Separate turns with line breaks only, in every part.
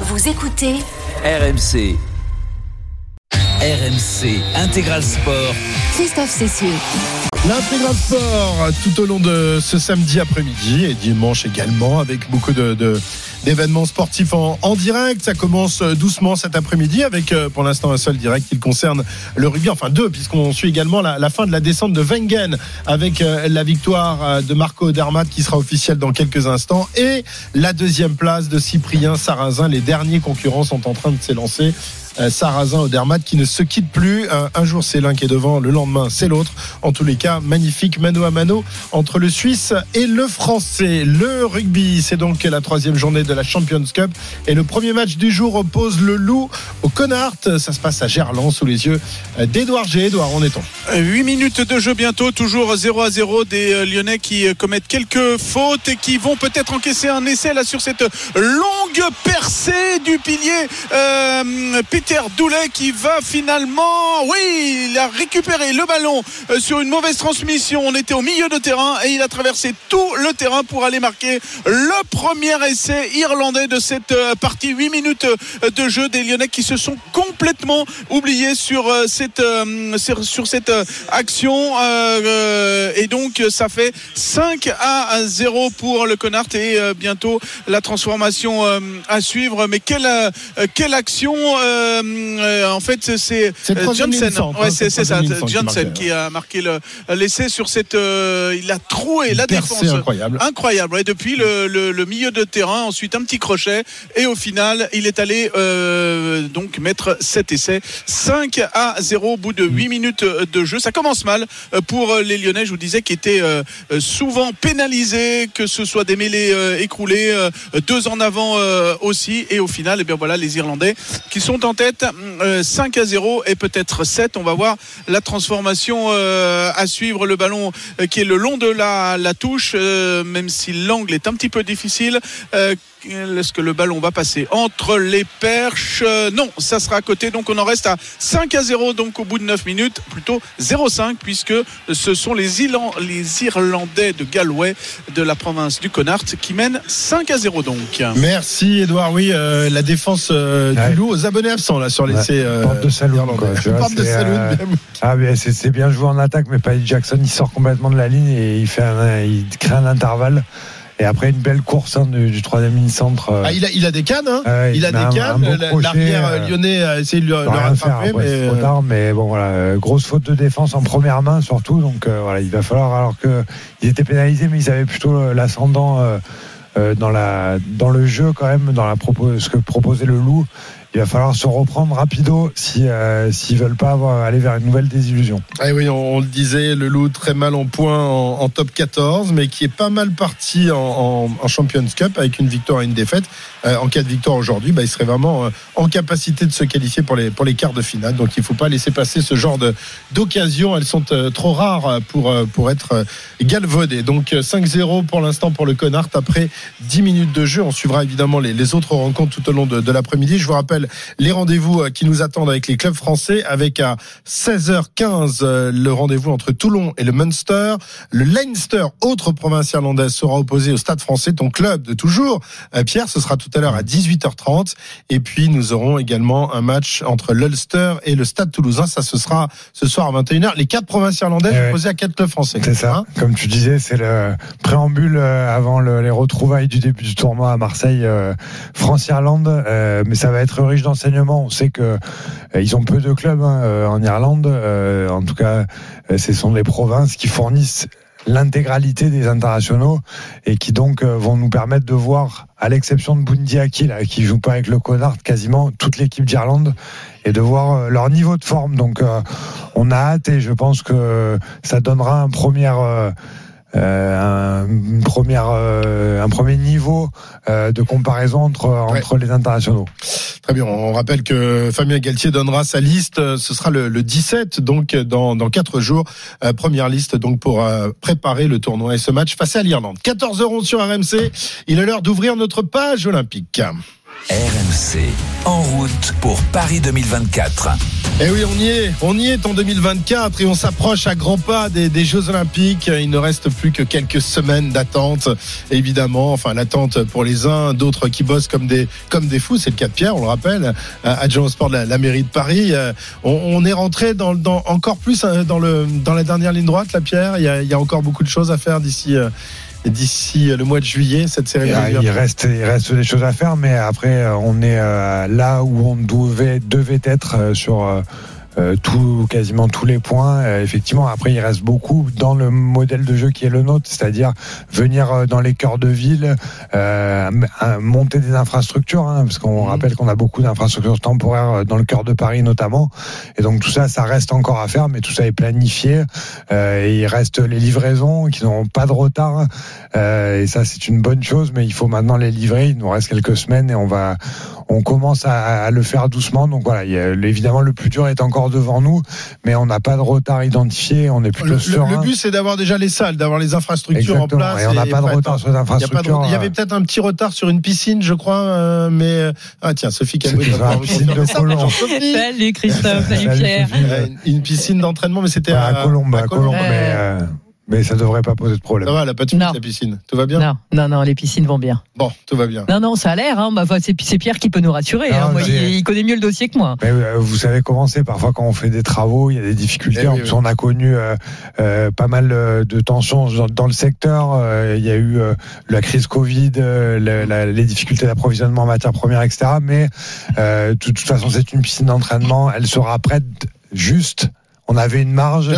Vous écoutez
RMC. RMC Intégral Sport.
Christophe Cessieux.
L'intégral sport tout au long de ce samedi après-midi et dimanche également avec beaucoup de, de- d'événements sportifs en, direct. Ça commence doucement cet après-midi avec euh, pour l'instant un seul direct qui concerne le rugby, enfin deux puisqu'on suit également la, la fin de la descente de Wengen avec euh, la victoire euh, de Marco Dermat qui sera officielle dans quelques instants et la deuxième place de Cyprien Sarrazin. Les derniers concurrents sont en train de s'élancer. Euh, Sarrazin au Dermat qui ne se quitte plus. Un, un jour c'est l'un qui est devant, le lendemain c'est l'autre. En tous les cas, magnifique mano à mano entre le Suisse et le Français. Le rugby, c'est donc la troisième journée de la Champions Cup et le premier match du jour oppose le Loup au Connard. Ça se passe à Gerland sous les yeux d'Edouard G. Edouard, on est en
8 minutes de jeu bientôt, toujours 0 à 0 des euh, Lyonnais qui euh, commettent quelques fautes et qui vont peut-être encaisser un essai là sur cette longue percée du pilier euh, Doulet qui va finalement, oui, il a récupéré le ballon euh, sur une mauvaise transmission. On était au milieu de terrain et il a traversé tout le terrain pour aller marquer le premier essai irlandais de cette euh, partie. 8 minutes euh, de jeu des Lyonnais qui se sont complètement oubliés sur cette, sur, cette action. et donc, ça fait 5 à 0 pour le Connard et bientôt la transformation à suivre. Mais quelle, quelle action euh, En fait, c'est Johnson.
ligne centre,
Ouais,
hein,
c'est ça.
qui
Johnson
marque,
qui a marqué le- l'essai sur cette. euh, il a troué la défense.
incroyable.
Incroyable. ouais, depuis le, le- le milieu de terrain, ensuite un petit crochet et au final, il est allé euh, donc mettre cet essai 5 à 0 au bout de 8 minutes de jeu. Ça commence mal pour les Lyonnais, je vous disais, qui étaient souvent pénalisés, que ce soit des mêlées écroulées, deux en avant aussi. Et au final, eh bien voilà, les Irlandais qui sont en tête euh, 5 à 0 et peut-être 7. On va voir la transformation euh, à suivre. Le ballon euh, qui est le long de la, touche, euh, même si l'angle est un petit peu difficile. Euh, est-ce que le ballon va passer entre les perches? Euh, Non, ça sera à côté. Donc on en reste à 5 à 0 donc au bout de 9 minutes, plutôt 0-5 puisque ce sont les, Ilan- les Irlandais de Galway de la province du Connacht qui mènent 5 à 0 donc.
Merci Edouard. Oui, euh, la défense euh,
Ouais.
du Loup aux abonnés absents là sur l'essai. euh,
porte de saloon,
irlandais.
quoi, tu vois,
Porte de
c'est,
saloon,
euh,
même.
Ah mais c'est c'est bien joué en attaque, mais Paddy Jackson il sort complètement de la ligne et il fait un, il crée un intervalle. Et après une belle course hein, du, du troisième ligne centre. euh,
Ah, il, a, il a des cannes, hein
ouais,
il a des
un
cannes. L'arrière euh,
euh,
lyonnais a essayé de le, le rattraper, mais
c'est trop tard, mais bon voilà, grosse faute de défense en première main surtout, donc voilà, il va falloir alors que ils étaient pénalisés, mais ils avaient plutôt l'ascendant dans la dans le jeu quand même, dans la ce que proposait le loup. Il va falloir se reprendre rapido si euh, veulent pas avoir, aller vers une nouvelle désillusion.
Ah oui, on, le disait, le Loup très mal en point en, top 14, mais qui est pas mal parti en, Champions Cup avec une victoire et une défaite. Euh, en cas de victoire aujourd'hui, bah, il serait vraiment euh, en capacité de se qualifier pour les, pour les quarts de finale. Donc il faut pas laisser passer ce genre de- d'occasions. Elles sont euh, trop rares pour, pour être galvaudées. Donc euh, 5-0 pour l'instant pour le Connard après 10 minutes de jeu. On suivra évidemment les, les autres rencontres tout au long de, de l'après-midi. Je vous rappelle les rendez-vous euh, qui nous attendent avec les clubs français avec à 16h15 euh, le rendez-vous entre Toulon et le Munster. Le Leinster, autre province irlandaise, sera opposé au Stade français, ton club de toujours. Euh, Pierre, ce sera tout à l'heure à 18h30. Et puis nous aurons également un match entre l'Ulster et le Stade toulousain. Ça, ce sera ce soir à 21h. Les quatre provinces irlandaises
Eh ouais.
opposées à quatre clubs français.
C'est ça.
Hein
Comme tu disais, c'est le préambule avant le- les retrouvailles du début du tournoi à Marseille, euh, France-Irlande. Euh, mais ça va être riche d'enseignements. On sait que euh, ils ont peu de clubs hein, euh, en Irlande. Euh, en tout cas, ce sont les provinces qui fournissent l'intégralité des internationaux et qui donc vont nous permettre de voir, à l'exception de Bundy Aki, là, qui joue pas avec le Connard, quasiment toute l'équipe d'Irlande et de voir leur niveau de forme. Donc, on a hâte et je pense que ça donnera un premier, un, une première, euh, un premier niveau euh, de comparaison entre, entre les internationaux.
Très bien. On rappelle que Fabien Galtier donnera sa liste. euh, Ce sera le, le 17, donc dans dans quatre jours. Euh, première liste donc pour euh, préparer le tournoi et ce match face à l'Irlande. 14h11 sur RMC. Il est l'heure d'ouvrir notre page olympique.
RMC, en route pour Paris 2024.
Et Eh oui, on y est, on y est en 2024 et on s'approche à grands pas des, Jeux Olympiques. Il ne reste plus que quelques semaines d'attente, évidemment. Enfin, l'attente pour les uns, d'autres qui bossent comme des comme des fous. C'est le cas de Pierre, on le rappelle, adjoint au sport de la, mairie de Paris. On, on est rentré dans, dans, encore plus hein, dans le dans la dernière ligne droite, la Pierre. Il y a, il y a encore beaucoup de choses à faire d'ici d'ici le mois de juillet, cette série.
Il, il, reste, il reste des choses à faire, mais après, on est là où on devait, devait être sur euh, tout, quasiment tous les points. Euh, effectivement, après, il reste beaucoup dans le modèle de jeu qui est le nôtre, c'est-à-dire venir euh, dans les cœurs de ville, euh, monter des infrastructures, hein, parce qu'on mmh. rappelle qu'on a beaucoup d'infrastructures temporaires dans le cœur de Paris notamment. Et donc tout ça, ça reste encore à faire, mais tout ça est planifié. Euh, et il reste les livraisons qui n'ont pas de retard. Euh, et ça, c'est une bonne chose, mais il faut maintenant les livrer. Il nous reste quelques semaines et on va, on commence à, à le faire doucement. Donc voilà, il a, évidemment, le plus dur est encore devant nous, mais on n'a pas de retard identifié, on est plutôt
le,
serein.
Le but, c'est d'avoir déjà les salles, d'avoir les infrastructures
Exactement.
en place.
Et on n'a pas de retard sur les infrastructures.
Il y, avait peut-être un petit retard sur une piscine, je crois, euh, mais ah tiens, Sophie Camouille.
Une piscine de Colombe.
Salut Christophe, salut Pierre.
Une piscine d'entraînement, mais c'était
à,
à,
Colombe. À
Colombe,
Colombe mais, euh... Mais ça devrait pas poser de problème.
Ça va, elle a pas de la piscine. Tout va bien
Non, non, non, les piscines vont bien.
Bon, tout va bien.
Non, non, ça a l'air. Hein. Bah, c'est Pierre qui peut nous rassurer.
Non,
hein. Moi, il, il, connaît mieux le dossier que moi.
Mais, euh, vous savez comment c'est. Parfois, quand on fait des travaux, il y a des difficultés.
Eh
en
oui,
plus,
oui.
on a connu euh, euh, pas mal de tensions dans, dans le secteur. Euh, il y a eu la crise Covid, la, la, les difficultés d'approvisionnement en matières premières, etc. Mais euh, de toute façon, c'est une piscine d'entraînement. Elle sera prête juste on avait une marge.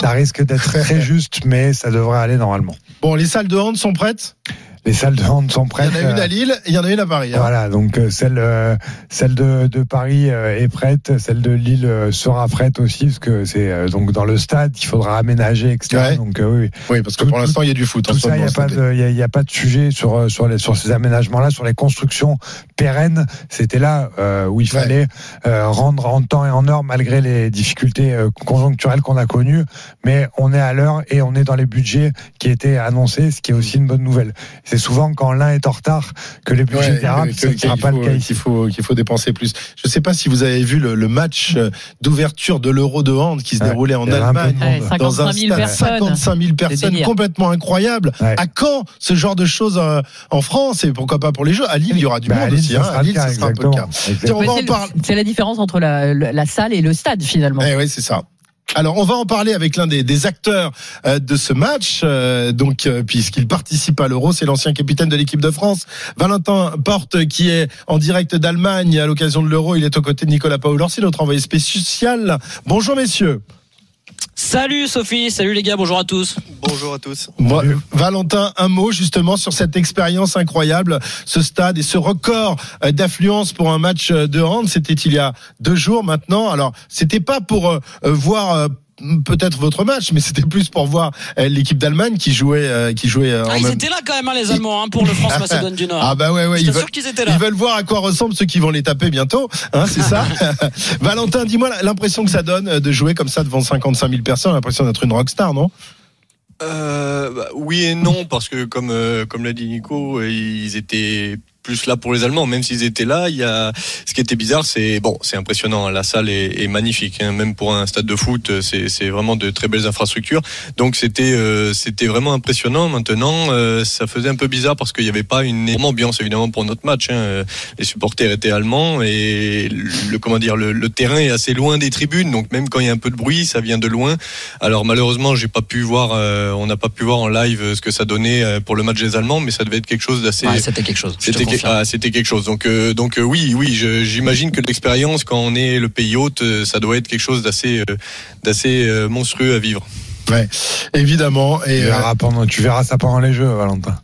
Ça risque d'être très juste, mais ça devrait aller normalement.
Bon, les salles de hand sont prêtes?
Les salles de hand sont prêtes.
Il y en a une à Lille, il y en a une à Paris. Hein.
Voilà, donc euh, celle euh, celle de, de Paris euh, est prête, celle de Lille euh, sera prête aussi parce que c'est euh, donc dans le stade qu'il faudra aménager, etc.
Ouais.
Donc oui.
Oui, parce que tout, pour l'instant il y a du foot.
Tout ça, il n'y a pas de, il y, a pas de sujet sur sur les sur ces aménagements-là, sur les constructions pérennes. C'était là où il fallait ouais. rendre en temps et en heure malgré les difficultés conjoncturelles qu'on a connues, mais on est à l'heure et on est dans les budgets qui étaient annoncés, ce qui est aussi une bonne nouvelle c'est souvent quand l'un est en retard que les budgets
ouais,
dérapent.
Ce qui sera pas le cas ici. Qu'il faut, qu'il faut dépenser plus. Je ne sais pas si vous avez vu le, le match d'ouverture de l'Euro de hand qui se ouais, déroulait en Allemagne
un
dans un stade
personnes.
55 000 personnes, complètement incroyable.
Ouais.
À quand ce genre de choses euh, en France et pourquoi pas pour les Jeux À Lille, il y aura du
bah,
monde
Lille,
aussi. Hein. À Lille,
cas,
ce sera un peu le cas.
C'est la différence entre la, la, salle et le stade finalement.
Eh oui, c'est ça. Alors, on va en parler avec l'un des, des, acteurs euh, de ce match, euh, donc euh, puisqu'il participe à l'Euro, c'est l'ancien capitaine de l'équipe de France, Valentin Porte, qui est en direct d'Allemagne à l'occasion de l'Euro. Il est aux côtés de Nicolas Paolorsi, notre envoyé spécial. Bonjour messieurs.
Salut Sophie, salut les gars, bonjour à tous.
Bonjour à tous.
Bon, Valentin, un mot justement sur cette expérience incroyable, ce stade et ce record d'affluence pour un match de hand. C'était il y a deux jours maintenant. Alors, c'était pas pour euh, voir peut-être votre match, mais c'était plus pour voir l'équipe d'Allemagne qui jouait, euh, qui jouait.
Ah,
en
ils
même...
étaient là quand même, hein, les Allemands, hein, pour le France Macédoine du Nord.
Ah bah ouais, ouais.
Ils,
ils veulent,
qu'ils étaient là.
ils veulent voir à quoi ressemblent ceux qui vont les taper bientôt, hein, c'est ça. Valentin, dis-moi l'impression que ça donne de jouer comme ça devant 55 000 personnes, l'impression d'être une rockstar, non?
Euh, bah, oui et non parce que comme euh, comme l'a dit Nico, ils étaient plus là pour les Allemands, même s'ils étaient là. Il y a ce qui était bizarre, c'est bon, c'est impressionnant. La salle est, est magnifique, hein, même pour un stade de foot, c'est vraiment de très belles infrastructures. Donc c'était euh, c'était vraiment impressionnant. Maintenant, euh, ça faisait un peu bizarre parce qu'il n'y avait pas une énorme ambiance évidemment pour notre match. Hein. Les supporters étaient allemands et le comment dire le, le, terrain est assez loin des tribunes, donc même quand il y a un peu de bruit, ça vient de loin. Alors malheureusement, j'ai pas pu voir, euh, on n'a pas pu voir en live ce que ça donnait pour le match des Allemands, mais ça devait être quelque chose d'assez.
Ouais, c'était quelque chose.
C'était ah, c'était quelque chose. Donc, euh, donc euh, oui, oui, j'imagine que l'expérience quand on est le pays hôte, euh, ça doit être quelque chose d'assez, euh, d'assez monstrueux à vivre.
Ouais, évidemment. Et
tu verras, pendant, tu verras ça pendant les Jeux, Valentin.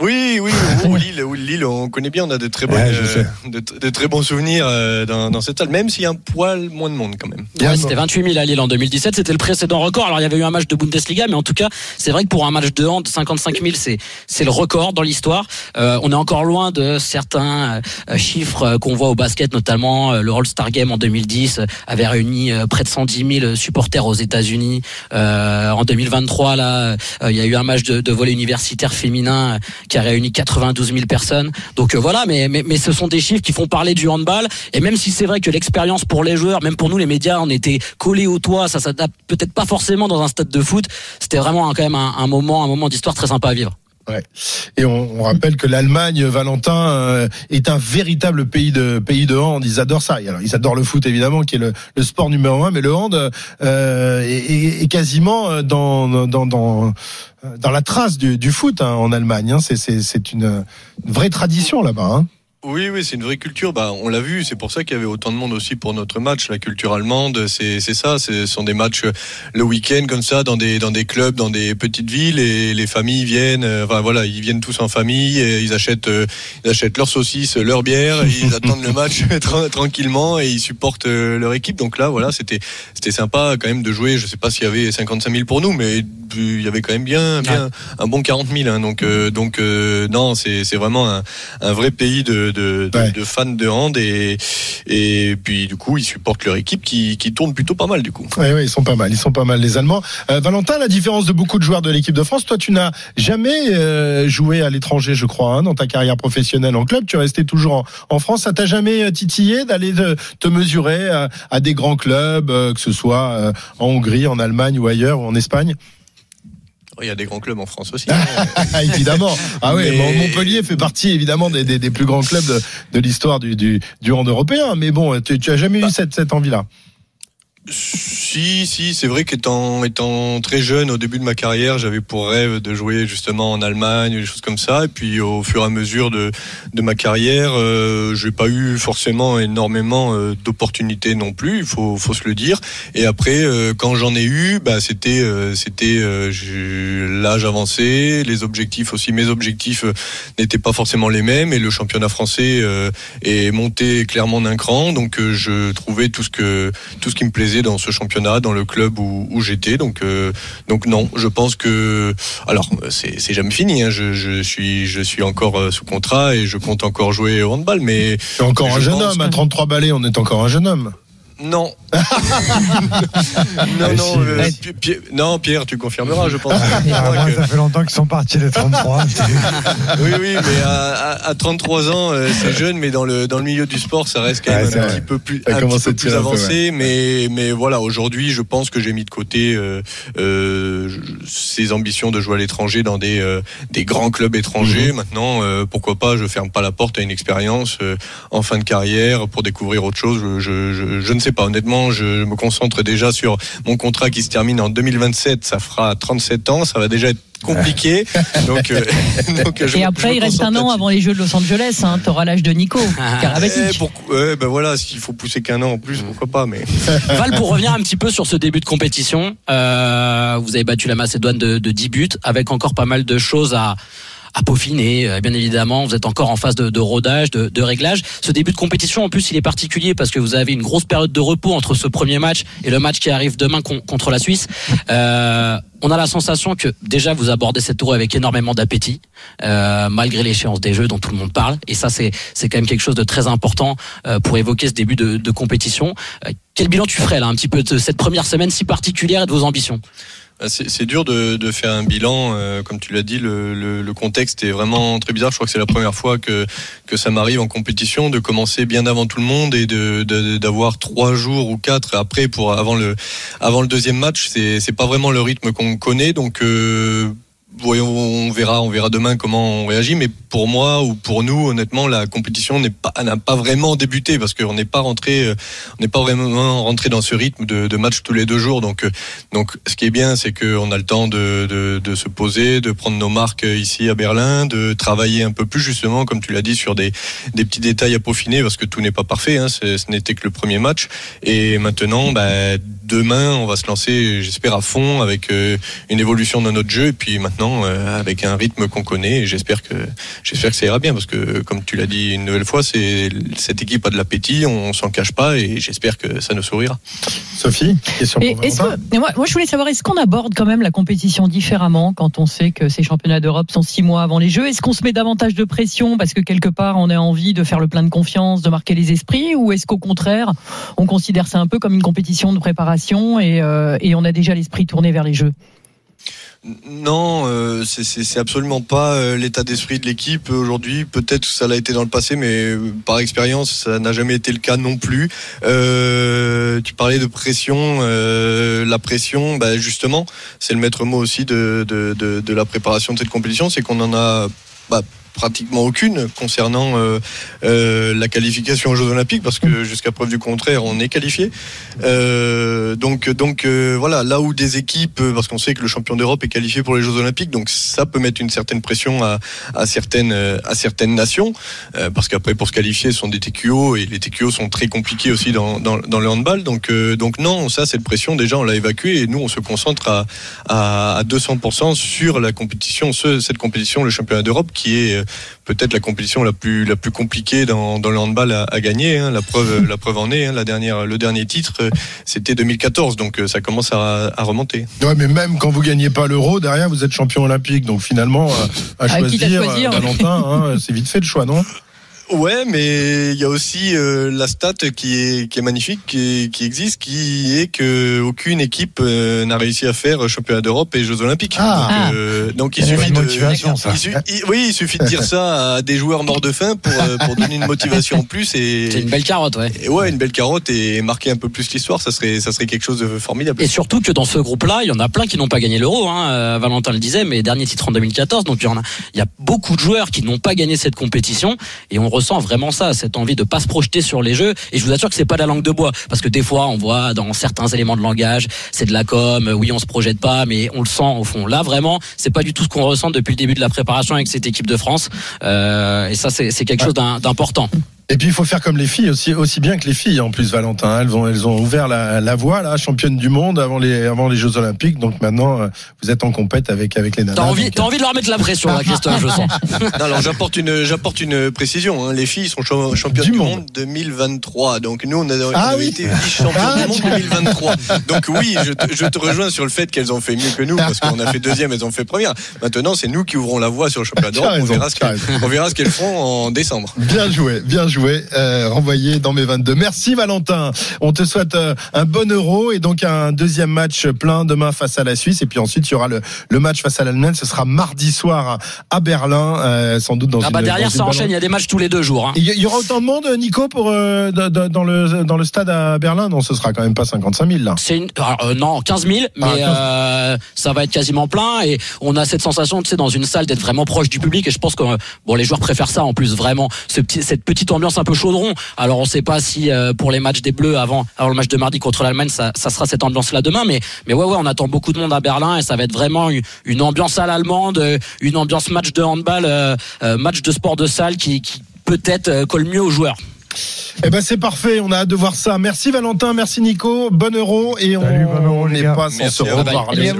Oui, oui, oh, Lille, Lille, on connaît bien, on a de très, bonnes,
ouais,
euh, de, de, très bons souvenirs euh, dans, dans, cette salle, même s'il y a un poil moins de monde quand même.
Ouais, c'était 28 000 à Lille en 2017, c'était le précédent record. Alors il y avait eu un match de Bundesliga, mais en tout cas, c'est vrai que pour un match de hand, 55 000, c'est c'est le record dans l'histoire. Euh, on est encore loin de certains euh, chiffres qu'on voit au basket, notamment le All-Star Game en 2010 avait réuni près de 110 000 supporters aux États-Unis. en 2023, là, il y a eu un match de, de volley universitaire féminin qui a réuni 92 000 personnes. Donc euh, voilà, mais, mais mais ce sont des chiffres qui font parler du handball. Et même si c'est vrai que l'expérience pour les joueurs, même pour nous les médias, on était collés au toit, ça s'adapte peut-être pas forcément dans un stade de foot. C'était vraiment quand même un moment, un moment d'histoire très sympa à vivre.
Ouais. Et on, on rappelle que l'Allemagne, Valentin, euh, est un véritable pays de pays de hand. Ils adorent ça. Alors, ils adorent le foot évidemment, qui est le, le sport numéro un, mais le hand euh, est, est- quasiment euh, dans dans dans dans la trace du, du foot hein, en Allemagne. hein. C'est c'est c'est une, une vraie tradition là-bas. Hein.
Oui, oui, c'est une vraie culture. Bah, on l'a vu. C'est pour ça qu'il y avait autant de monde aussi pour notre match. La culture allemande, c'est c'est ça. Ce sont des matchs euh, le week-end comme ça dans des dans des clubs, dans des petites villes et les familles viennent. euh, Enfin voilà, ils viennent tous en famille. Et ils achètent euh, ils achètent leurs saucisses, leur bière. ils attendent le match tra- tranquillement et ils supportent euh, leur équipe. Donc là, voilà, c'était c'était sympa quand même de jouer. Je sais pas s'il y avait 55 000 pour nous, mais il y avait quand même bien bien un bon 40 000. hein. donc donc non, c'est c'est vraiment un un vrai pays de, de, de,
Ouais.
de fans de hand et, et puis du coup ils supportent leur équipe qui, qui tourne plutôt pas mal du coup.
Ouais, ils sont pas mal. Ils sont pas mal les Allemands. Euh, Valentin, la différence de beaucoup de joueurs de l'équipe de France, toi, tu n'as jamais euh, joué à l'étranger, je crois, hein, dans ta carrière professionnelle en club. Tu es resté toujours en, en France. Ça t'a jamais euh, titillé d'aller te, te mesurer à, à des grands clubs, euh, que ce soit euh, en Hongrie, en Allemagne ou ailleurs, ou en Espagne?
Il y a des grands clubs en France aussi.
Évidemment. Ah oui,
Mais-
Montpellier fait partie évidemment des, des, des plus grands clubs de, de l'histoire du, du, du hand européen. Mais bon, tu, tu as jamais eu cette, cette envie-là.
Si, si, c'est vrai qu'étant étant très jeune au début de ma carrière, j'avais pour rêve de jouer justement en Allemagne, des choses comme ça. Et puis au fur et à mesure de, ma carrière, euh, j'ai pas eu forcément énormément euh, d'opportunités non plus, il faut, se le dire. Et après, euh, quand j'en ai eu, bah, c'était euh, l'âge avancé, les objectifs aussi. Mes objectifs n'étaient pas forcément les mêmes et le championnat français est monté clairement d'un cran. Donc je trouvais tout ce que tout ce qui me plaisait dans ce championnat, dans le club où, où j'étais. Donc, euh, donc non, je pense que alors c'est c'est jamais fini. Hein. Je, je suis je suis encore euh, sous contrat et je compte encore jouer au handball, mais
es encore
Je
un jeune homme. À
que-
33 balais, on est encore un jeune homme.
non. non, euh, Pi- Pi- non, Pierre, tu confirmeras, je pense.
Ah, moi, ça fait longtemps qu'ils sont partis les 33.
oui, oui, mais à, à- à 33 ans, euh, c'est jeune, mais dans le dans le milieu du sport, ça reste quand
Ouais,
même
c'est
un
vrai.
petit peu plus,
Ça
un
commence
petit peu
à
plus
tirer un peu,
avancé. Mais mais voilà, aujourd'hui, je pense que j'ai mis de côté euh, euh, je- ces ambitions de jouer à l'étranger dans des euh, des grands clubs étrangers. Maintenant, euh, pourquoi pas Je ferme pas la porte à une expérience euh, en fin de carrière pour découvrir autre chose. Je, je, je, je ne sais pas. Honnêtement, je me concentre déjà sur mon contrat qui se termine en 2027. Ça fera 37 ans. Ça va déjà être compliqué. donc, euh, donc, je
Et après, il reste un an avant les Jeux de Los Angeles. Hein. T'auras l'âge de Nico
Eh,
Karabatic.
pourquoi- ouais, ben voilà, s'il faut pousser qu'un an en plus, pourquoi pas, mais.
Val, pour revenir un petit peu sur ce début de compétition, euh, vous avez battu la Macédoine de, de 10 buts, avec encore pas mal de choses à, à peaufiner. Euh, Bien évidemment, vous êtes encore en phase de, de rodage, de, de réglage. Ce début de compétition, en plus, il est particulier parce que vous avez une grosse période de repos entre ce premier match et le match qui arrive demain con- contre la Suisse. Euh, on a la sensation que déjà vous abordez cette tour avec énormément d'appétit, euh, malgré l'échéance des jeux dont tout le monde parle. Et ça, c'est c'est quand même quelque chose de très important euh, pour évoquer ce début de, de compétition. Euh, quel bilan tu ferais là, un petit peu de cette première semaine si particulière et de vos ambitions?
C'est c'est dur de, de faire un bilan, euh, comme tu l'as dit, le, le, le contexte est vraiment très bizarre. Je crois que c'est la première fois que, que ça m'arrive en compétition de commencer bien avant tout le monde et de de- d'avoir trois jours ou quatre après pour avant le avant le deuxième match. C'est pas vraiment le rythme qu'on connaît, donc. Euh, Voyons, on verra, on verra demain comment on réagit. Mais pour moi ou pour nous, honnêtement, la compétition n'est pas n'a pas vraiment débuté parce qu'on n'est pas rentré, euh, on n'est pas vraiment rentré dans ce rythme de, match tous les deux jours. Donc, euh, donc, ce qui est bien, c'est qu'on a le temps de, de, de se poser, de prendre nos marques ici à Berlin, de travailler un peu plus justement, comme tu l'as dit, sur des, des petits détails à peaufiner, parce que tout n'est pas parfait. Hein, ce n'était que le premier match. Et maintenant, bah, demain, on va se lancer, j'espère, à fond avec euh, une évolution de notre jeu. Et puis euh, avec un rythme qu'on connaît. Et j'espère que j'espère que ça ira bien, parce que comme tu l'as dit une nouvelle fois, c'est cette équipe a de l'appétit, on s'en cache pas, et j'espère que ça nous sourira.
Sophie, question
Et
pour
que, moi, moi, je voulais savoir, est-ce qu'on aborde quand même la compétition différemment quand on sait que ces championnats d'Europe sont six mois avant les Jeux? Est-ce qu'on se met davantage de pression parce que quelque part on a envie de faire le plein de confiance, de marquer les esprits, ou est-ce qu'au contraire on considère ça un peu comme une compétition de préparation et, euh, et on a déjà l'esprit tourné vers les Jeux?
Non, euh, c'est- absolument pas euh, l'état d'esprit de l'équipe aujourd'hui. Peut-être que ça l'a été dans le passé, mais euh, par expérience, ça n'a jamais été le cas non plus. Euh, tu parlais de pression. la pression, bah, justement, c'est le maître mot aussi de la préparation de cette compétition. C'est qu'on en a bah, pratiquement aucune concernant euh, euh, la qualification aux Jeux Olympiques, parce que jusqu'à preuve du contraire, on est qualifié. Euh, donc, donc voilà, là où des équipes, parce qu'on sait que le champion d'Europe est qualifié pour les Jeux Olympiques, donc ça peut mettre une certaine pression à, certaines à certaines nations, parce qu'après pour se qualifier, ce sont des TQO et les TQO sont très compliqués aussi dans, dans, le handball. Donc donc non, ça cette pression déjà on l'a évacuée et nous on se concentre à à, à 200% sur la compétition, ce, cette compétition, le championnat d'Europe, qui est euh, peut-être la compétition la plus la plus compliquée dans, dans le handball à, à gagner. hein. La preuve la preuve en est. hein. La dernière le dernier titre euh, c'était 2014, donc euh, ça commence à, à remonter.
Ouais, mais même quand vous gagnez pas l'euro, derrière vous êtes champion olympique. Donc finalement, à
Ah, à
choisir,
choisir.
Valentin, hein, c'est vite fait le choix, non?
Ouais, mais il y a aussi euh, la stat qui est qui est magnifique, qui, est- qui existe, qui est que aucune équipe euh, n'a réussi à faire championnat d'Europe et Jeux Olympiques.
Ah.
donc, euh, donc il
C'est
suffit
une
de
motivation, ça.
il su- il- oui, il suffit de dire ça à des joueurs morts de faim pour euh, pour donner une motivation en plus et,
C'est une belle carotte, ouais.
et ouais, une belle carotte et marquer un peu plus l'histoire, ça serait ça serait quelque chose de formidable.
Et surtout que dans ce groupe-là, il y en a plein qui n'ont pas gagné l'euro. Hein. Euh, Valentin le disait, mais dernier titre en 2014. Donc il y en a, il y a beaucoup de joueurs qui n'ont pas gagné cette compétition, et on ressent vraiment ça, cette envie de pas se projeter sur les jeux. Et je vous assure que c'est pas de la langue de bois, parce que des fois on voit dans certains éléments de langage, c'est de la com. Oui, on se projette pas, mais on le sent au fond. Là, vraiment, c'est pas du tout ce qu'on ressent depuis le début de la préparation avec cette équipe de France. Euh, et ça, c'est quelque chose d'im- d'important.
Et puis il faut faire comme les filles aussi, aussi bien que les filles en plus Valentin. Elles ont elles ont ouvert la, la voie là, championne du monde avant les avant les Jeux Olympiques. Donc maintenant euh, vous êtes en compète avec avec les nanas.
T'as envie,
Donc,
t'as envie de leur mettre la pression, là, Christophe, je sens.
Non, alors j'apporte une j'apporte une précision. hein. Les filles sont cha- championnes
Du
du,
monde.
monde 2023. Donc nous on a, on
Ah
a
oui.
été vice championnes
Ah,
du monde 2023. Donc oui, je te, je te rejoins sur le fait qu'elles ont fait mieux que nous parce qu'on a fait deuxième, elles ont fait première. Maintenant c'est nous qui ouvrons la voie sur le championnat d'Europe. On verra ce qu'elles on verra ce qu'elles font en décembre.
Bien joué, bien joué. Euh, renvoyé dans mes 22. Merci Valentin. On te souhaite euh, un bon euro et donc un deuxième match plein demain face à la Suisse. Et puis ensuite, il y aura le, le match face à l'Allemagne. Ce sera mardi soir à Berlin, euh, sans doute dans
Ah
une
bah derrière,
dans
ça enchaîne. Il y a des matchs tous les deux jours. Hein.
Il y aura autant de monde, Nico, pour euh, dans le dans le stade à Berlin? Non, ce sera quand même pas 55 000 là.
C'est une, alors, non 15 000, mais
Ah, 15 000.
euh, ça va être quasiment plein et on a cette sensation, tu sais, dans une salle d'être vraiment proche du public et je pense que bon les joueurs préfèrent ça en plus vraiment ce cette petite ambiance un peu chaudron. Alors on sait pas si euh, pour les matchs des Bleus avant avant le match de mardi contre l'Allemagne ça, ça sera cette ambiance là demain, mais mais ouais ouais on attend beaucoup de monde à Berlin et ça va être vraiment une, ambiance à l'allemande, euh, une ambiance match de handball, euh, match de sport de salle qui, qui peut-être colle mieux aux joueurs.
Eh ben c'est parfait, on a hâte de voir ça. Merci Valentin, merci Nico, bon euro et
Salut, bon euro,
on
les
n'est pas sans
Merci
se reparler.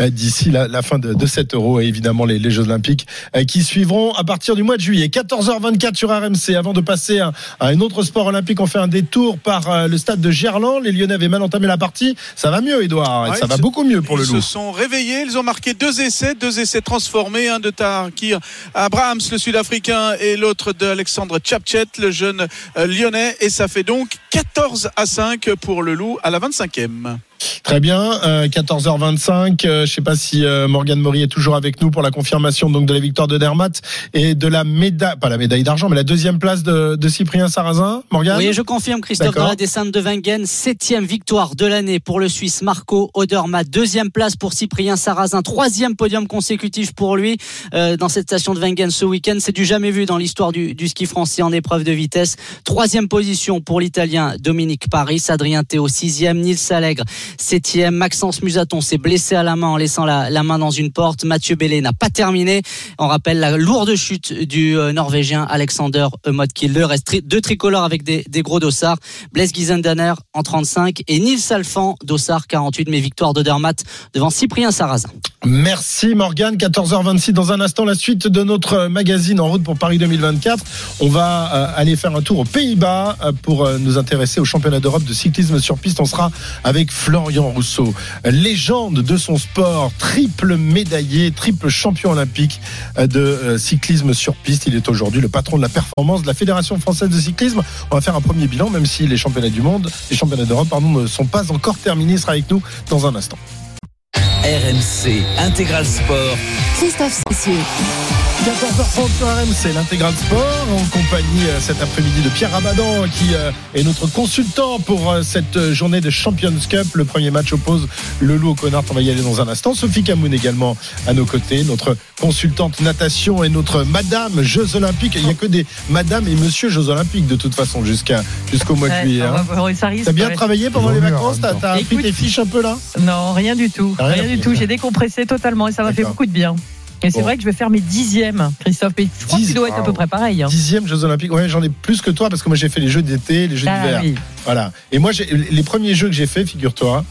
Euh, d'ici la, la fin de, de cet euro et évidemment les, les Jeux Olympiques euh, qui suivront à partir du mois de juillet. 14h24 sur RMC. Avant de passer à, à un autre sport olympique, on fait un détour par euh, le stade de Gerland. Les Lyonnais avaient mal entamé la partie. Ça va mieux, Edouard.
Ouais,
ça
ils
va
se-
beaucoup mieux pour le
ils
loup.
se sont réveillés, ils ont marqué deux essais, deux essais transformés, un de Tahir Abrahams, le Sud-Africain, et l'autre d'Alexandre Tchapchet, le jeune lyonnais, et ça fait donc 14 à 5 pour le loup à la 25e.
Très bien. euh, 14h25. euh, je sais pas si euh, Morgane Maury est toujours avec nous pour la confirmation donc de la victoire de Dermat et de la médaille, pas la médaille d'argent, mais la deuxième place de, de Cyprien Sarrazin. Morgane?
Oui, je confirme, Christophe, dans la descente de Wengen, septième victoire de l'année pour le Suisse Marco Odermatt, deuxième place pour Cyprien Sarrazin, troisième podium consécutif pour lui euh, dans cette station de Wengen ce week-end. C'est du jamais vu dans l'histoire du, du ski français en épreuve de vitesse. Troisième position pour l'Italien Dominique Paris, Adrien Théo sixième, Nils Allègre septième, Maxence Musaton s'est blessé à la main en laissant la, main dans une porte. Mathieu Bellé n'a pas terminé. On rappelle la lourde chute du euh, Norvégien Alexander Motkill. Il reste deux tricolores avec des, gros dossards. Blaise Gizendaner en 35 et Nils Alphand, dossard 48, mais victoire de Dermat devant Cyprien Sarrazin.
Merci Morgane. 14h26. Dans un instant, la suite de notre magazine en route pour Paris 2024. On va euh, aller faire un tour aux Pays-Bas euh, pour euh, nous intéresser au championnat d'Europe de cyclisme sur piste. On sera avec Florian Rousseau, légende de son sport, triple médaillé, triple champion olympique de cyclisme sur piste. Il est aujourd'hui le patron de la performance de la Fédération française de cyclisme. On va faire un premier bilan, même si les championnats du monde, les championnats d'Europe, pardon, ne sont pas encore terminés. Il sera avec nous dans un instant.
RMC Intégral Sport.
Christophe Cessieux.
14h30 sur RMC, l'intégral sport, en compagnie euh, cet après-midi de Pierre Abadan, qui euh, est notre consultant pour euh, cette journée de Champions Cup. Le premier match oppose le loup au connard. On va y aller dans un instant. Sophie Camoun également à nos côtés, notre consultante natation et notre madame Jeux Olympiques. Il n'y a que des madame et monsieur Jeux Olympiques de toute façon jusqu'à jusqu'au mois de
Ouais,
juillet.
ça
hein. T'as bien
ouais.
travaillé pendant les vacances T'as t'as appris
Écoute-
tes fiches un peu là?
Non, rien du tout.
Rien
Rien,
appris,
du tout. J'ai décompressé totalement et ça m'a fait beaucoup de bien. C'est
Bon.
vrai que je vais faire mes dixièmes, Christophe. Et je crois que
Dix-
tu dois être à peu près pareil. hein.
Dixième Jeux Olympiques. Ouais, j'en ai plus que toi parce que moi j'ai fait les Jeux d'été, les Jeux
Ah
d'hiver.
oui.
Voilà. Et moi, j'ai- les premiers jeux que j'ai fait, figure-toi,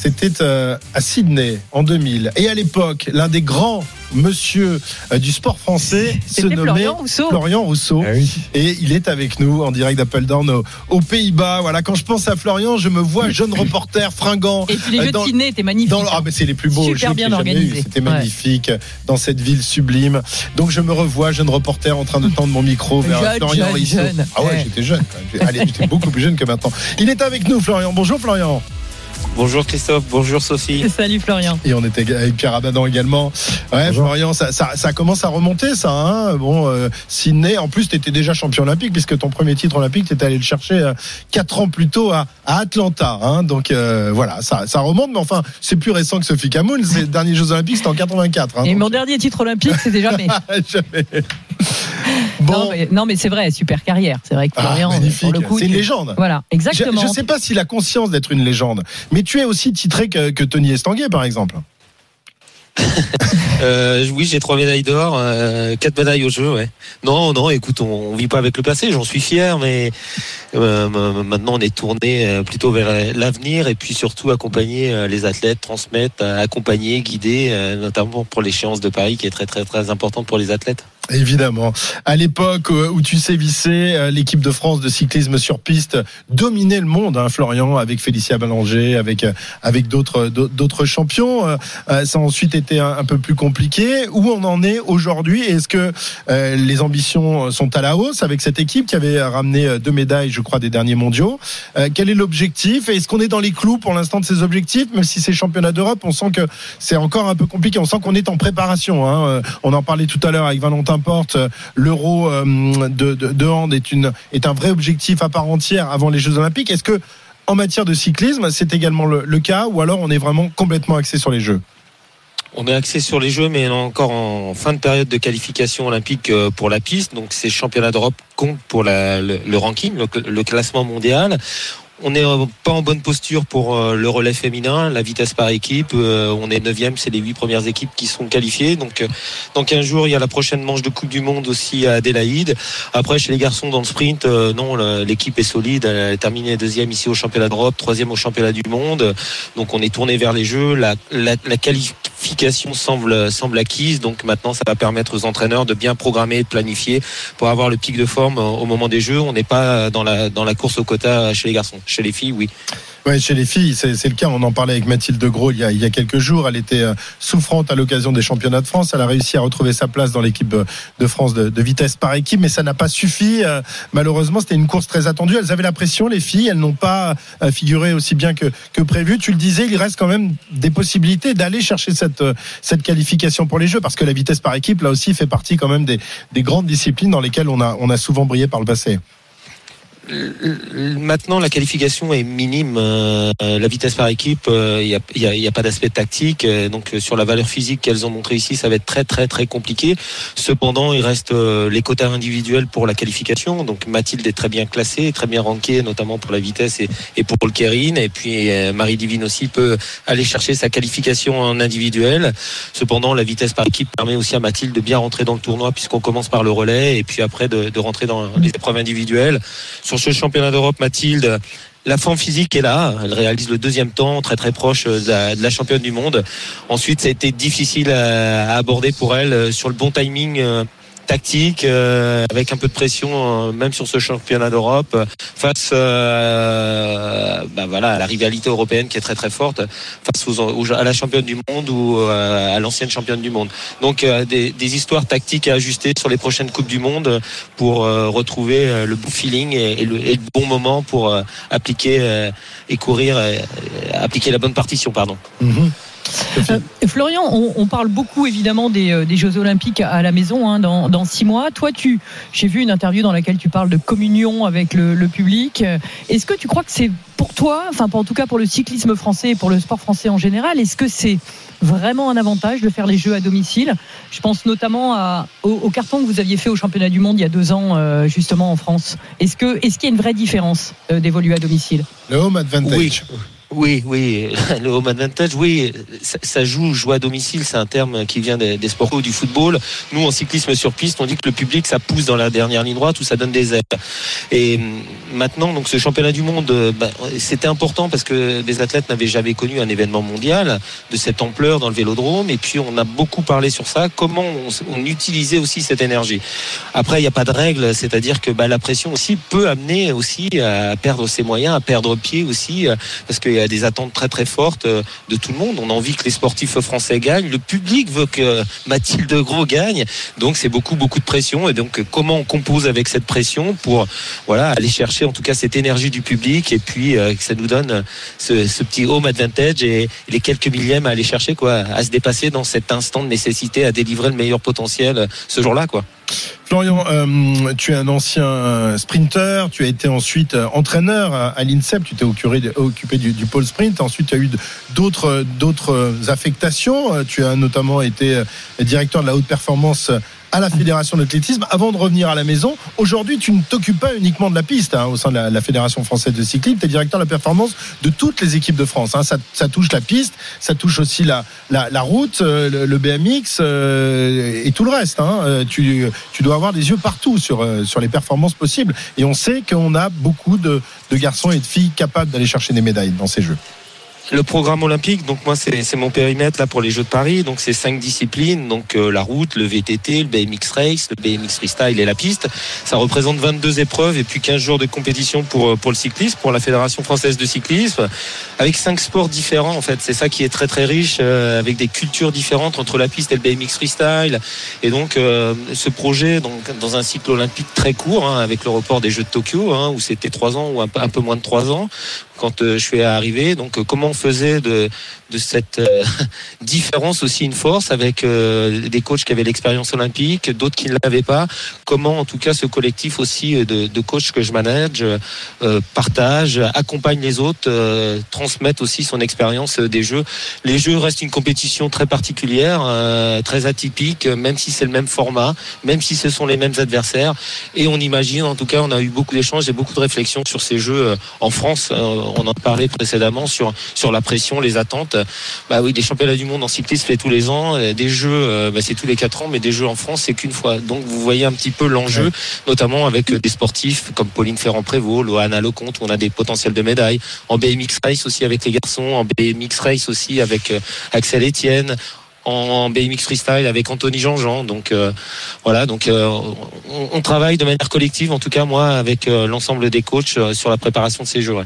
c'était euh, à Sydney en 2000. Et à l'époque, l'un des grands monsieur euh, du sport français se nommait
Florian Rousseau.
Florian Rousseau.
Ah oui.
Et il est avec nous en direct d'Appledorn aux, aux Pays-Bas. Voilà, quand je pense à Florian, je me vois jeune reporter fringant.
Et puis les
euh,
jeux
dans-
de Sydney étaient magnifiques.
dans ah, mais c'est les plus beaux
Super
jeux
bien
que j'ai jamais
organisés.
eu. C'était
Ouais.
magnifique dans cette ville sublime. Donc je me revois jeune reporter en train de tendre mon micro vers
Jeune,
Florian
jeune,
Rousseau.
jeune.
Ah ouais,
Ouais.
j'étais jeune. Quand même. Allez, j'étais beaucoup plus jeune que maintenant. Il est avec nous, Florian. Bonjour, Florian.
Bonjour Christophe, bonjour Sophie.
Salut Florian.
Et on était avec Pierre Abadan également. Ouais,
Bonjour.
Florian, ça, ça, ça commence à remonter, ça. Hein bon, euh, Sydney. En plus, tu étais déjà champion olympique puisque ton premier titre olympique, tu étais allé le chercher euh, quatre ans plus tôt à, à Atlanta. Hein donc euh, voilà, ça, ça remonte. Mais enfin, c'est plus récent que Sophie Camoun. Ses derniers Jeux olympiques, c'était en 84. Hein,
Et
donc-
mon dernier titre olympique, c'était jamais.
Jamais. Bon,
Non, mais, non, mais c'est vrai, super carrière. C'est vrai que
Ah,
Florian,
magnifique.
pour le coup,
c'est une légende.
Voilà,
Je
exactement.
ne sais pas s'il a conscience d'être une légende, mais tu es aussi titré que, Tony Estanguet, par exemple.
Euh, oui, j'ai trois médailles d'or, euh, quatre médailles au jeu. Ouais. Non, non, écoute, on, on vit pas avec le passé. J'en suis fier, mais euh, maintenant on est tourné plutôt vers l'avenir et puis surtout accompagner les athlètes, transmettre, accompagner, guider, notamment pour l'échéance de Paris qui est très très très importante pour les athlètes.
Évidemment. À l'époque euh, où tu sévissais, euh, l'équipe de France de cyclisme sur piste dominait le monde, hein, Florian, avec Félicia Ballanger, avec euh, avec d'autres d'autres champions. Ça a ensuite été un, peu plus compliqué. Où on en est aujourd'hui? Est-ce que les ambitions sont à la hausse avec cette équipe qui avait ramené deux médailles, je crois, des derniers mondiaux? Quel est l'objectif? Est-ce qu'on est dans les clous pour l'instant de ces objectifs? Même si c'est championnat d'Europe, on sent que c'est encore un peu compliqué. On sent qu'on est en préparation. Hein. On en parlait tout à l'heure avec Valentin Euh, L'Euro euh, de, de, hand est, une, est un vrai objectif à part entière avant les Jeux Olympiques. Est-ce que en matière de cyclisme, c'est également le, cas ou alors on est vraiment complètement axé sur les Jeux?
On est axé sur les Jeux, mais encore en fin de période de qualification olympique euh, pour la piste. Donc ces championnats d'Europe comptent pour le, ranking, le classement mondial. On n'est euh, pas en bonne posture pour euh, le relais féminin, la vitesse par équipe. Euh, On est neuvième, c'est les huit premières équipes qui sont qualifiées. Donc dans 15 jours, il y a la prochaine manche de Coupe du Monde aussi à Adélaïde. Après, chez les garçons dans le sprint, non, l'équipe est solide. Elle a terminé deuxième ici au championnat d'Europe, troisième au championnat du monde. Donc on est tourné vers les Jeux. La, la, la qualification semble, semble acquise. Donc maintenant, ça va permettre aux entraîneurs de bien programmer de planifier pour avoir le pic de forme au moment des Jeux. On n'est pas dans la, dans la course au quota chez les garçons. Chez les filles, oui.
Ouais, chez les filles, c'est le cas. On en parlait avec Mathilde Gros il y a, quelques jours. Elle était euh, souffrante à l'occasion des championnats de France. Elle a réussi à retrouver sa place dans l'équipe de France de, vitesse par équipe, mais ça n'a pas suffi. Euh, Malheureusement, c'était une course très attendue. Elles avaient la pression, les filles. Elles n'ont pas euh, figuré aussi bien que, prévu. Tu le disais, il reste quand même des possibilités d'aller chercher cette, cette qualification pour les Jeux, parce que la vitesse par équipe, là aussi, fait partie quand même des, des grandes disciplines dans lesquelles on a, on a souvent brillé par le passé.
Maintenant, la qualification est minime. Euh, la vitesse par équipe, il n'y a, y a- y a pas d'aspect tactique. Euh, donc, euh, sur la valeur physique qu'elles ont montré ici, ça va être très, très, très compliqué. Cependant, il reste euh, les quotas individuels pour la qualification. Donc, Mathilde est très bien classée, très bien rankée, notamment pour la vitesse et, et pour le Kérine. Et puis, euh, Marie Divine aussi peut aller chercher sa qualification en individuel. Cependant, la vitesse par équipe permet aussi à Mathilde de bien rentrer dans le tournoi puisqu'on commence par le relais et puis après de, de rentrer dans les épreuves individuelles. Ce championnat d'Europe, Mathilde, la forme physique est là. Elle réalise le deuxième temps, très très proche de la, de la championne du monde. Ensuite, ça a été difficile à, aborder pour elle euh, sur le bon timing. Tactique euh, avec un peu de pression euh, même sur ce championnat d'Europe face euh, bah voilà à la rivalité européenne qui est très très forte face aux, à la championne du monde ou à l'ancienne championne du monde donc des, des histoires tactiques à ajuster sur les prochaines coupes du monde pour retrouver le bon feeling et, le, bon moment pour appliquer et courir appliquer la bonne partition pardon
Mhm.
Euh, Florian, on, on parle beaucoup évidemment des, euh, des Jeux Olympiques à la maison hein, dans, dans six mois. Toi, tu, j'ai vu une interview dans laquelle tu parles de communion avec le, le public. Est-ce que tu crois que c'est pour toi, enfin en tout cas pour le cyclisme français et pour le sport français en général, est-ce que c'est vraiment un avantage de faire les Jeux à domicile? Je pense notamment à, au, au carton que vous aviez fait au championnat du monde il y a deux ans euh, justement en France. Est-ce que est-ce qu'il y a une vraie différence euh, d'évoluer à domicile?
Le home advantage.
Oui. Oui, oui, le home advantage, oui, ça, ça joue, à domicile, c'est un terme qui vient des, des sports du football. Nous, en cyclisme sur piste, on dit que le public, ça pousse dans la dernière ligne droite ou ça donne des ailes. Et maintenant, donc, ce championnat du monde, euh, bah, c'était important parce que des athlètes n'avaient jamais connu un événement mondial de cette ampleur dans le vélodrome. Et puis, on a beaucoup parlé sur ça, comment on, utilisait aussi cette énergie. Après, il n'y a pas de règle, c'est-à-dire que bah, la pression aussi peut amener aussi à perdre ses moyens, à perdre pied aussi, euh, parce qu'il y a des attentes très très fortes euh, de tout le monde. On a envie que les sportifs français gagnent. Le public veut que Mathilde Gros gagne. Donc c'est beaucoup beaucoup de pression. Et donc comment on compose avec cette pression pour aller chercher en tout cas cette énergie du public et puis euh, que ça nous donne ce, petit home advantage et les quelques millièmes à aller chercher quoi, à se dépasser dans cet instant de nécessité à délivrer le meilleur potentiel euh, ce jour-là quoi.
Florian, euh, tu es un ancien euh, sprinter, tu as été ensuite euh, entraîneur à, l'INSEP, tu t'es occupé, du, du, pôle sprint, ensuite tu as eu d'autres affectations, tu as notamment été directeur de la haute performance à la fédération d'athlétisme. Avant de revenir à la maison, aujourd'hui, tu ne t'occupes pas uniquement de la piste hein, au sein de la, fédération française de cyclisme. Tu es directeur de la performance de toutes les équipes de France. Hein. Ça, ça, touche la piste, ça touche aussi la, la, la route, euh, le, le, BMX euh, et tout le reste. Hein. Tu, tu dois avoir des yeux partout sur, euh, sur les performances possibles. Et on sait qu'on a beaucoup de, de garçons et de filles capables d'aller chercher des médailles dans ces jeux
le programme olympique, donc moi c'est mon périmètre là pour les Jeux de Paris, donc c'est cinq disciplines, donc euh, la route, le VTT, le BMX race, le BMX freestyle et la piste. Ça représente 22 épreuves et puis 15 jours de compétition pour pour le cyclisme, pour la Fédération française de cyclisme, avec cinq sports différents en fait. C'est ça qui est très très riche, euh, avec des cultures différentes entre la piste et le BMX freestyle. Et donc euh, ce projet, donc dans un cycle olympique très court, hein, avec le report des Jeux de Tokyo, hein, où c'était trois ans ou un peu moins de trois ans, quand euh, je suis arrivé. Donc, euh, comment on faisait de, cette euh, différence aussi une force avec des coachs qui avaient l'expérience olympique, d'autres qui ne l'avaient pas? Comment, en tout cas, ce collectif aussi de, de coachs que je manage partage, accompagne les autres, transmettent aussi son expérience des jeux. Les jeux restent une compétition très particulière, très atypique, même si c'est le même format, même si ce sont les mêmes adversaires. Et on imagine, en tout cas, on a eu beaucoup d'échanges et beaucoup de réflexions sur ces jeux en France. On en parlait précédemment sur sur la pression, les attentes. Bah oui, des championnats du monde en cyclisme fait tous les ans, des jeux, bah c'est tous les quatre ans, mais des jeux en France c'est qu'une fois. Donc vous voyez un petit peu l'enjeu, ouais. notamment avec des sportifs comme Pauline Ferrand-Prévot, Loana Lecomte, où on a des potentiels de médailles. En BMX race aussi avec les garçons, en BMX race aussi avec Axel Etienne en BMX freestyle avec Anthony Jean-Jean. Donc euh, voilà, donc euh, on, on, travaille de manière collective, en tout cas moi, avec euh, l'ensemble des coachs sur la préparation de ces jeux. Ouais.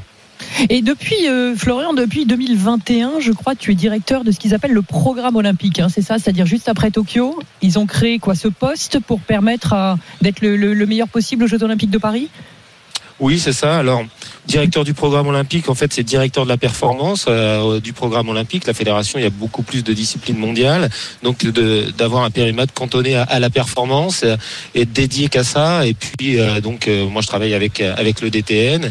Et depuis, euh, Florian, depuis 2021, je crois, tu es directeur de ce qu'ils appellent le programme olympique. Hein, c'est ça, c'est-à-dire juste après Tokyo, ils ont créé quoi ce poste pour permettre d'être le, le, le meilleur possible aux Jeux olympiques de Paris?
Oui, c'est ça. Alors, directeur du programme olympique, en fait, c'est directeur de la performance euh, du programme olympique. La fédération, il y a beaucoup plus de disciplines mondiales, donc d'avoir un périmètre cantonné à, la performance euh, et dédié qu'à ça. Et puis, euh, donc, euh, moi, je travaille avec avec le DTN,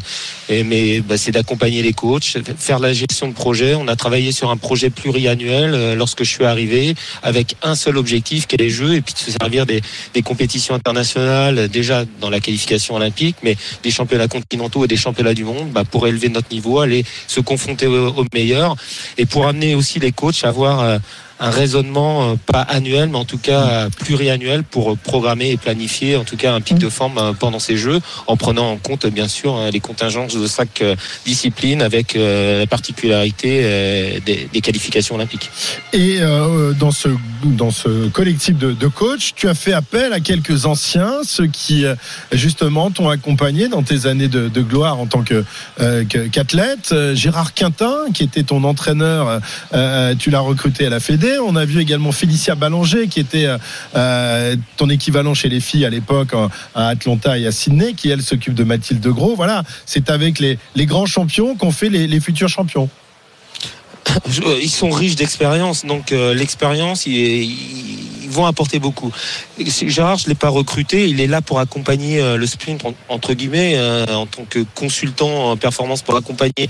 mais bah, c'est d'accompagner les coachs, faire la gestion de projet. On a travaillé sur un projet pluriannuel euh, lorsque je suis arrivé, avec un seul objectif, qui est les Jeux, et puis de se servir des, des compétitions internationales, déjà dans la qualification olympique, mais des championnats continentaux et des championnats du monde bah, pour élever notre niveau, aller se confronter aux, aux meilleurs et pour amener aussi les coachs à avoir euh, un raisonnement euh, pas annuel, mais en tout cas pluriannuel pour programmer et planifier en tout cas un pic de forme euh, pendant ces Jeux, en prenant en compte bien sûr hein, les contingences de chaque discipline avec la particularité des, qualifications olympiques.
Et euh, dans ce dans ce collectif de, coachs, tu as fait appel à quelques anciens, ceux qui justement t'ont accompagné dans tes années de, gloire en tant euh, qu'athlète. Gérard Quintin, qui était ton entraîneur, euh, tu l'as recruté à la Fédé on a vu également Félicia Ballanger, qui était euh, ton équivalent chez les filles à l'époque à Atlanta et à Sydney, qui elle s'occupe de Mathilde Gros. Voilà, c'est avec les, grands champions qu'on fait les futurs champions.
Ils sont riches d'expérience, donc euh, l'expérience, ils, ils vont apporter beaucoup. Gérard, je l'ai pas recruté, il est là pour accompagner euh, le sprint en- entre guillemets euh, en tant que consultant en performance pour accompagner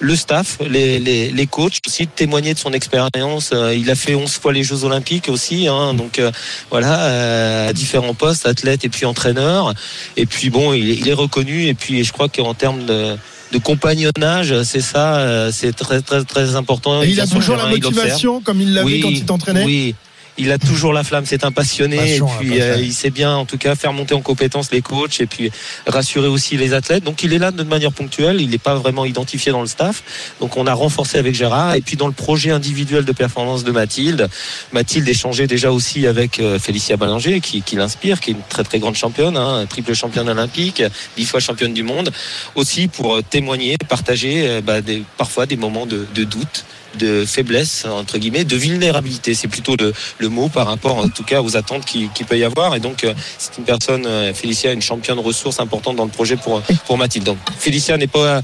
le staff, les, les, les coachs, aussi témoigner de son expérience. Euh, il a fait 11 fois les Jeux Olympiques aussi, hein, donc euh, voilà, euh, à différents postes, athlète et puis entraîneur. Et puis bon, il, il est reconnu. Et puis je crois qu'en termes de, de compagnonnage, c'est ça, euh, c'est très très très important.
Et il a toujours la motivation comme il l'avait
Oui,
quand il t'entraînait
Oui. Il a toujours la flamme, c'est un passionné.
Passion,
et puis euh, il sait bien en tout cas faire monter en compétence les coachs et puis rassurer aussi les athlètes. Donc il est là de manière ponctuelle, il n'est pas vraiment identifié dans le staff. Donc on a renforcé avec Gérard. Et puis dans le projet individuel de performance de Mathilde, Mathilde échangeait déjà aussi avec euh, Félicia Ballinger qui, qui l'inspire, qui est une très très grande championne, hein, triple championne olympique, dix fois championne du monde, aussi pour euh, témoigner, partager bah, des, parfois des moments de, de doute de faiblesse entre guillemets de vulnérabilité. C'est plutôt le, mot par rapport en tout cas aux attentes qui, qui peut y avoir. Et donc euh, c'est une personne euh, Félicia une championne ressource importante dans le projet pour pour Mathilde. Donc Félicia n'est pas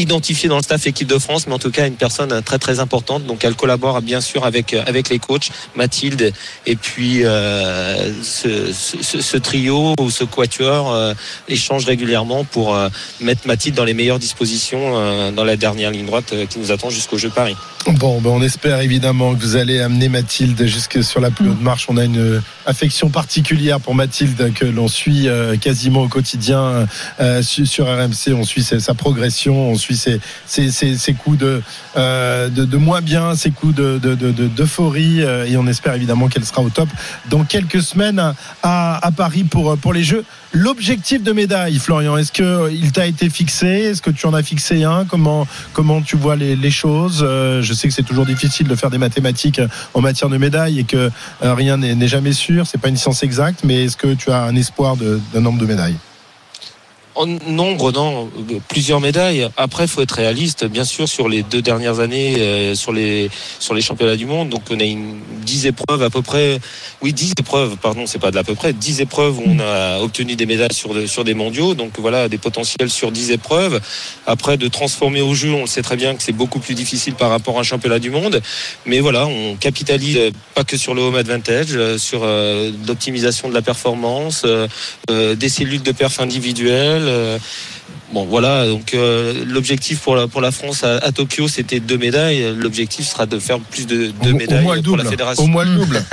identifiée dans le staff équipe de France mais en tout cas une personne très très importante donc elle collabore bien sûr avec euh, avec les coachs Mathilde et puis euh, ce, trio ou ce quatuor euh, échange régulièrement pour mettre Mathilde dans les meilleures dispositions dans la dernière ligne droite qui nous attend jusqu'au jeu Paris
Bon, ben on espère évidemment que vous allez amener Mathilde jusque sur la plus haute marche. On a une affection particulière pour Mathilde que l'on suit quasiment au quotidien su- sur RMC. On suit sa progression, on suit ses- ses coups de, euh, de, de moins bien, ses coups de, de, de- d'euphorie. euh, et on espère évidemment qu'elle sera au top dans quelques semaines à, à Paris pour, pour les Jeux. L'objectif de médaille, Florian, est-ce que il t'a été fixé? Est-ce que tu en as fixé un? Comment comment tu vois les, les choses? Euh, Je sais que c'est toujours difficile de faire des mathématiques en matière de médailles et que euh, rien n'est jamais sûr. C'est pas une science exacte, mais est-ce que tu as un espoir d'un nombre de médailles?
En nombre, non, euh, plusieurs médailles. Après, faut être réaliste. Bien sûr, sur les deux dernières années, euh, sur les sur les championnats du monde, donc on a une dix épreuves à peu près. Oui, dix épreuves. Pardon, c'est pas de l'à peu près. Dix épreuves où on a obtenu des médailles sur sur des mondiaux. Donc voilà, des potentiels sur dix épreuves. Après, de transformer au jeu, on le sait très bien que c'est beaucoup plus difficile par rapport à un championnat du monde. Mais voilà, on capitalise pas que sur le home advantage, euh, sur euh, l'optimisation de la performance, euh, euh, des cellules de perf individuelles. Euh, Bon voilà, donc euh, l'objectif pour la, pour la France à, à Tokyo c'était deux médailles. L'objectif sera de faire plus de deux
au, au
médailles
moins le
pour
double.
la fédération.
Au moins le double.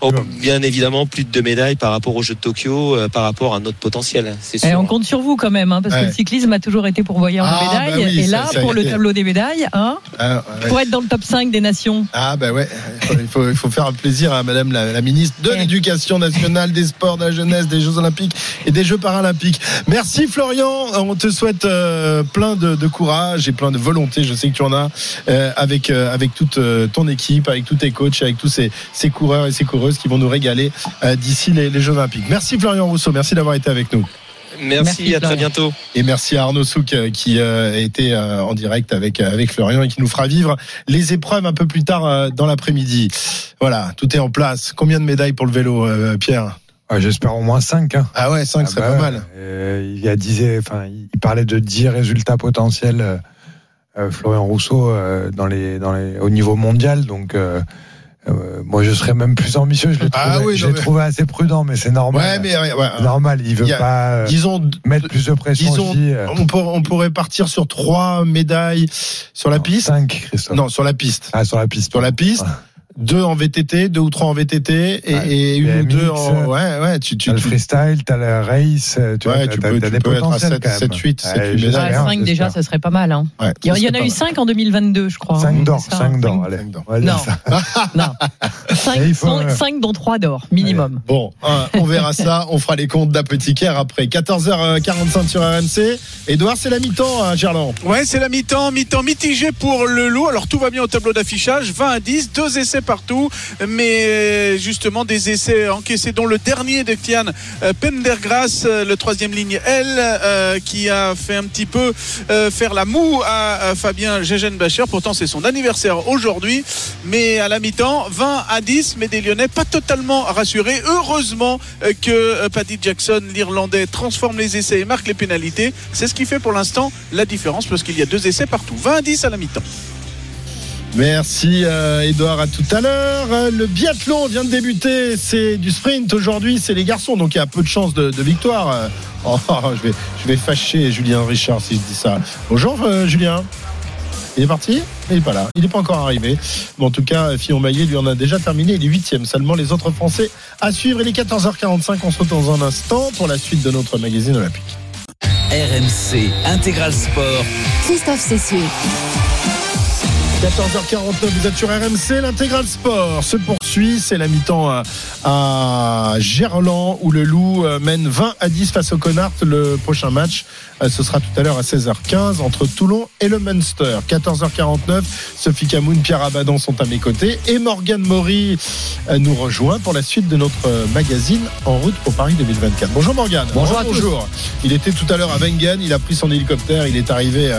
Oh, bien évidemment plus de deux médailles par rapport aux Jeux de Tokyo, euh, par rapport à notre potentiel, c'est
Et
sûr.
on compte sur vous quand même, hein, parce que le cyclisme a toujours été pourvoyeur
Ah,
de médailles.
bah oui,
et là,
ça
pour le tableau des médailles, hein,
Ah, ouais.
pour être dans le top 5 des nations.
Ah bah ouais, il faut, il faut faire plaisir à Madame la, la ministre de
Ouais.
l'Éducation nationale, des Sports, de la jeunesse, des Jeux Olympiques et des Jeux Paralympiques. Merci Florian, on te souhaite euh, plein de, de courage et plein de volonté. Je sais que tu en as euh, avec euh, avec toute euh, ton équipe, avec tous tes coachs, avec tous ces, ces coureurs et ces coureuses qui vont nous régaler euh, d'ici les, les Jeux Olympiques. Merci Florian Rousseau, merci d'avoir été avec nous.
Merci,
Merci,
à très bientôt.
Et merci à Arnaud Souk qui euh, a été euh, en direct avec avec Florian et qui nous fera vivre les épreuves un peu plus tard euh, dans l'après-midi. Voilà, tout est en place. Combien de médailles pour le vélo, Pierre?
Ouais, J'espère au moins 5. Hein.
Ah ouais, 5
Ah
serait
bah
pas mal.
Euh, il y a 10, enfin, il parlait de 10 résultats potentiels, euh, euh, Florian Rousseau, euh, dans les, dans les, au niveau mondial. Donc, euh, euh, moi, je serais même plus ambitieux. Je l'ai
Ah
trouvé,
oui,
je
non,
l'ai
mais-
trouvé assez prudent, mais c'est normal.
Ouais, mais ouais, ouais.
C'est normal, il veut
a-
pas euh,
disons
mettre plus de pression
disons, on, pour- on pourrait partir sur trois médailles sur la piste.
5, Christophe.
Non, sur la piste.
Ah, sur la piste.
Sur la piste. Deux en VTT, deux ou trois en VTT et,
Ouais.
et une ou deux en. Ouais, ouais, tu, tu,
T'as le freestyle, t'as le race, euh, tu,
Ouais,
vois,
tu
t'as-
peux- tu
des
peux être à
potentiels
sept-
quand même.
sept, huit, sept,
Ouais,
huit
j'espère,
médailles.
Ah, 5 déjà, ça serait pas mal. Hein.
ouais,
Il y en- a eu
serait
5 en 2022, je crois. hein.
5 d'or,
C'est ça,
5 d'or, allez.
Non. Non. 5,
il faut, euh,
dont 3 d'or, minimum.
Bon, euh, on verra ça. On fera les comptes d'apothicaire après 14h45 sur RMC. Edouard, c'est la mi-temps à Gerland.
Ouais, c'est la mi-temps, mi-temps mitigé pour le loup. Alors tout va bien au tableau d'affichage, 20 à 10, deux essais partout, mais justement des essais encaissés, dont le dernier de Kian euh, Pendergrass, euh, le troisième ligne L, euh, qui a fait un petit peu euh, faire la moue à, Fabien Bacher. Pourtant c'est son anniversaire aujourd'hui, mais à la mi-temps, 20 à 10, mais des Lyonnais pas totalement rassurés. Heureusement euh, que euh, Paddy Jackson, l'Irlandais, transforme les essais et marque les pénalités. C'est ce qui fait pour l'instant la différence parce qu'il y a deux essais partout. 20 à 10 à la mi-temps.
Merci euh, Edouard, à tout à l'heure. Euh, Le biathlon vient de débuter, c'est du sprint aujourd'hui, c'est les garçons, donc il y a peu de chances de, de victoire. Euh, Oh, je, vais, je vais fâcher Julien Richard si je dis ça. Bonjour euh, Julien. Il est parti? Il n'est pas là. Il n'est pas encore arrivé. Mais en tout cas, Fillon Maillet, lui, en a déjà terminé. Il est huitième. Seulement les autres Français à suivre. Il est 14h45. On se retrouve dans un instant pour la suite de notre magazine olympique.
RMC Intégral Sport.
Christophe Cessieux.
14h49, vous êtes sur RMC, l'intégral sport se poursuit, c'est la mi-temps à, à Gerland où le Loup euh, mène 20 à 10 face au Connard. Le prochain match, euh, ce sera tout à l'heure à 16h15 entre Toulon et le Munster. 14h49, Sophie Camoun, Pierre Abadan sont à mes côtés et Morgane Maury euh, nous rejoint pour la suite de notre magazine En route pour Paris 2024. Bonjour Morgane.
Bonjour à tous.
Bonjour. Il était tout à l'heure à Wengen, il a pris son hélicoptère, il est arrivé,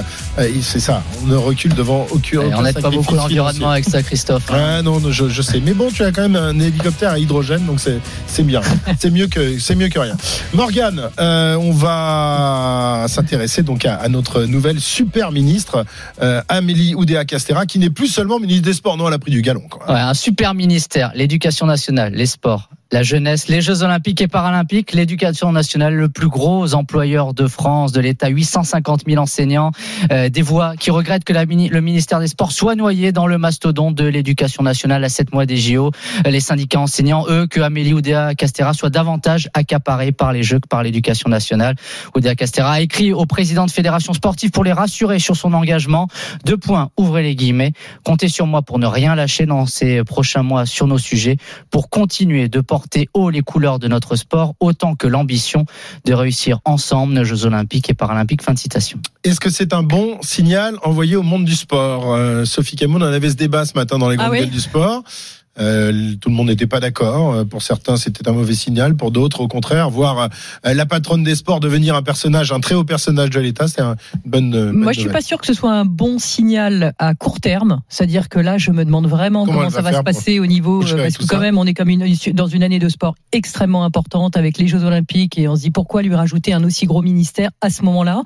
c'est ça, on ne recule devant aucun.
N'aide pas beaucoup l'environnement avec ça, Christophe.
Ah non, non, je, je sais. Mais bon, tu as quand même un hélicoptère à hydrogène, donc c'est c'est bien. c'est mieux que c'est mieux que rien. Morgane, euh, on va s'intéresser donc à, à notre nouvelle super ministre euh, Amélie Oudéa Castera, qui n'est plus seulement ministre des Sports, non, elle a pris du galon. Quoi.
Ouais, un super ministère, l'éducation nationale, les sports, la jeunesse, les Jeux olympiques et paralympiques, l'éducation nationale, le plus gros employeur de France, de l'État, 850 000 enseignants, euh, des voix qui regrettent que la le ministère des Sports soit noyé dans le mastodonte de l'éducation nationale à 7 mois des JO. Euh, Les syndicats enseignants, eux, que Amélie Oudéa Castera soit davantage accaparée par les Jeux que par l'éducation nationale. Oudéa Castera a écrit au président de fédération sportive pour les rassurer sur son engagement. Deux points, ouvrez les guillemets. Comptez sur moi pour ne rien lâcher dans ces prochains mois sur nos sujets, pour continuer de porter haut les couleurs de notre sport, autant que l'ambition de réussir ensemble nos Jeux olympiques et paralympiques. Fin de citation.
Est-ce que c'est un bon signal envoyé au monde du sport? Euh, Sophie Camoun, on avait ce débat ce matin dans les
Ah
grandes
oui?
gueules du sport. Euh, tout le monde n'était pas d'accord. Euh, Pour certains, c'était un mauvais signal. Pour d'autres, au contraire, voir euh, la patronne des sports devenir un personnage, un très haut personnage de l'État, c'est un- une bonne. euh, bonne
Moi, je suis pas sûr que ce soit un bon signal à court terme. C'est-à-dire que là, je me demande vraiment
Comment
comment, ça
va
va se passer au niveau, parce que quand même, on est comme une, dans une année de sport extrêmement importante avec les Jeux Olympiques et on se dit pourquoi lui rajouter un aussi gros ministère à ce moment-là.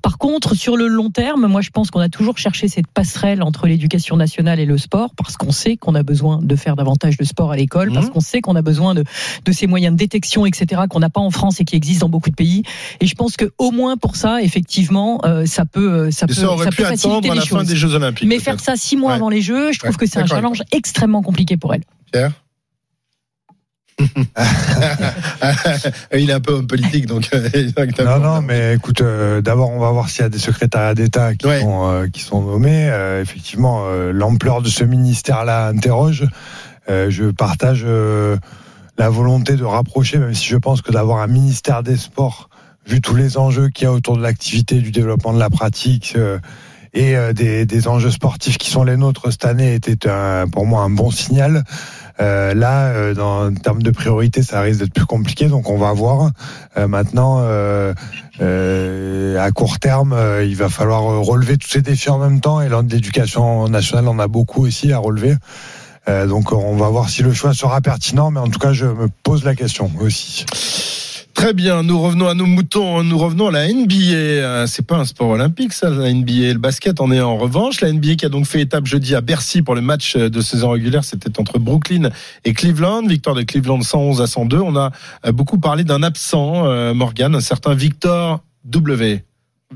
Par contre, sur le long terme, moi, je pense qu'on a toujours cherché cette passerelle entre l'éducation nationale et le sport parce qu'on sait qu'on a besoin de faire davantage de sport à l'école,
Mhm.
parce qu'on sait qu'on a besoin de, de ces moyens de détection, etc., qu'on n'a pas en France et qui existent dans beaucoup de pays. Et je pense que au moins pour ça, effectivement, euh, ça peut, euh, ça peut,
ça aurait
ça
pu
peut faciliter
attendre à
les
la fin
choses.
des Jeux Olympiques.
Mais faire ça six mois
Ouais.
avant les Jeux, je trouve
Ouais,
que c'est un challenge extrêmement compliqué pour elle.
Pierre Il est un peu homme politique, donc. euh,
Non, non, mais écoute, euh, d'abord, on va voir s'il y a des secrétariats d'État qui,
Ouais.
sont, euh, qui sont nommés. Euh, effectivement, l'ampleur de ce ministère-là interroge. Je partage la volonté de rapprocher, même si je pense que d'avoir un ministère des Sports, vu tous les enjeux qu'il y a autour de l'activité, du développement de la pratique et des, des enjeux sportifs qui sont les nôtres cette année, était un- pour moi un bon signal. Euh, là, euh, dans, en termes de priorité, ça risque d'être plus compliqué, donc on va voir. Euh, maintenant, euh, euh, à court terme, il va falloir relever tous ces défis en même temps, et l'éducation nationale en a beaucoup aussi à relever. Donc on va voir si le choix sera pertinent, mais en tout cas, je me pose la question aussi.
Très bien, nous revenons à nos moutons, nous revenons à la NBA. Euh, C'est pas un sport olympique, ça, la NBA. Le basket en est en revanche. La NBA qui a donc fait étape jeudi à Bercy pour le match de saison régulière, c'était entre Brooklyn et Cleveland. Victoire de Cleveland 111 à 102. On a euh, beaucoup parlé d'un absent, euh, Morgan, un certain Victor W.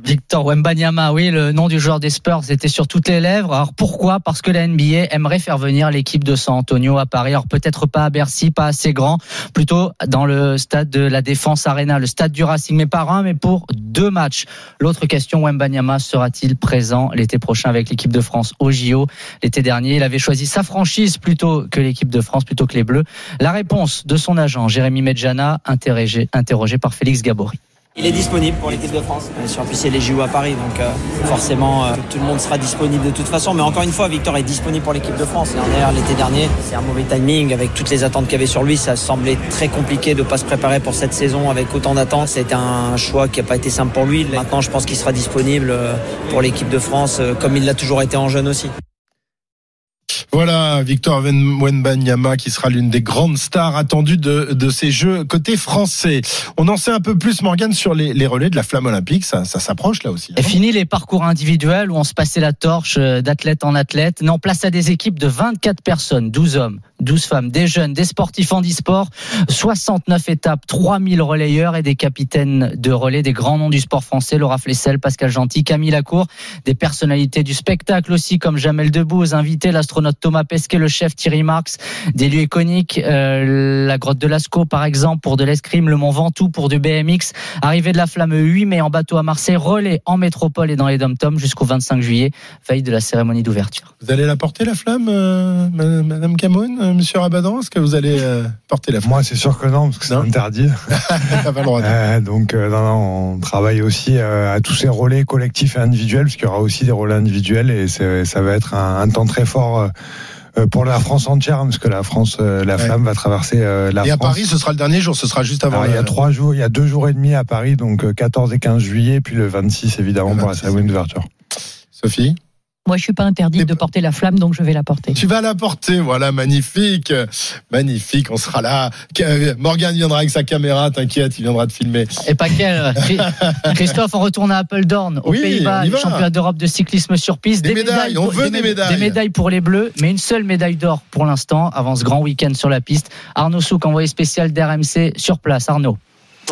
Victor Wembanyama, oui, le nom du joueur des Spurs était sur toutes les lèvres. Alors pourquoi? Parce que la NBA aimerait faire venir l'équipe de San Antonio à Paris. Alors peut-être pas à Bercy, pas assez grand, plutôt dans le stade de la Défense Arena, le stade du Racing, mais pas un, mais pour deux matchs. L'autre question, Wembanyama sera-t-il présent l'été prochain avec l'équipe de France au JO L'été dernier, il avait choisi sa franchise plutôt que l'équipe de France, plutôt que les Bleus. La réponse de son agent, Jérémy Medjana, interrogé, interrogé par Félix Gabory.
Il est disponible pour l'équipe de France. Sûr, en plus, a les JO à Paris, donc euh, forcément, euh, tout le monde sera disponible de toute façon. Mais encore une fois, Victor est disponible pour l'équipe de France. D'ailleurs, l'été dernier, c'est un mauvais timing avec toutes les attentes qu'il y avait sur lui. Ça semblait très compliqué de pas se préparer pour cette saison avec autant d'attentes. C'était un choix qui n'a pas été simple pour lui. Maintenant, je pense qu'il sera disponible euh, pour l'équipe de France, comme il l'a toujours été en jeune aussi.
Voilà, Victor Wenbanyama qui sera l'une des grandes stars attendues de, de ces Jeux côté français. On en sait un peu plus, Morgane, sur les, les relais de la flamme olympique. Ça, ça s'approche là aussi.
Et fini les parcours individuels où on se passait la torche euh, d'athlète en athlète. Non, place à des équipes de 24 personnes, 12 hommes, 12 femmes, des jeunes, des sportifs en e-sport, 69 étapes, 3000 relayeurs et des capitaines de relais, des grands noms du sport français, Laura Flessel, Pascal Gentil, Camille Lacour, des personnalités du spectacle aussi comme Jamel Debbouze, invité l'astronaute Thomas Pesquet, le chef Thierry Marx, des lieux iconiques, euh, la grotte de Lascaux par exemple pour de l'escrime, le Mont Ventoux pour du BMX, arrivée de la flamme 8 mai en bateau à Marseille, relais en métropole et dans les dom-toms jusqu'au 25 juillet, veille de la cérémonie d'ouverture.
Vous allez la porter la flamme, euh, Madame Camoun, euh, Monsieur Rabadan Est-ce que vous allez euh, porter la flamme
Moi, c'est sûr que non, parce que c'est interdit.
T'as pas le droit.
Euh, donc, euh, non, non, on travaille aussi à tous ces relais collectifs et individuels, parce qu'il y aura aussi des relais individuels, et ça va être un, un temps très fort pour la France entière, parce que la France, la
Ouais.
flamme va traverser la
Et à
France.
Paris, ce sera le dernier jour. Ce sera juste avant.
Alors, il y a trois jours, il y a deux jours et demi à Paris, donc euh, 14 et 15 juillet, puis le 26 évidemment
Le
pour la
26.
cérémonie d'ouverture.
Sophie?
Moi, je suis pas interdite de porter la flamme, donc je vais la porter.
Tu vas la porter, voilà, magnifique, magnifique, on sera là. Morgan viendra avec sa caméra, t'inquiète, il viendra te filmer.
Et pas quel. Christophe, on retourne à Apeldoorn, aux
Oui,
Pays-Bas, championnats d'Europe de cyclisme sur piste.
Des médailles, on
pour-
veut des
mé-
médailles.
Des médailles pour les Bleus, mais une seule médaille d'or pour l'instant, avant ce grand week-end sur la piste. Arnaud Souk, envoyé spécial d'RMC sur place. Arnaud.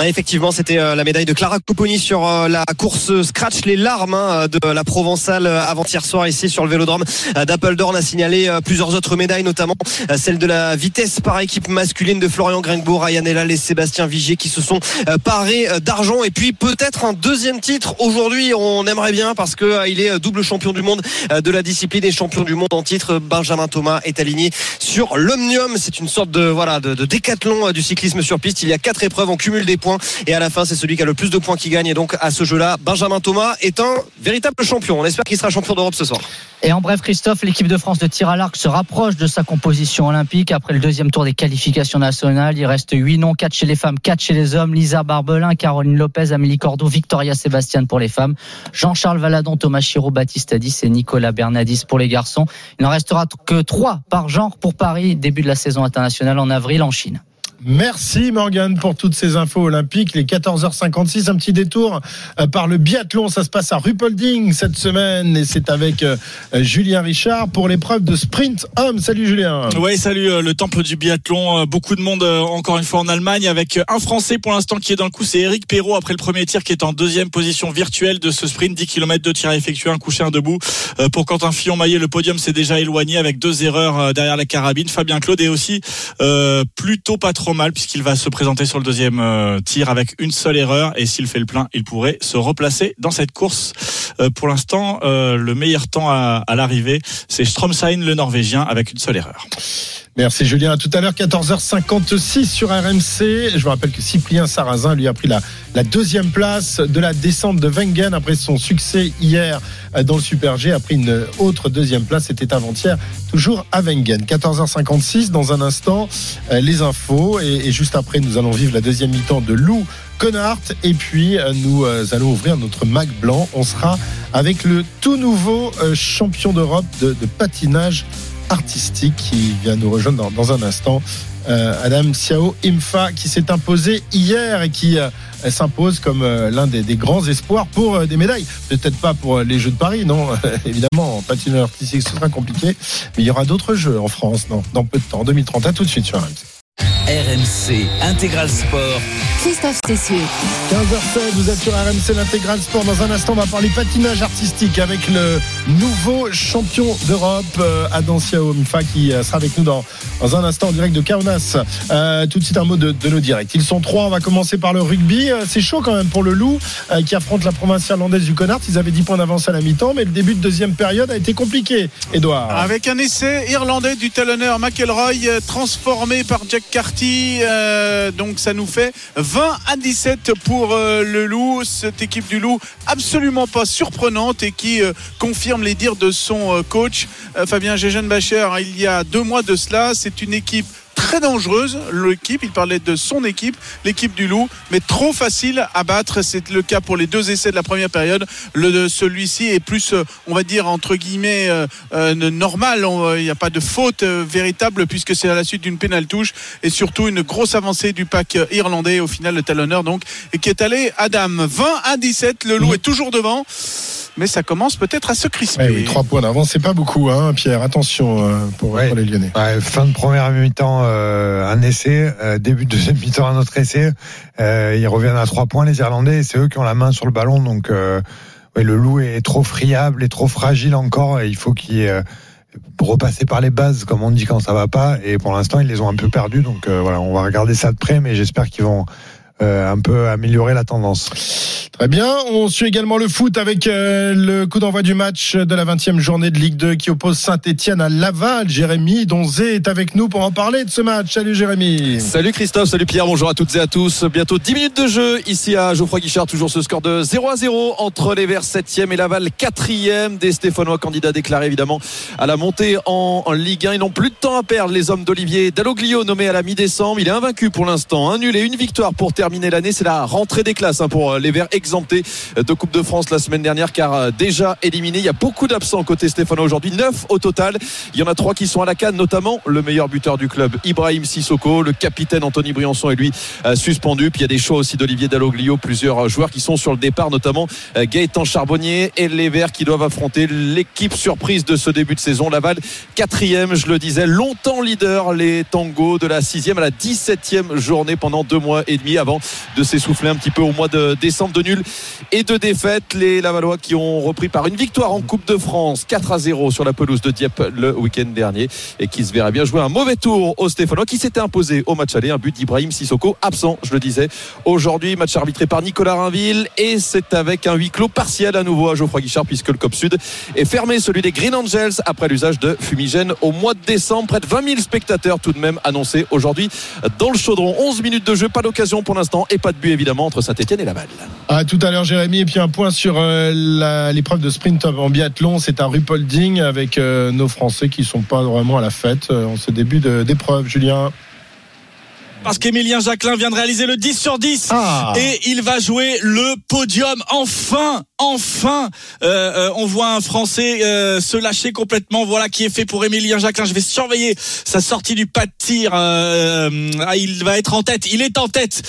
Effectivement, c'était euh, la médaille de Clara Copponi sur euh, la course scratch, les larmes hein, de la Provençale euh, avant-hier soir ici sur le Vélodrome d'Appledorn a signalé plusieurs autres médailles, notamment celle de la vitesse par équipe masculine de Florian Gringbo, Ryan Elal et Sébastien Vigier qui se sont parés d'argent et puis peut-être un deuxième titre aujourd'hui. On aimerait bien parce que il est double champion du monde de la discipline et champion du monde en titre. Benjamin Thomas est aligné sur l'Omnium. C'est une sorte de voilà de, décathlon du cyclisme sur piste. Il y a quatre épreuves, on cumule des et à la fin c'est celui qui a le plus de points qui gagne. Et donc à ce jeu-là, Benjamin Thomas est un véritable champion. On espère qu'il sera champion d'Europe ce soir.
Et en bref, Christophe, l'équipe de France de tir à l'arc se rapproche de sa composition olympique. Après le deuxième tour des qualifications nationales, il reste 8 noms, 4 chez les femmes, 4 chez les hommes. Lisa Barbelin, Caroline Lopez, Amélie Cordeau, Victoria Sébastien pour les femmes. Jean-Charles Valadon, Thomas Chiraud, Baptiste Adis et Nicolas Bernadis pour les garçons. Il n'en restera que 3 par genre pour Paris, début de la saison internationale en avril en Chine.
Merci Morgane pour toutes ces infos olympiques. Les 14h56, un petit détour euh, par le biathlon. Ça se passe à Ruppolding cette semaine et c'est avec euh, Julien Richard pour l'épreuve de sprint homme. Salut Julien.
Oui, salut euh, le temple du biathlon. Euh, Beaucoup de monde euh, encore une fois en Allemagne avec euh, un Français pour l'instant qui est dans le coup, c'est Eric Perrault après le premier tir qui est en deuxième position virtuelle de ce sprint, 10 km de tir à effectuer, un couché, un debout. Euh, Pour Quentin Fillon-Maillet, le podium s'est déjà éloigné avec deux erreurs euh, derrière la carabine. Fabien Claude est aussi euh, plutôt pas trop mal puisqu'il va se présenter sur le deuxième euh, tir avec une seule erreur et s'il fait le plein, il pourrait se replacer dans cette course. Euh, Pour l'instant, euh, le meilleur temps à, l'arrivée, c'est Stromstein, le Norvégien, avec une seule erreur.
Merci Julien. À tout à l'heure, 14h56 sur RMC. Je vous rappelle que Cyprien Sarrazin lui a pris la, deuxième place de la descente de Wengen après son succès hier euh, dans le Super G. A pris une autre deuxième place. C'était avant-hier, toujours à Wengen. 14h56. Dans un instant, euh, les infos. Et, juste après, nous allons vivre la deuxième mi-temps de Lou Connard. Et puis, euh, nous allons ouvrir notre Mac blanc. On sera avec le tout nouveau champion d'Europe de, de patinage artistique qui vient nous rejoindre dans, un instant. Euh, Adam Siao Imfa qui s'est imposé hier et qui euh, s'impose comme euh, l'un des, grands espoirs pour des médailles. Peut-être pas pour les Jeux de Paris, non. Évidemment, en artistique, ce sera compliqué. Mais il y aura d'autres Jeux en France dans peu de temps, en 2030. À tout de suite sur RMC.
RMC Intégral Sport.
Christophe Cessieux.
15h16, vous êtes sur RMC l'intégral sport. Dans un instant, on va parler patinage artistique avec le nouveau champion d'Europe, euh, Adam Siao Mfa, qui euh, sera avec nous dans, dans un instant en direct de Kaunas. Euh, tout de suite, un mot de, de nos directs. Ils sont trois. On va commencer par le rugby. C'est chaud quand même pour le Loup euh, qui affronte la province irlandaise du Connard. Ils avaient 10 points d'avance à la mi-temps, mais le début de deuxième période a été compliqué. Edouard.
Avec un essai irlandais du talonneur McElroy transformé par Jack Carty. euh, donc ça nous fait 20 à 17 pour euh, le Loup. Cette équipe du Loup absolument pas surprenante et qui euh, confirme les dires de son euh, coach Fabien Gégen Bacher il y a deux mois de cela. C'est une équipe très dangereuse, l'équipe. Il parlait de son équipe, l'équipe du Loup, mais trop facile à battre. C'est le cas pour les deux essais de la première période. Le, celui-ci est plus, euh, on va dire, entre guillemets, euh, euh, normal. Il n'y a pas de faute euh, véritable puisque c'est à la suite d'une pénale touche et surtout une grosse avancée du pack euh, irlandais. Au final, le talonneur, donc, et qui est allé à dame. 20 à 17. Le Loup est toujours devant. Mais ça commence peut-être à se crisper.
Ouais, oui, trois points d'avance, c'est pas beaucoup, hein, Pierre. Attention euh, pour,
Ouais.
pour les Lyonnais.
Ouais, fin de première mi-temps, euh, un essai. euh, début de deuxième mi-temps, un autre essai. Euh, ils reviennent à trois points, les Irlandais. et C'est eux qui ont la main sur le ballon. Donc, le loup est trop friable et trop fragile encore. Et il faut qu'il repasser par les bases, comme on dit quand ça va pas. Et pour l'instant, ils les ont un peu perdus. Donc, voilà, on va regarder ça de près, mais j'espère qu'ils vont un peu améliorer la tendance.
Très bien. On suit également le foot avec euh, le coup d'envoi du match de la 20e journée de Ligue 2 qui oppose Saint-Etienne à Laval. Jérémy Donzé est avec nous pour en parler de ce match. Salut Jérémy.
Salut Christophe, salut Pierre, bonjour à toutes et à tous. Bientôt 10 minutes de jeu ici à Geoffroy Guichard, toujours ce score de 0 à 0 entre les Verts 7e et Laval 4e. Des Stéphanois candidats déclarés évidemment à la montée en, en Ligue 1. Ils n'ont plus de temps à perdre, les hommes d'Olivier Dalloglio nommé à la mi-décembre. Il est invaincu pour l'instant, un nul et une victoire pour terminer l'année. C'est la rentrée des classes hein, pour les Verts exemptés de Coupe de France la semaine dernière car euh, déjà éliminé. Il y a beaucoup d'absents côté Stéphanois aujourd'hui, 9 au total. Il y en a trois qui sont à la canne, notamment le meilleur buteur du club, Ibrahim Sissoko, le capitaine Anthony Briançon et lui euh, suspendu. Puis il y a des choix aussi d'Olivier Dalloglio, plusieurs euh, joueurs qui sont sur le départ, notamment euh, Gaëtan Charbonnier et les Verts qui doivent affronter l'équipe surprise de ce début de saison. Laval, quatrième, je le disais, longtemps leader, les tangos de la sixième à la 17e journée pendant deux mois et demi avant de s'essouffler un petit peu au mois de décembre de nul et de défaite. Les Lavallois qui ont repris par une victoire en Coupe de France 4 à 0 sur la pelouse de Dieppe le week-end dernier et qui se verra bien jouer un mauvais tour au Stéphanois qui s'était imposé au match aller. Un but d'Ibrahim Sissoko absent, je le disais. Aujourd'hui, match arbitré par Nicolas Rainville et c'est avec un huis clos partiel à nouveau à Geoffroy Guichard puisque le COP Sud est fermé, celui des Green Angels après l'usage de fumigène au mois de décembre. Près de 20 000 spectateurs tout de même annoncés aujourd'hui dans le chaudron. 11 minutes de jeu, pas d'occasion pour l'instant et pas de but évidemment entre Saint-Etienne et Laval.
À tout à l'heure, Jérémy. Et puis un point sur euh, la- l'épreuve de sprint en biathlon. C'est à Rupolding avec euh, nos Français qui sont pas vraiment à la fête euh, en ce début de- d'épreuve. Julien.
Parce qu'Emilien Jacquelin vient de réaliser le 10 sur 10
Ah.
et il va jouer le podium. Enfin, enfin, euh, euh, on voit un Français euh, se lâcher complètement. Voilà qui est fait pour Emilien Jacquelin. Je vais surveiller sa sortie du pas de tir. Ah, il va être en tête. Il est en tête,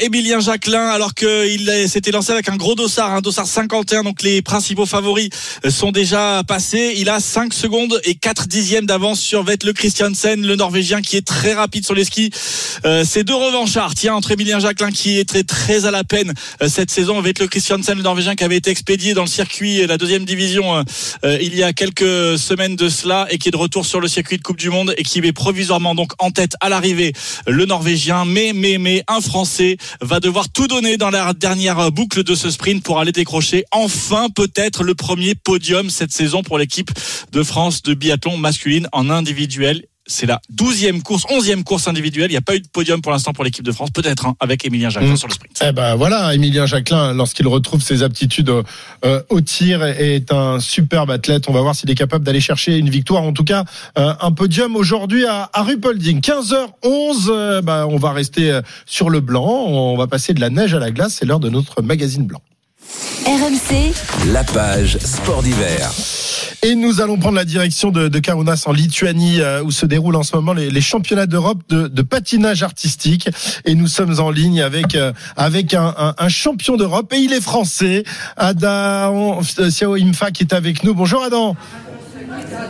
Emilien Jacquelin, alors qu'il s'était lancé avec un gros dossard, un dossard 51. Donc les principaux favoris sont déjà passés. Il a 5 secondes et 4 dixièmes d'avance sur Vetle Christiansen, le Norvégien qui est très rapide sur les skis. C'est deux revanchards, tiens, entre Emilien Jacquelin qui est très, à la peine cette saison le Christiansen, le Norvégien qui avait été expédié dans le circuit la deuxième division euh, euh, il y a quelques semaines de cela et qui est de retour sur le circuit de Coupe du Monde et qui est provisoirement donc en tête à l'arrivée le Norvégien. Mais, mais, mais, un Français va devoir tout donner dans la dernière boucle de ce sprint pour aller décrocher enfin peut-être le premier podium cette saison pour l'équipe de France de biathlon masculine en individuel. C'est la douzième course, onzième course individuelle. Il n'y a pas eu de podium pour l'instant pour l'équipe de France, peut-être hein, avec Emilien Jacquelin
Mm.
sur le sprint.
Eh ben voilà, Emilien Jacquelin, lorsqu'il retrouve ses aptitudes euh, euh, au tir, est un superbe athlète. On va voir s'il est capable d'aller chercher une victoire, en tout cas euh, un podium aujourd'hui à, à Rupolding. 15h11, euh, bah, on va rester sur le blanc, on va passer de la neige à la glace, c'est l'heure de notre magazine blanc.
RMC,
La page sport d'hiver.
Et nous allons prendre la direction de, de Kaunas en Lituanie, euh, où se déroulent en ce moment les, les championnats d'Europe de, de patinage artistique. Et nous sommes en ligne avec euh, avec un, un- un champion d'Europe et il est français, Adam Xiao Imfa qui est avec nous. Bonjour Adam.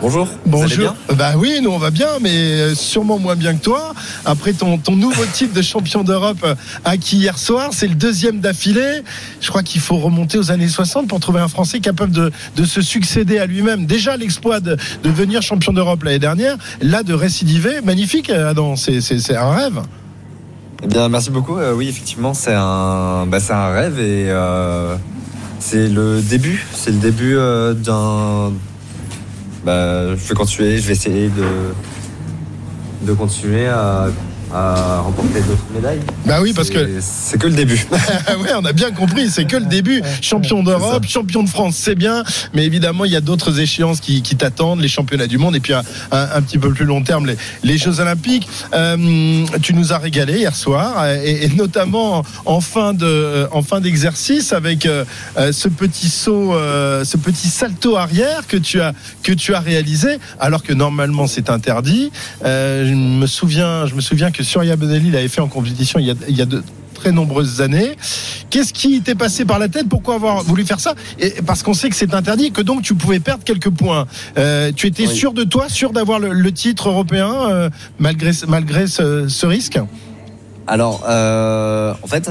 Bonjour.
Bonjour. Bah oui, nous on va bien, mais euh, sûrement moins bien que toi. Après ton, ton nouveau titre de champion d'Europe euh, acquis hier soir, c'est le deuxième d'affilée. Je crois qu'il faut remonter aux années 60 pour trouver un Français capable de, de se succéder à lui-même. Déjà l'exploit de, de devenir champion d'Europe l'année dernière, là de récidiver, magnifique Adam, c'est un rêve.
Eh bien, merci beaucoup. Euh, oui, effectivement, c'est un, bah, un rêve et euh, c'est le début. C'est le début euh, d'un. Bah, je vais continuer. Je vais essayer de de continuer à à remporter d'autres médailles.
Bah oui, parce que
c'est que le début.
oui, on a bien compris, c'est que le début. Champion d'Europe, champion de France, c'est bien, mais évidemment, il y a d'autres échéances qui, qui t'attendent, les championnats du monde, et puis un, petit peu plus long terme, les, les Jeux Olympiques. Euh, tu nous as régalé hier soir, et, et notamment en fin de, en fin d'exercice avec euh, euh, ce petit saut, euh, ce petit salto arrière que tu as que tu as réalisé, alors que normalement c'est interdit. Euh, je me souviens, je me souviens que Surya Benelli l'avait fait en compétition il y a, il y a de très nombreuses années. Qu'est-ce qui t'est passé par la tête? Pourquoi avoir voulu faire ça? Et Parce qu'on sait que c'est interdit et que donc tu pouvais perdre quelques points. Euh, tu étais
Oui.
sûr de toi, sûr d'avoir le, le titre européen euh, malgré, malgré ce, ce risque?
Alors, euh, en fait,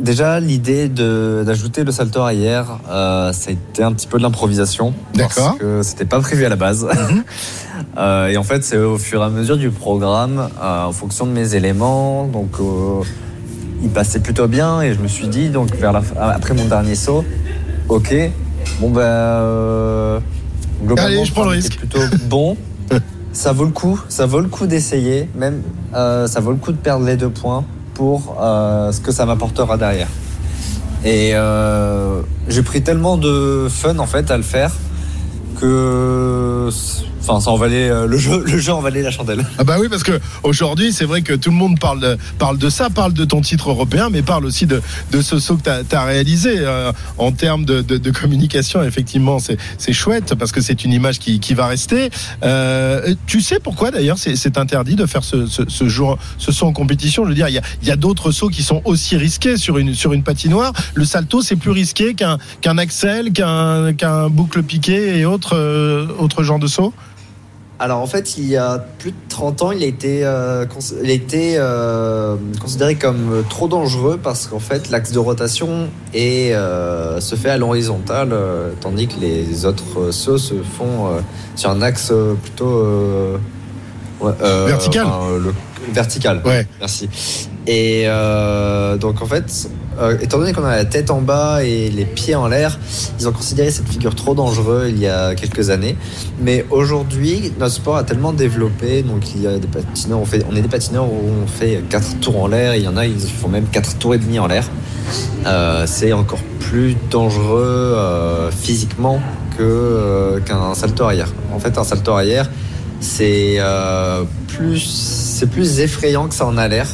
déjà, l'idée de- d'ajouter le salto arrière, euh, ça a été un petit peu de l'improvisation.
D'accord.
Parce que c'était pas prévu à la base. Euh, et en fait, c'est au fur et à mesure du programme, euh, en fonction de mes éléments. Donc, euh, il passait plutôt bien. Et je me suis dit, donc, vers la, fin- après mon dernier saut, ok, bon, ben. euh, globalement,
Allez, je prends le
était plutôt bon. ça vaut le coup, ça vaut le coup d'essayer, même ça vaut le coup de perdre les deux points pour ce que ça m'apportera derrière. Et j'ai pris tellement de fun en fait à le faire que, enfin, ça en valait euh, le jeu, le jeu en valait la chandelle.
Ah bah oui, parce que aujourd'hui, c'est vrai que tout le monde parle de, parle de ça, parle de ton titre européen, mais parle aussi de, de ce saut que tu as, réalisé. Euh, en termes de, de, de communication, effectivement, c'est chouette parce que c'est une image qui, qui va rester. Euh, tu sais pourquoi d'ailleurs c'est interdit de faire ce, ce, ce, jour, ce saut en compétition? Je veux dire, il y a, y a d'autres sauts qui sont aussi risqués sur une, sur une patinoire. Le salto, c'est plus risqué qu'un qu'un axel, qu'un qu'un boucle piqué et autres euh, autres genres de sauts?
Alors en fait, il y a plus de 30 ans, il a été, euh, il a été euh, considéré comme euh, trop dangereux parce qu'en fait, l'axe de rotation est, euh, se fait à l'horizontale, euh, tandis que les autres euh, sauts se font euh, sur un axe plutôt euh, ouais,
Vertical.
enfin, le- vertical.
Ouais.
Merci. Et euh, donc en fait, euh, étant donné qu'on a la tête en bas et les pieds en l'air, ils ont considéré cette figure trop dangereuse il y a quelques années. Mais aujourd'hui, notre sport a tellement développé, donc il y a des patineurs, on, fait, on est des patineurs où on fait 4 tours en l'air, il y en a, ils font même 4 tours et demi en l'air. Euh, c'est encore plus dangereux euh, physiquement que, euh, qu'un salto arrière. En fait, un salto arrière, c'est euh, plus, c'est plus effrayant que ça en a l'air.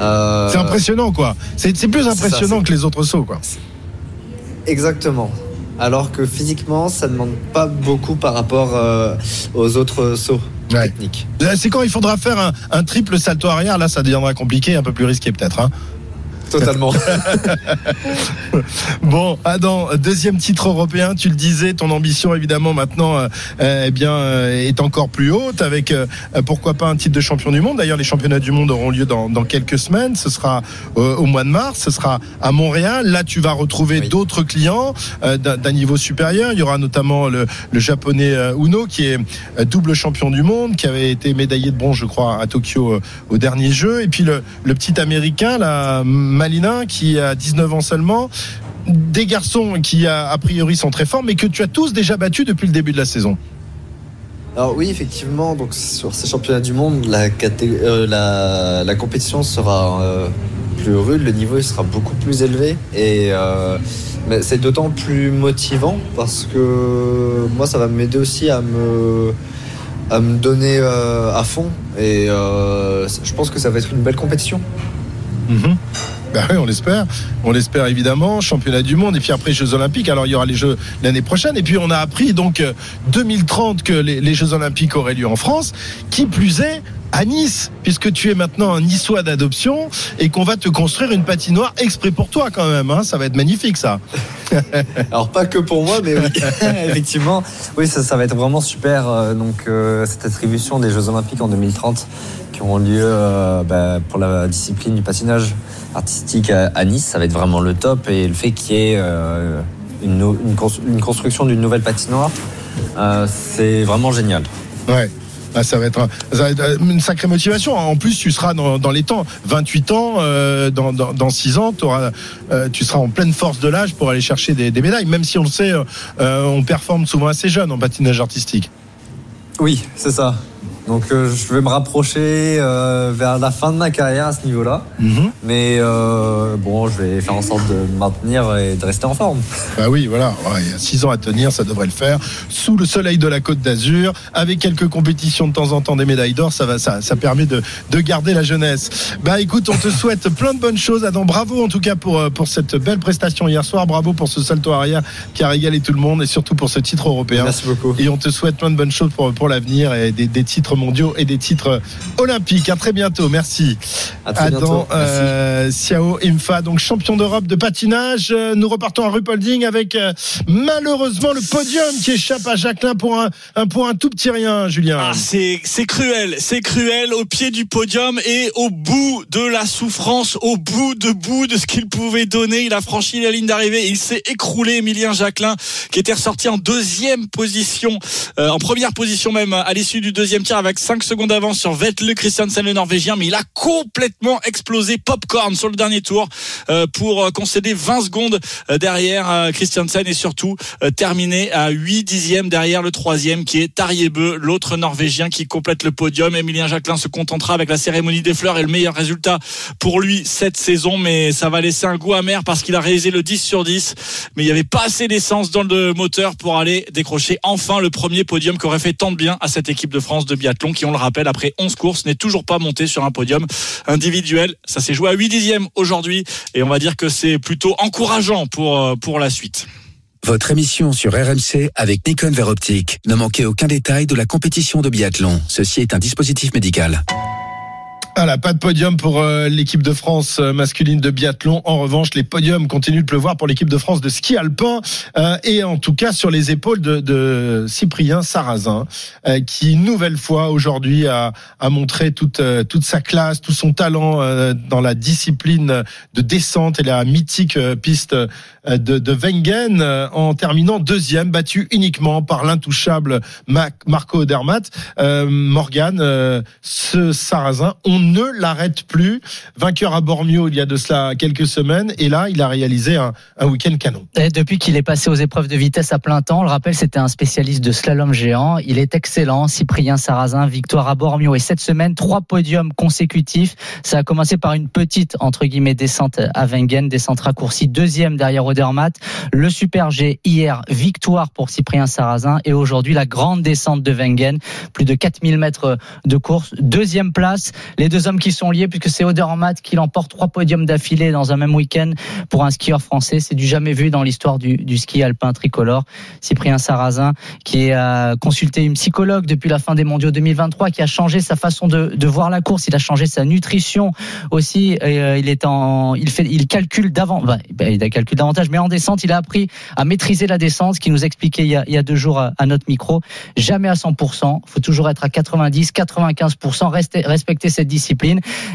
Euh,
C'est impressionnant, quoi. C'est plus
ça,
impressionnant que les autres sauts, quoi.
Exactement. Alors que physiquement, ça ne demande pas beaucoup par rapport euh, aux autres sauts techniques.
Là, C'est quand il faudra faire un, un triple salto arrière, là ça deviendra compliqué, un peu plus risqué peut-être. Hein.
Totalement.
bon, Adam, deuxième titre européen, tu le disais, ton ambition évidemment maintenant euh, euh, eh bien, euh, est encore plus haute avec euh, pourquoi pas un titre de champion du monde. D'ailleurs, les championnats du monde auront lieu dans, dans quelques semaines. Ce sera au mois de mars, ce sera à Montréal. Là, tu vas retrouver d'autres clients d'un niveau supérieur. Il y aura notamment le, le japonais Uno qui est double champion du monde, qui avait été médaillé de bronze, je crois, à Tokyo au dernier jeu. Et puis le, le petit américain, là, Malina, qui a 19 ans seulement. Des garçons qui, a, a priori, sont très forts, mais que tu as tous déjà battus depuis le début de la saison.
Alors oui, effectivement, donc sur ces championnats du monde, la, euh, la, la compétition sera euh, plus rude, le niveau sera beaucoup plus élevé et euh, c'est d'autant plus motivant parce que moi ça va m'aider aussi à me à me donner à fond et je pense que ça va être une belle compétition.
Mhm. Ben oui, on l'espère. On l'espère évidemment. Championnat du monde et puis après Jeux Olympiques. Alors il y aura les Jeux l'année prochaine. Et puis on a appris donc euh, 2030 que les, Jeux Olympiques auraient lieu en France. Qui plus est à Nice, puisque tu es maintenant un Niçois d'adoption et qu'on va te construire une patinoire exprès pour toi quand même. Hein. Ça va être magnifique ça.
Alors pas que pour moi, mais effectivement, oui, ça, va être vraiment super. euh, Donc euh, cette attribution des Jeux Olympiques en 2030 qui auront lieu euh, bah, pour la discipline du patinage artistique à, à Nice, ça va être vraiment le top. Et le fait qu'il y ait euh, une, construction d'une nouvelle patinoire, euh, c'est vraiment génial.
Ouais. Ah, ça, va être, un- ça va être une sacrée motivation. En plus, tu seras dans, dans les temps. 28 ans, euh, dans, dans, dans 6 ans, euh, tu seras en pleine force de l'âge pour aller chercher des, des médailles. Même si on le sait, euh, on performe souvent assez jeune en patinage artistique.
Oui, c'est ça. Donc euh, je vais me rapprocher euh, vers la fin de ma carrière à ce niveau-là.
Mhm.
Mais euh, bon, je vais faire en sorte de me maintenir et de rester en forme.
Bah oui, voilà. Ouais, il y a 6 ans à tenir, ça devrait le faire. Sous le soleil de la Côte d'Azur, avec quelques compétitions de temps en temps des médailles d'or, ça, va, ça, ça permet de, de garder la jeunesse. Bah écoute, on te souhaite plein de bonnes choses. Adam, bravo en tout cas pour, pour cette belle prestation hier soir. Bravo pour ce salto arrière qui a régalé tout le monde et surtout pour ce titre européen.
Merci beaucoup.
Et on te souhaite plein de bonnes choses pour, pour l'avenir et des, des titres mondiaux et des titres olympiques. À très bientôt. Merci.
À très bientôt.
Adam euh, Siao Imfa, donc champion d'Europe de patinage. Euh, Nous repartons à Ruppolding avec euh, malheureusement le podium qui échappe à Jacqueline pour un, un pour un tout petit rien, Julien.
Ah, c'est cruel, c'est cruel au pied du podium et au bout de la souffrance, au bout de bout de ce qu'il pouvait donner. Il a franchi la ligne d'arrivée et il s'est écroulé. Emilien Jacquelin qui était ressorti en deuxième position, euh, en première position même à l'issue du deuxième avec 5 secondes d'avance sur Vettel Christiansen le Norvégien, mais il a complètement explosé popcorn sur le dernier tour euh, pour euh, concéder 20 secondes euh, derrière Christiansen et surtout terminer à 8 dixièmes derrière le troisième qui est Tariebeu, l'autre Norvégien qui complète le podium. Emilien Jacquelin se contentera avec la cérémonie des fleurs et le meilleur résultat pour lui cette saison, mais ça va laisser un goût amer parce qu'il a réalisé le 10 sur 10, mais il n'y avait pas assez d'essence dans le moteur pour aller décrocher enfin le premier podium qui aurait fait tant de bien à cette équipe de France de biathlon qui, on le rappelle, après 11 courses, n'est toujours pas monté sur un podium individuel. Ça s'est joué à 8 dixièmes aujourd'hui et on va dire que c'est plutôt encourageant pour, euh, pour la suite.
Votre émission sur RMC avec Nikon Veroptique. Ne manquez aucun détail de la compétition de biathlon. Ceci est un dispositif médical.
Voilà, pas de podium pour euh, l'équipe de France euh, masculine de biathlon. En revanche, les podiums continuent de pleuvoir pour l'équipe de France de ski alpin euh, et en tout cas sur les épaules de, de Cyprien Sarrazin, euh, qui une nouvelle fois aujourd'hui a, a montré toute euh, toute sa classe, tout son talent dans la discipline de descente et la mythique piste de, de Wengen en terminant deuxième, battu uniquement par l'intouchable Marco Odermatt. Euh, Morgan, ce Sarrazin, ne l'arrête plus. Vainqueur à Bormio il y a de cela quelques semaines, et là, il a réalisé un, un week-end canon.
Et depuis qu'il est passé aux épreuves de vitesse à plein temps, on le rappelle, c'était un spécialiste de slalom géant. Il est excellent. Cyprien Sarrazin, victoire à Bormio. Et cette semaine, trois podiums consécutifs. Ça a commencé par une petite, entre guillemets, descente à Wengen, descente raccourcie, deuxième derrière Odermatt. Le Super G hier, victoire pour Cyprien Sarrazin. Et aujourd'hui, la grande descente de Wengen, plus de 4000 mètres de course. Deuxième place, les deux hommes qui sont liés, puisque c'est Odermatt qui l'emporte trois podiums d'affilée dans un même week-end pour un skieur français. C'est du jamais vu dans l'histoire du, ski alpin tricolore. Cyprien Sarrazin, qui a consulté une psychologue depuis la fin des mondiaux 2023, qui a changé sa façon de, voir la course. Il a changé sa nutrition aussi. Euh, il est en, il fait, il calcule d'avant, bah, bah, il a calcule davantage, mais en descente, il a appris à maîtriser la descente, ce qui nous expliquait il y a, il deux jours à, notre micro. Jamais à 100%. Faut toujours être à 90, 95%. Rester, respecter cette discipline.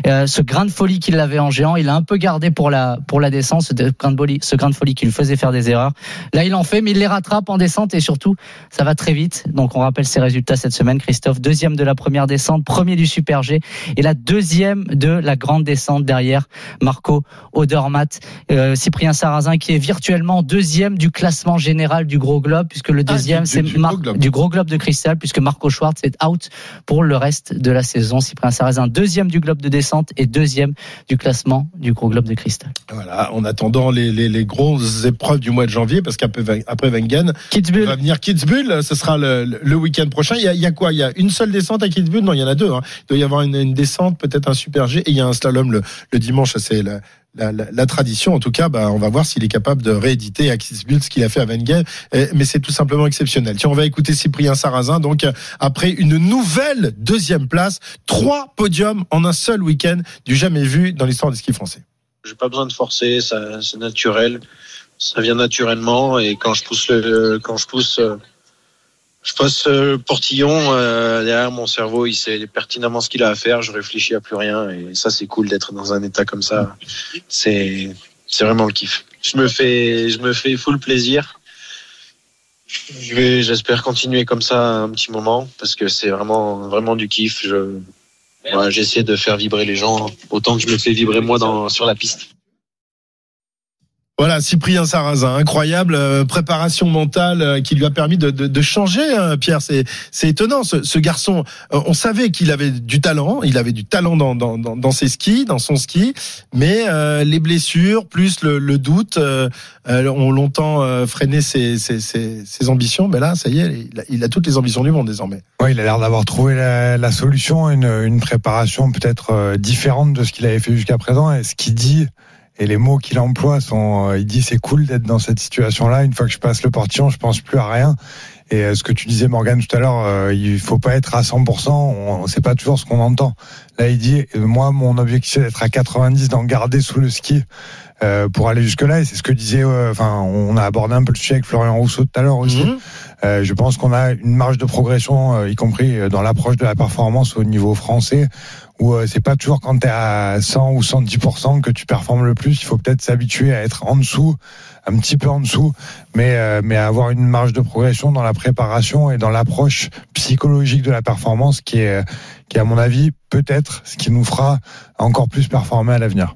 Euh, ce grain de folie qu'il avait en géant, il a un peu gardé pour la, pour la descente, ce grain de folie, ce grain de folie qui lui faisait faire des erreurs. Là, il en fait, mais il les rattrape en descente et surtout, ça va très vite. Donc, on rappelle ses résultats cette semaine. Christophe, deuxième de la première descente, premier du Super G et la deuxième de la grande descente derrière Marco Odermatt. Euh, Cyprien Sarrazin qui est virtuellement deuxième du classement général du gros globe puisque le deuxième
du-
c'est
du
du gros globe de cristal puisque Marco Schwartz est out pour le reste de la saison. Cyprien Sarrazin deuxième du globe de descente et deuxième du classement du gros globe de cristal.
Voilà, en attendant les, les, les grosses épreuves du mois de janvier, parce qu'après après Wengen,
Kitzbühel.
va venir Kitzbühel, ce sera le, le- week-end prochain. Il y, a, il y a quoi? Il y a une seule descente à Kitzbühel? Non, il y en a deux. hein. Il doit y avoir une, une descente, peut-être un super G, et il y a un slalom le, le dimanche. C'est la, la, la, tradition. En tout cas, bah, on va voir s'il est capable de rééditer à Kitzbühel ce qu'il a fait à Wengen. Eh, Mais c'est tout simplement exceptionnel. Tiens, on va écouter Cyprien Sarrazin. Donc, euh, après une nouvelle deuxième place, trois podiums en un seul week-end, du jamais vu dans l'histoire du ski français.
J'ai pas besoin de forcer, c'est naturel, ça vient naturellement et quand je pousse le, quand je pousse, euh, je passe euh, le portillon euh, derrière mon cerveau, il sait pertinemment ce qu'il a à faire, je réfléchis à plus rien et ça c'est cool d'être dans un état comme ça. C'est, c'est vraiment le kiff. Je me fais, je me fais full plaisir. Je vais, j'espère continuer comme ça un petit moment parce que c'est vraiment, vraiment du kiff. Je, voilà, j'essaie de faire vibrer les gens autant que je me fais vibrer moi dans, sur la piste.
Voilà, Cyprien Sarrazin, incroyable euh, préparation mentale euh, qui lui a permis de, de, de changer. hein, Pierre, c'est c'est étonnant. Ce, ce garçon, euh, on savait qu'il avait du talent, il avait du talent dans, dans, dans, ses skis, dans son ski, mais euh, les blessures plus le, le doute euh, ont longtemps freiné ses, ses, ses, ses ambitions. Mais là, ça y est, il a, il a toutes les ambitions du monde désormais.
Ouais, il a l'air d'avoir trouvé la, la solution, une, une préparation peut-être différente de ce qu'il avait fait jusqu'à présent. Et ce qu'il dit et les mots qu'il emploie sont, euh, il dit c'est cool d'être dans cette situation-là. Une fois que je passe le portillon, je pense plus à rien. Et euh, ce que tu disais Morgan tout à l'heure, euh, il faut pas être à 100%. On, c'est pas toujours ce qu'on entend. Là, il dit moi mon objectif c'est d'être à 90, d'en garder sous le ski. euh, pour aller jusque là et c'est ce que disait euh, enfin on a abordé un peu le sujet avec Florian Rousseau tout à l'heure aussi Euh, je pense qu'on a une marge de progression euh, y compris dans l'approche de la performance au niveau français où euh, c'est pas toujours quand tu es à 100 ou 110% que tu performes le plus. Il faut peut-être s'habituer à être en dessous un petit peu en dessous mais euh, mais à avoir une marge de progression dans la préparation et dans l'approche psychologique de la performance qui est qui est, à mon avis peut-être ce qui nous fera encore plus performer à l'avenir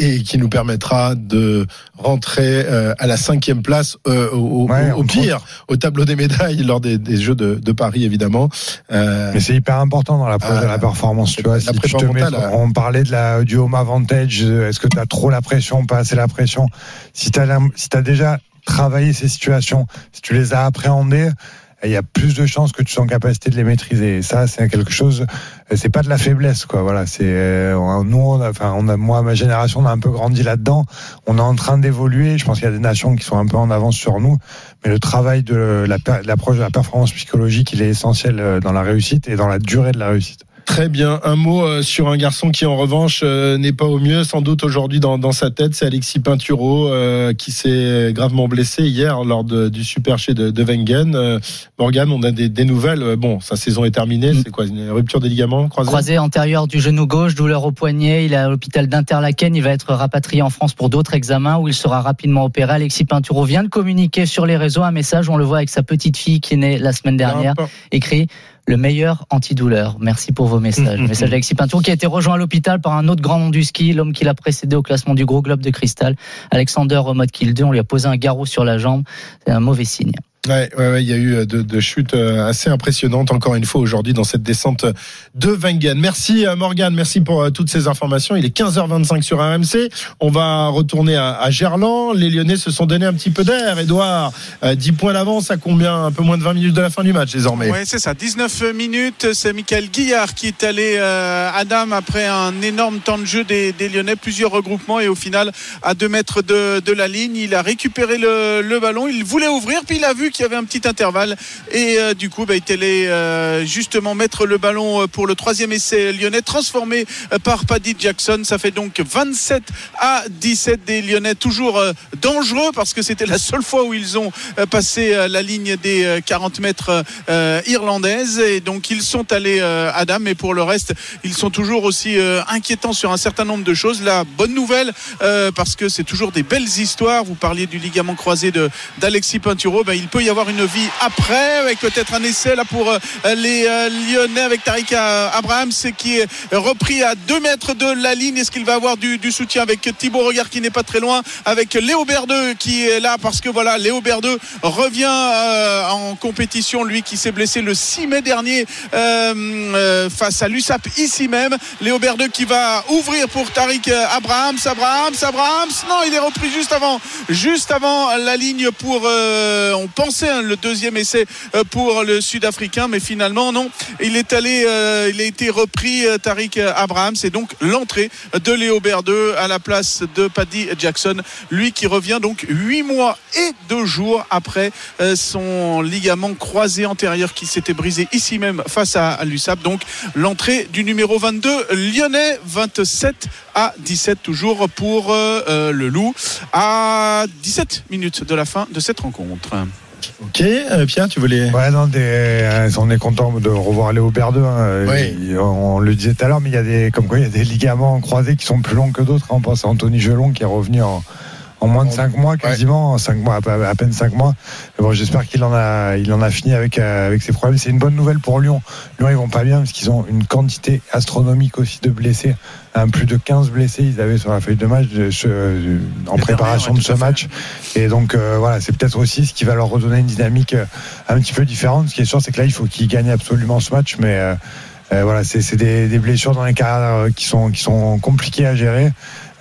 et qui nous permettra de rentrer euh, à la cinquième place euh, au,
Ouais,
pire au tableau des médailles lors des, des Jeux de, de Paris évidemment. Euh,
Mais c'est hyper important dans de la performance. Tu vois, si tu te mets, on parlait de la, du home advantage. Est-ce que tu as trop la pression, pas assez la pression? Si tu as, si as déjà travaillé ces situations, si tu les as appréhendées, il y a plus de chances que tu sois en capacité de les maîtriser. Et ça, c'est quelque chose. euh, C'est pas de la faiblesse, quoi. Voilà. C'est euh, nous, enfin, on a, moi, ma génération, on a un peu grandi là-dedans. On est en train d'évoluer. Je pense qu'il y a des nations qui sont un peu en avance sur nous. Mais le travail de la per- de l'approche de la performance psychologique, il est essentiel euh, dans la réussite et dans la durée de la réussite.
Très bien. Un mot euh, sur un garçon qui, en revanche, euh, n'est pas au mieux, sans doute aujourd'hui dans, dans sa tête. C'est Alexis Pinturo euh, qui s'est gravement blessé hier lors de- du Super G de, de Wengen. Euh, Morgan, on a des, des nouvelles. Bon, sa saison est terminée. C'est quoi Une rupture des ligaments croisés
Croisé antérieur du genou gauche, douleur au poignet. Il est à l'hôpital d'Interlaken. Il va être rapatrié en France pour d'autres examens où il sera rapidement opéré. Alexis Pinturo vient de communiquer sur les réseaux un message. On le voit avec sa petite fille qui est née la semaine dernière. Écrit le meilleur antidouleur. Merci pour vos messages. Message d'Alexis Pinturo qui a été rejoint à l'hôpital par un autre grand nom du ski, l'homme qui l'a précédé au classement du gros globe de cristal, Alexander Romod-Kill 2. On lui a posé un garrot sur la jambe. C'est un mauvais signe.
Ouais, il y a eu euh, de, chutes euh, assez impressionnantes encore une fois aujourd'hui dans cette descente de Wengen. Merci euh, Morgan, merci pour toutes ces informations. Il est 15h25 sur RMC. On va retourner à, Gerland. Les Lyonnais se sont donné un petit peu d'air. Edouard, euh, 10 points d'avance à combien? Un peu moins de 20 minutes de la fin du match désormais.
Ouais, c'est ça. 19 minutes. C'est Michael Guillard qui est allé euh, à Dame après un énorme temps de jeu des, Lyonnais, plusieurs regroupements et au final, à 2 mètres de, la ligne, il a récupéré le ballon. Il voulait ouvrir, puis il a vu qu'il y avait un petit intervalle. Et euh, du coup, bah, il allé euh, justement mettre le ballon euh, pour le troisième essai lyonnais, transformé euh, par Paddy Jackson. Ça fait donc 27 à 17 des Lyonnais, toujours dangereux parce que c'était la seule fois où ils ont passé la ligne des euh, 40 mètres irlandaises. Et donc ils sont allés à Dame. Mais pour le reste ils sont toujours aussi inquiétants sur un certain nombre de choses. La bonne nouvelle parce que c'est toujours des belles histoires. Vous parliez du ligament croisé d'Alexis Pinturo. Ben, il peut y avoir une vie après avec peut-être un essai là pour euh, les euh, Lyonnais avec Tariq Abraham c'est qui est repris à 2 mètres de la ligne. Est-ce qu'il va avoir du, soutien avec Thibaut Regard qui n'est pas très loin avec Léo Berdeux qui est là? Parce que voilà Léo Berdeux revient euh, en compétition lui qui s'est blessé le 6 mai dernier euh, euh, face à l'USAP ici même. Léo Berdeux qui va ouvrir pour Tariq Abrahams. Abrahams Abrahams. Non il est repris juste avant juste avant la ligne pour euh, on pensait hein, le deuxième essai euh, pour le Sud-Africain mais finalement non. Il est allé euh, il a été repris euh, Tariq Abrahams. Et donc l'entrée de Léo Berdeux à la place de Paddy Jackson lui qui revient donc 8 mois et 2 jours après euh, son ligament croisé antérieur qui s'était brisé ici même face à, à l'USAP. Donc l'entrée du numéro 22 lyonnais 27 à 17 toujours pour le loup à 17 minutes de la fin de cette rencontre
Ok, euh, Pierre, tu voulais.
Ouais, non, des, euh, on est content de revoir Léo Berdeux. hein.
Oui.
On le disait tout à l'heure, mais il y a des, comme quoi, il y a des ligaments croisés qui sont plus longs que d'autres. hein. On pense à Anthony Gelon qui est revenu en, en moins de 5 mois quasiment, 5 mois, à, peine 5 mois. Mais bon, j'espère qu'il en a, il en a fini avec, euh, avec ses problèmes. C'est une bonne nouvelle pour Lyon. Lyon, ils vont pas bien parce qu'ils ont une quantité astronomique aussi de blessés. Plus de 15 blessés, ils avaient sur la feuille de match de ce- euh, en préparation de ce match. Et donc, euh, voilà, c'est peut-être aussi ce qui va leur redonner une dynamique euh, un petit peu différente. Ce qui est sûr, c'est que là, il faut qu'ils gagnent absolument ce match. Mais euh, euh, voilà, c'est c'est des, des blessures dans les carrières euh, qui sont, qui sont compliquées à gérer.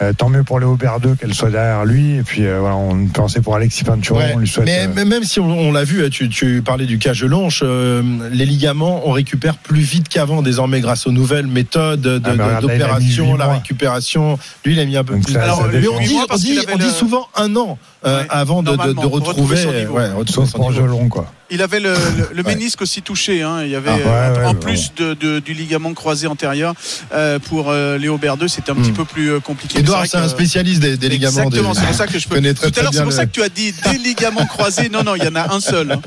Euh, tant mieux pour Léo Berdeux qu'elle soit derrière lui. Et puis euh, voilà, on pensait pour Alexis Pinturo,
Ouais,
on lui souhaite.
mais,
euh,
mais même si on, on l'a vu, tu, tu parlais du cas Gelonche, euh, les ligaments, on récupère plus vite qu'avant désormais grâce aux nouvelles méthodes de-
Ah, mais
d'opération, la récupération. Lui, il a mis un peu
Donc
plus.
ça-
Alors,
ça
lui,
dépend.
on dit, on on souvent un an euh,
Ouais,
avant de, de- de retrouver,
retrouver son niveau.
ouais, retrouver son
pour
niveau.
Gelon, quoi.
Il avait le, le- le ménisque aussi touché. hein. Il y avait
Ah, ouais,
euh,
ouais,
en
ouais,
plus de, de- du ligament croisé antérieur euh, pour euh, Léo Berdeux, c'était un petit
Hmm.
peu plus compliqué.
Edouard, c'est un spécialiste des, des ligaments.
Exactement,
des-
c'est pour ça que je peux.
connais très,
Tout à l'heure, c'est pour ça que tu as dit des ligaments croisés. Non, non, il y en a un seul. hein.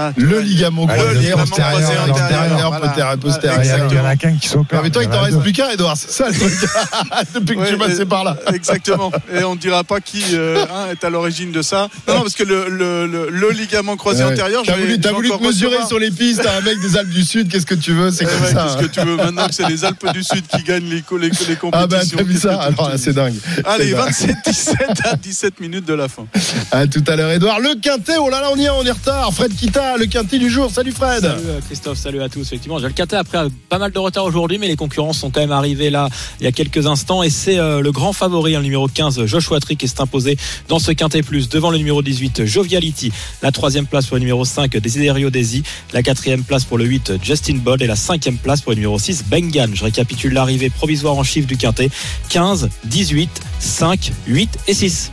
Ah,
Le ligament croisé
le
ligament
antérieur,
croisé antérieur, voilà.
postérieur,
il y en a- qu'un qui s'opère.
Mais toi, il t'en reste plus qu'un, Edouard, c'est ça le truc. Depuis que
Ouais,
tu es passé par là.
Exactement. Et on ne dira pas qui euh, hein, est à l'origine de ça. Non, non, parce que le, le, le, le ligament croisé
Ouais.
antérieur, je
T'as voulu,
vais
voulu te mesurer
recevoir.
sur les pistes à un mec des Alpes du Sud, qu'est-ce que tu veux C'est
Eh
comme
ouais,
ça.
Qu'est-ce que tu veux maintenant que c'est les Alpes du Sud qui gagnent les, co- les, les compétitions
Ah bah t'as vu ça Alors c'est dingue.
Allez,
C'est dingue.
27-17 à 17 minutes de la fin.
À tout à l'heure Edouard. Le quintet, oh là là on y est, on est en retard. Fred Kita, le quintet du jour. Salut Fred.
Salut euh, Christophe, salut à tous. Effectivement, j'ai le Quintet après pas mal de retard aujourd'hui, mais les concurrents sont quand même arrivés là il y a quelques instants et c'est euh, le grand favori, hein, le numéro 15, Joshua Tree, qui s'est imposé dans ce Quintet Plus devant le numéro 18, Joviality. La troisième place pour le numéro 5, Desiderio Desi. La quatrième place pour le 8, Justin Bold et la cinquième place pour le numéro 6, Bengan. Je récapitule l'arrivée provisoire en chiffre du Quintet 15, 18, 5, 8 et 6.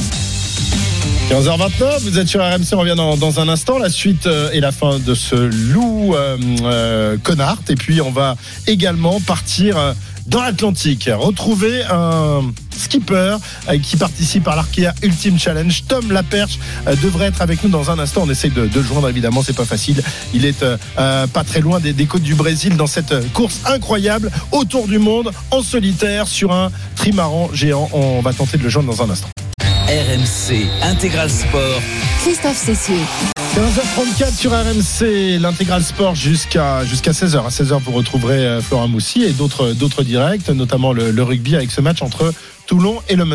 15h29, vous êtes sur RMC, on revient dans, dans un instant. La suite euh, et la fin de ce loup euh, euh, Connard. Et puis on va également partir euh, dans l'Atlantique, retrouver un skipper euh, qui participe à l'Arkea Ultimate Challenge. Tom Laperche euh, devrait être avec nous dans un instant. On essaye de, de le joindre, évidemment, c'est pas facile. Il est euh, pas très loin des, des côtes du Brésil dans cette course incroyable autour du monde en solitaire sur un trimaran géant. On va tenter de le joindre dans un instant.
RMC Intégral Sport.
Christophe Cessieux.
15h34 sur RMC, l'intégral sport jusqu'à jusqu'à 16h. À 16h, vous retrouverez euh, Florent Moussi et d'autres d'autres directs, notamment le, le rugby avec ce match entre Et le.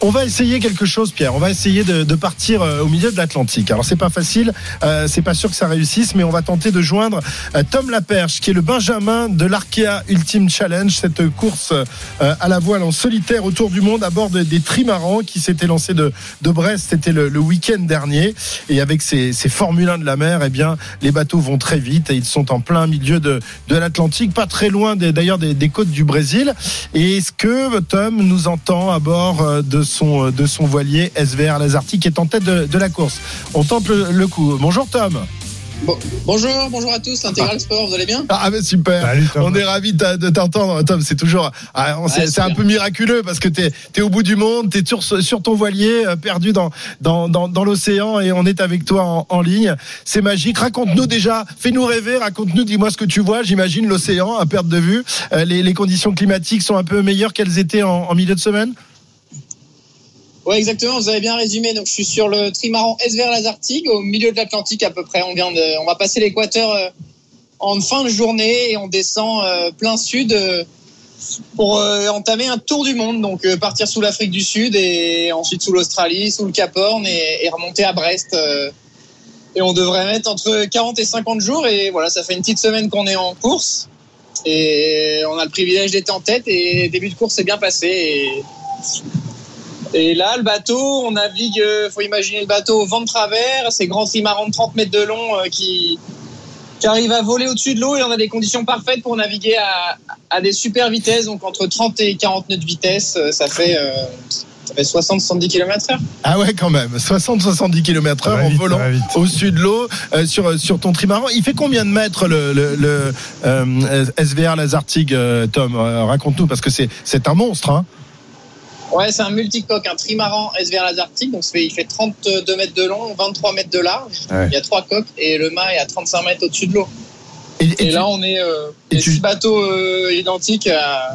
On va essayer quelque chose, Pierre. On va essayer de, de partir euh, au milieu de l'Atlantique. Alors c'est pas facile, euh, c'est pas sûr que ça réussisse, mais on va tenter de joindre euh, Tom Laperche, qui est le Benjamin de l'Arkea Ultimate Challenge, cette course euh, à la voile en solitaire autour du monde à bord de- des trimarans qui s'était lancé de, de Brest. C'était le, le week-end dernier. Et avec ces, ces Formule 1 de la mer, eh bien, les bateaux vont très vite et ils sont en plein milieu de, de l'Atlantique, pas très loin des- d'ailleurs des, des côtes du Brésil. Et est-ce que Tom nous entend à bord euh, de son, de son voilier SVR Lazarti qui est en tête de, la course On tente le coup. Bonjour Tom.
Bon- bonjour, bonjour à tous, Intégral Sport, vous allez bien
Ah mais super, on est ravis de t'entendre Tom, c'est toujours ah, c'est
Ouais,
c'est un peu miraculeux parce que tu es, au bout du monde, tu es sur, sur ton voilier euh, perdu dans, dans, dans, dans l'océan et on est avec toi en, en ligne. C'est magique. Raconte-nous déjà, fais-nous rêver, raconte-nous, dis-moi ce que tu vois. J'imagine l'océan à perte de vue. Euh, les, les conditions climatiques sont un peu meilleures qu'elles étaient en, en milieu de semaine?
Ouais, exactement, vous avez bien résumé. Donc, je suis sur le trimaran SVR Lazartigue, au milieu de l'Atlantique à peu près. On, vient de, on va passer l'équateur euh, en fin de journée et on descend euh, plein sud euh, pour entamer un tour du monde. Donc, partir sous l'Afrique du Sud et ensuite sous l'Australie, sous le Cap Horn et, remonter à Brest. et on devrait mettre entre 40 et 50 jours. Et voilà, ça fait une petite semaine qu'on est en course. Et on a le privilège d'être en tête. Et début de course s'est bien passé. Et là, le bateau, on navigue, euh, faut imaginer le bateau au vent de travers, ces grands trimarans de 30 mètres de long euh, qui, qui arrivent à voler au-dessus de l'eau et on a des conditions parfaites pour naviguer à, à des super vitesses, donc entre 30 et 40 nœuds de vitesse, euh, ça fait, euh, ça fait 60-70 km heure.
Ah ouais, quand même. 60-70 km heure
va
en
vite,
volant au-dessus de l'eau euh, sur, sur ton trimaran. Il fait combien de mètres le, le, le, euh, SVR Lazartigue, Tom? Euh, Raconte-nous, parce que c'est, c'est un monstre. Hein
Ouais, c'est un multicoque, un trimaran SVR Lazartic. Donc, il fait 32 mètres de long, 23 mètres de large.
Ouais.
Il y a trois coques et le mât est à 35 mètres au-dessus de l'eau. Et, là, on est euh, les six bateaux euh, identiques à,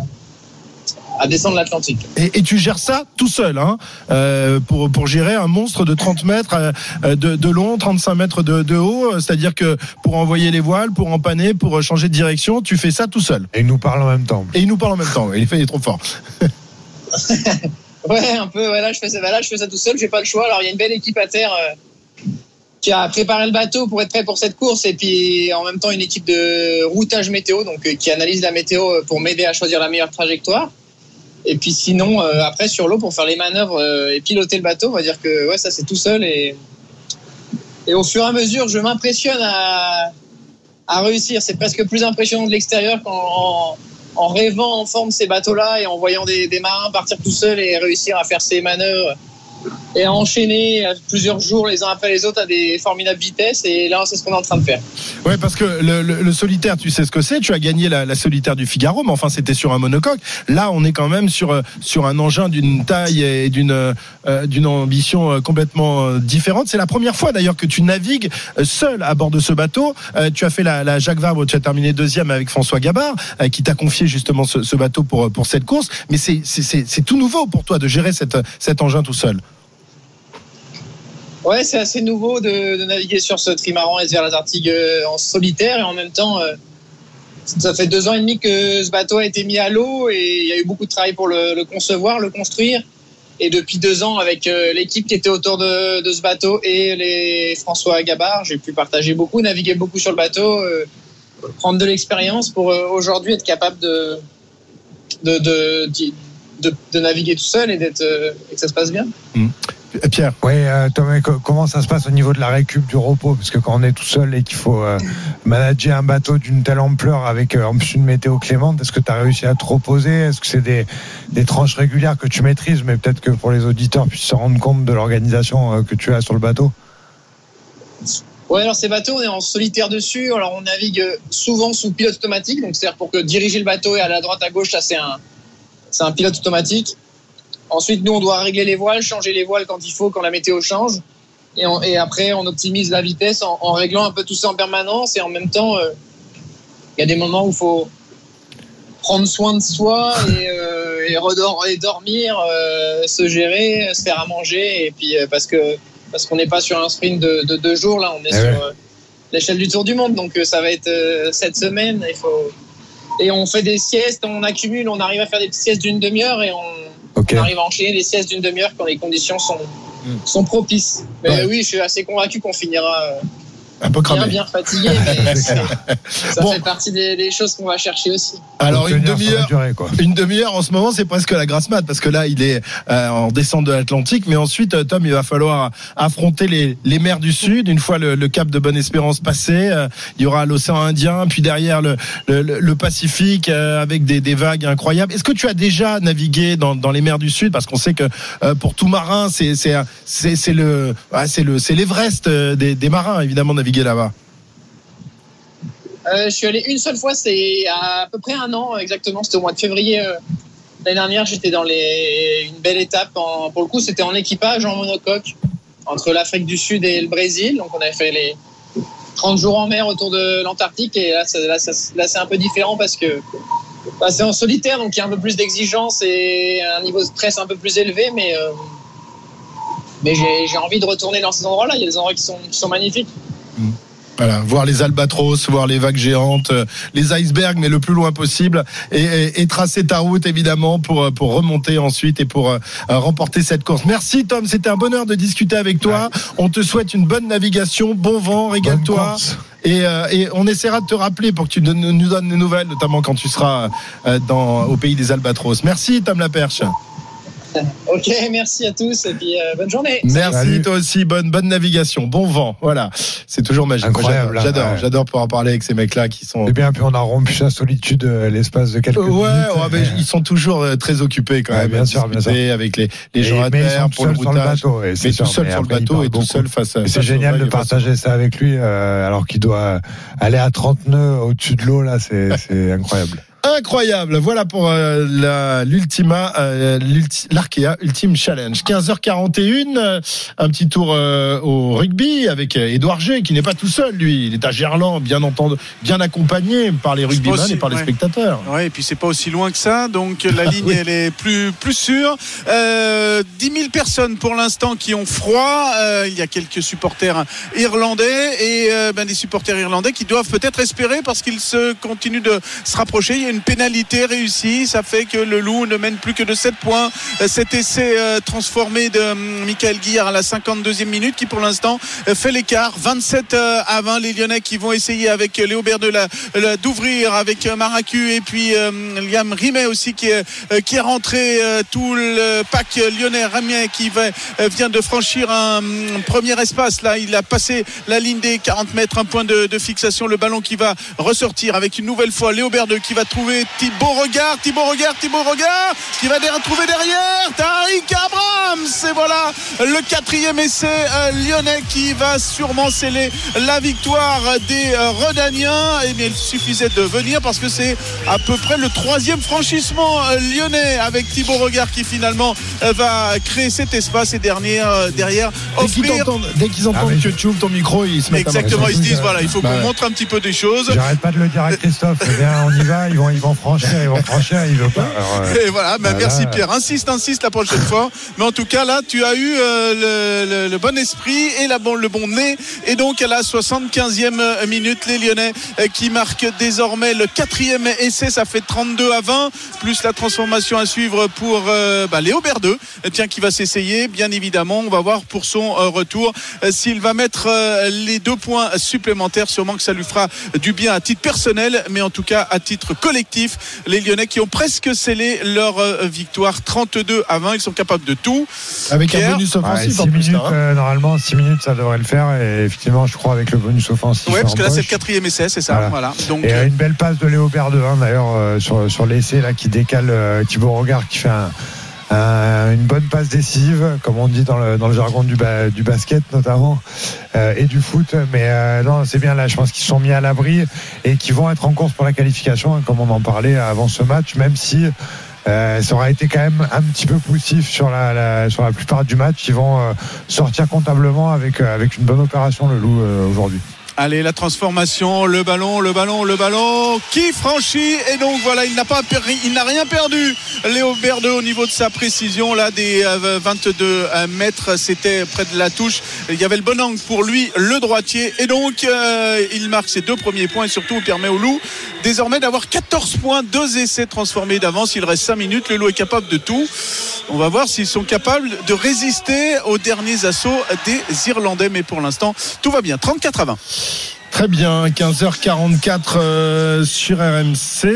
à descendre l'Atlantique.
Et, et tu gères ça tout seul, hein, euh, pour, pour gérer un monstre de 30 mètres euh, de, de long, 35 mètres de, de haut. C'est-à-dire que pour envoyer les voiles, pour empanner, pour changer de direction, tu fais ça tout seul.
Et il nous parle en même temps.
Et il nous parle en même temps. Il est, fait, il est trop fort.
Ouais, un peu. Ouais, là, je fais ça, bah, là, je fais ça tout seul. J'ai pas le choix. Alors, il y a une belle équipe à terre euh, qui a préparé le bateau pour être prêt pour cette course, et puis en même temps une équipe de routage météo, donc euh, qui analyse la météo euh, pour m'aider à choisir la meilleure trajectoire. Et puis sinon, après sur l'eau pour faire les manœuvres et piloter le bateau, on va dire que ouais, ça c'est tout seul. Et, et au fur et à mesure, je m'impressionne à, à réussir. C'est presque plus impressionnant de l'extérieur qu'en en, rêvant en forme ces bateaux-là et en voyant des, des marins partir tout seuls et réussir à faire ces manœuvres et à enchaîner à plusieurs jours les uns après les autres à des formidables vitesses. Et là, c'est ce qu'on est en train de faire.
Ouais, parce que le, solitaire, tu sais ce que c'est. Tu as gagné la, solitaire du Figaro, mais enfin, c'était sur un monocoque. Là, on est quand même sur euh, sur un engin d'une taille et d'une euh, ambition euh, complètement euh, différente. C'est la première fois d'ailleurs que tu navigues euh, seul à bord de ce bateau. Euh, tu as fait la, Jacques Vabre, tu as terminé deuxième avec François Gabard, euh, qui t'a confié justement ce, bateau pour pour cette course. Mais c'est c'est tout nouveau pour toi de gérer cette cet engin tout seul.
Ouais, c'est assez nouveau de, naviguer sur ce trimaran SVR Lazartigue euh, en solitaire et en même temps, euh, ça fait deux ans et demi que ce bateau a été mis à l'eau et il y a eu beaucoup de travail pour le, concevoir, le construire. Et depuis deux ans, avec euh, l'équipe qui était autour de, ce bateau et les François Gabard, j'ai pu partager beaucoup, naviguer beaucoup sur le bateau, prendre de l'expérience pour aujourd'hui être capable de, de, de naviguer tout seul et, d'être, euh, et que ça se passe bien.
Pierre.
Oui, euh, Thomas, co- comment ça se passe au niveau de la récup du repos? Parce que quand on est tout seul et qu'il faut euh, manager un bateau d'une telle ampleur avec euh, en plus une météo clémente, est-ce que tu as réussi à te reposer? Est-ce que c'est des, des tranches régulières que tu maîtrises? Mais peut-être que pour les auditeurs puissent se rendre compte de l'organisation euh, que tu as sur le bateau.
Ouais, alors ces bateaux, on est en solitaire dessus. Alors on navigue souvent sous pilote automatique, donc c'est-à-dire pour que diriger le bateau et aller à droite à gauche, ça c'est un, c'est un pilote automatique. Ensuite, nous on doit régler les voiles, changer les voiles quand il faut, quand la météo change. Et, on- et après, on optimise la vitesse en, en réglant un peu tout ça en permanence. Et en même temps, euh, il y a des moments où il faut prendre soin de soi et, euh, et, redor- et dormir, euh, se gérer, se faire à manger. Et puis euh, parce que parce qu'on n'est pas sur un sprint de, de deux jours, là, on est
Eh
sur
ouais.
l'échelle du Tour du Monde. Donc ça va être cette semaine. Il faut et on fait des siestes, on accumule, on arrive à faire des petites siestes d'une demi-heure et on, arrive à enchaîner des siestes d'une demi-heure quand les conditions sont sont propices. Mais
Ouais.
oui, je suis assez convaincu qu'on finira euh,
Un peu
bien
cramé.
bien fatigué. Mais c'est- ça
Bon.
fait partie des, des choses qu'on va chercher aussi.
Alors une demi-heure, une demi-heure en ce moment, c'est presque la grasse mat parce que là, il est euh, en descente de l'Atlantique, mais ensuite, euh, Tom, il va falloir affronter les, les mers du Sud. Une fois le, le cap de Bonne-Espérance passé, euh, il y aura l'océan Indien, puis derrière le, le, le Pacifique euh, avec des, des vagues incroyables. Est-ce que tu as déjà navigué dans, dans les mers du Sud? Parce qu'on sait que euh, pour tout marin, c'est le ouais, c'est le c'est l'Everest des, des marins évidemment là-bas.
Euh, je suis allé une seule fois, c'est à, peu près un an exactement. C'était au mois de février euh, l'année dernière. J'étais dans les, une belle étape. En, pour le coup, c'était en équipage, en monocoque, entre l'Afrique du Sud et le Brésil. Donc, on avait fait les 30 jours en mer autour de l'Antarctique. Et là, c'est un peu différent parce que bah, c'est en solitaire, donc il y a un peu plus d'exigence et un niveau de stress un peu plus élevé. Mais, euh, mais j'ai envie de retourner dans ces endroits-là. Il y a des endroits qui sont, qui sont magnifiques.
Voilà, voir les albatros, voir les vagues géantes, euh, les icebergs, mais le plus loin possible, et, et- et tracer ta route évidemment pour euh, pour remonter ensuite et pour euh, remporter cette course. Merci Tom, c'était un bonheur de discuter avec toi. On te souhaite une bonne navigation, bon vent, régale-toi. Et, euh, et on essaiera de te rappeler pour que tu nous donnes des nouvelles, notamment quand tu seras euh, dans, au pays des albatros. Merci Tom Laperche.
Ok, merci à tous et puis euh, bonne journée.
Merci toi aussi, bonne bonne navigation, bon vent. Voilà, c'est toujours magique.
Incroyable,
J'adore, j'adore,
ouais.
j'adore pouvoir parler avec ces mecs-là qui sont.
Et bien, puis on a rompu sa solitude euh, l'espace de quelques
Ouais,
minutes.
ouais, mais ils sont toujours euh, très occupés quand
Ouais,
même.
bien sûr, bien
discuter avec les, les
Et-
gens à terre pour le
seuls sur le
routage. mais tout
sûr,
seul sur le bateau et tout
beaucoup.
seul face à.
C'est génial de partager ça avec lui, euh, alors qu'il doit aller à 30 nœuds au-dessus de l'eau, là, c'est c'est incroyable.
Incroyable. Voilà pour euh, l'Ultima, euh, l'Arkea Ultime Challenge. 15h41, euh, un petit tour euh, au rugby avec euh, Édouard G, qui n'est pas tout seul, lui. Il est à Gerland, bien entendu, bien accompagné par les rugbyman
aussi,
et par les spectateurs.
Ouais, et puis c'est pas aussi loin que ça, donc la ligne elle est plus plus sûre. Euh, 10 000 personnes pour l'instant qui ont froid. Euh, il y a quelques supporters irlandais et ben, des supporters irlandais qui doivent peut-être espérer parce qu'ils se continuent de se rapprocher. Il y a une pénalité réussie, ça fait que le Loup ne mène plus que de 7 points. Euh, Cet essai euh, transformé de hum, Michael Guillard à la 52e minute qui pour l'instant euh, fait l'écart. 27 euh, à 20 les Lyonnais qui vont essayer avec Léo de la, la- d'ouvrir avec euh, Maracu et puis euh, Liam Rimet aussi qui est, euh, qui est rentré euh, tout le pack lyonnais Rimet qui euh, vient de franchir un, premier espace là il a passé la ligne des 40 mètres un point de, fixation le ballon qui va ressortir avec une nouvelle fois Léo Berdeux qui va trouver Thibaut Regard Thibaut Regard Thibaut Regard qui va der- trouver derrière Tariq Abrams et voilà le quatrième essai euh, lyonnais qui va sûrement sceller la victoire des euh, Redaniens et bien il suffisait de venir parce que c'est à peu près le troisième franchissement euh, lyonnais avec Thibaut Regard qui finalement va créer cet espace et derrière, derrière
Dès qu'ils
offrir
t'entendent, dès qu'ils entendent
Ah,
que tu ouvres ton micro, ils se mettent
exactement ils se disent voilà il faut
Bah
qu'on
ouais.
montre un petit peu des choses
J'arrête pas de le dire à Christophe. Eh on y va, ils vont, ils vont franchir, ils vont franchir, il veut pas. Alors, euh,
Et voilà, bah,
bah
merci Pierre. Insiste, insiste la prochaine fois. Mais en tout cas, là, tu as eu euh, le, le- le bon esprit et la bon, le bon nez. Et donc, à la 75e minute, les Lyonnais euh, qui marquent désormais le quatrième essai. Ça fait 32 à 20, plus la transformation à suivre pour euh, bah, Léo Berdeux, euh, tiens, qui va s'essayer. Bien évidemment, on va voir pour son euh, retour euh, s'il va mettre euh, les deux points supplémentaires. Sûrement que ça lui fera du bien à titre personnel, mais en tout cas à titre collectif. Les Lyonnais qui ont presque scellé leur euh, victoire 32 à 20. Ils sont capables de tout.
Avec un bonus offensif en plus.
minutes,
là, hein.
euh, normalement, 6 minutes, ça devrait le faire. Et effectivement, je crois avec le bonus offensif.
Ouais, parce que là c'est le quatrième essai, c'est ça.
Voilà.
Voilà. Donc
Et
euh,
une belle passe de Léo Berdeux, hein, d'ailleurs, euh, sur, sur l'essai là, qui décale euh, Thibaut Regard, qui fait un- un- une bonne passe décisive, comme on dit dans le, dans le jargon du, ba- du basket notamment, euh, et du foot. Mais euh, non, c'est bien là, je pense qu'ils sont mis à l'abri et qu'ils vont être en course pour la qualification, hein, comme on en parlait avant ce match, même si. euh, ça aura été quand même un petit peu poussif sur la, la- sur la plupart du match. Ils vont euh, sortir comptablement avec, euh, avec une bonne opération, le loup, euh, aujourd'hui.
Allez, la transformation, le ballon, le ballon, le ballon qui franchit et donc voilà, il n'a pas il n'a rien perdu. Léo Berdeux au niveau de sa précision là des euh, 22 euh, mètres, c'était près de la touche. Il y avait le bon angle pour lui, le droitier et donc euh, il marque ses deux premiers points et surtout permet au Loup désormais d'avoir 14 points, deux essais transformés d'avance. Il reste 5 minutes, le Loup est capable de tout. On va voir s'ils sont capables de résister aux derniers assauts des Irlandais mais pour l'instant, tout va bien. 34 à 20.
Très bien, 15h44 euh, sur RMC.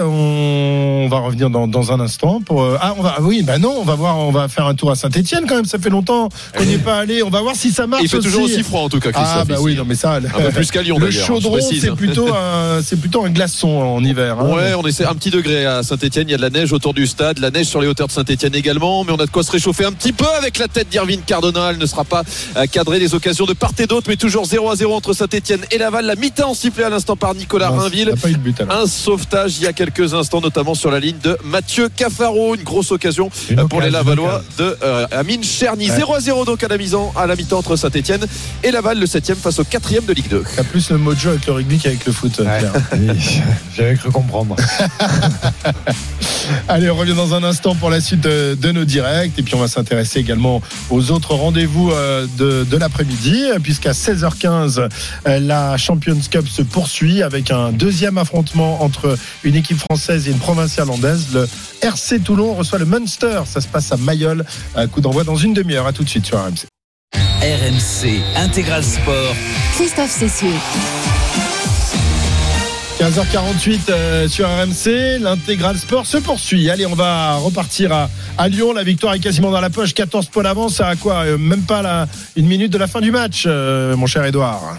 On va revenir dans, dans un instant pour. euh, ah, on va. ah Oui, bah non, on va voir. On va faire un tour à Saint-Etienne quand même. Ça fait longtemps qu'on n'y est pas allé. On va voir si ça marche.
Il fait toujours
aussi
froid en tout cas, Christophe.
Ah bah oui, non mais ça.
Un peu plus qu'à Lyon
Le chaudron, c'est plutôt un, c'est plutôt un glaçon en hiver. hein.
Ouais, on essaie un petit degré à Saint-Etienne. Il y a de la neige autour du stade, de la neige sur les hauteurs de Saint-Etienne également. Mais on a de quoi se réchauffer un petit peu avec la tête d'Irvine Cardona. Elle ne sera pas euh, cadrée des occasions de part et d'autre, mais toujours 0 à 0 entre Saint-Etienne et Laval. La mi-temps sifflée à l'instant par Nicolas
Non,
Rainville.
pas eu de but, alors.
Un sauvetage il y a quelques instants, notamment sur la ligne de Mathieu Cafaro. Une grosse occasion
Une
pour les
une
de euh, Amine Cherny.
Ouais.
0 à 0 donc à la mi-temps à la mi-temps entre Saint-Etienne et Laval, le 7 face au 4 de Ligue 2.
T'as plus le mojo avec le rugby qu'avec le foot.
Ouais, J'avais cru comprendre.
Allez, on revient dans un instant pour la suite de, de nos directs. Et puis, on va s'intéresser également aux autres rendez-vous euh, de, de l'après-midi, puisqu'à 16h15, euh, la Champions Cup se poursuit avec un deuxième affrontement entre une équipe française et une provinciale landaise. Le RC Toulon reçoit le Munster. Ça se passe à Mayol. Un coup d'envoi dans une demi-heure. À tout de suite sur RMC.
RMC Intégral Sport.
Christophe Cessieux.
15h48 euh, sur RMC, l'intégral sport se poursuit. Allez, on va repartir à, à Lyon. La victoire est quasiment dans la poche, 14 points d'avance. À quoi Euh, Même pas la, une minute de la fin du match, euh, mon cher Edouard.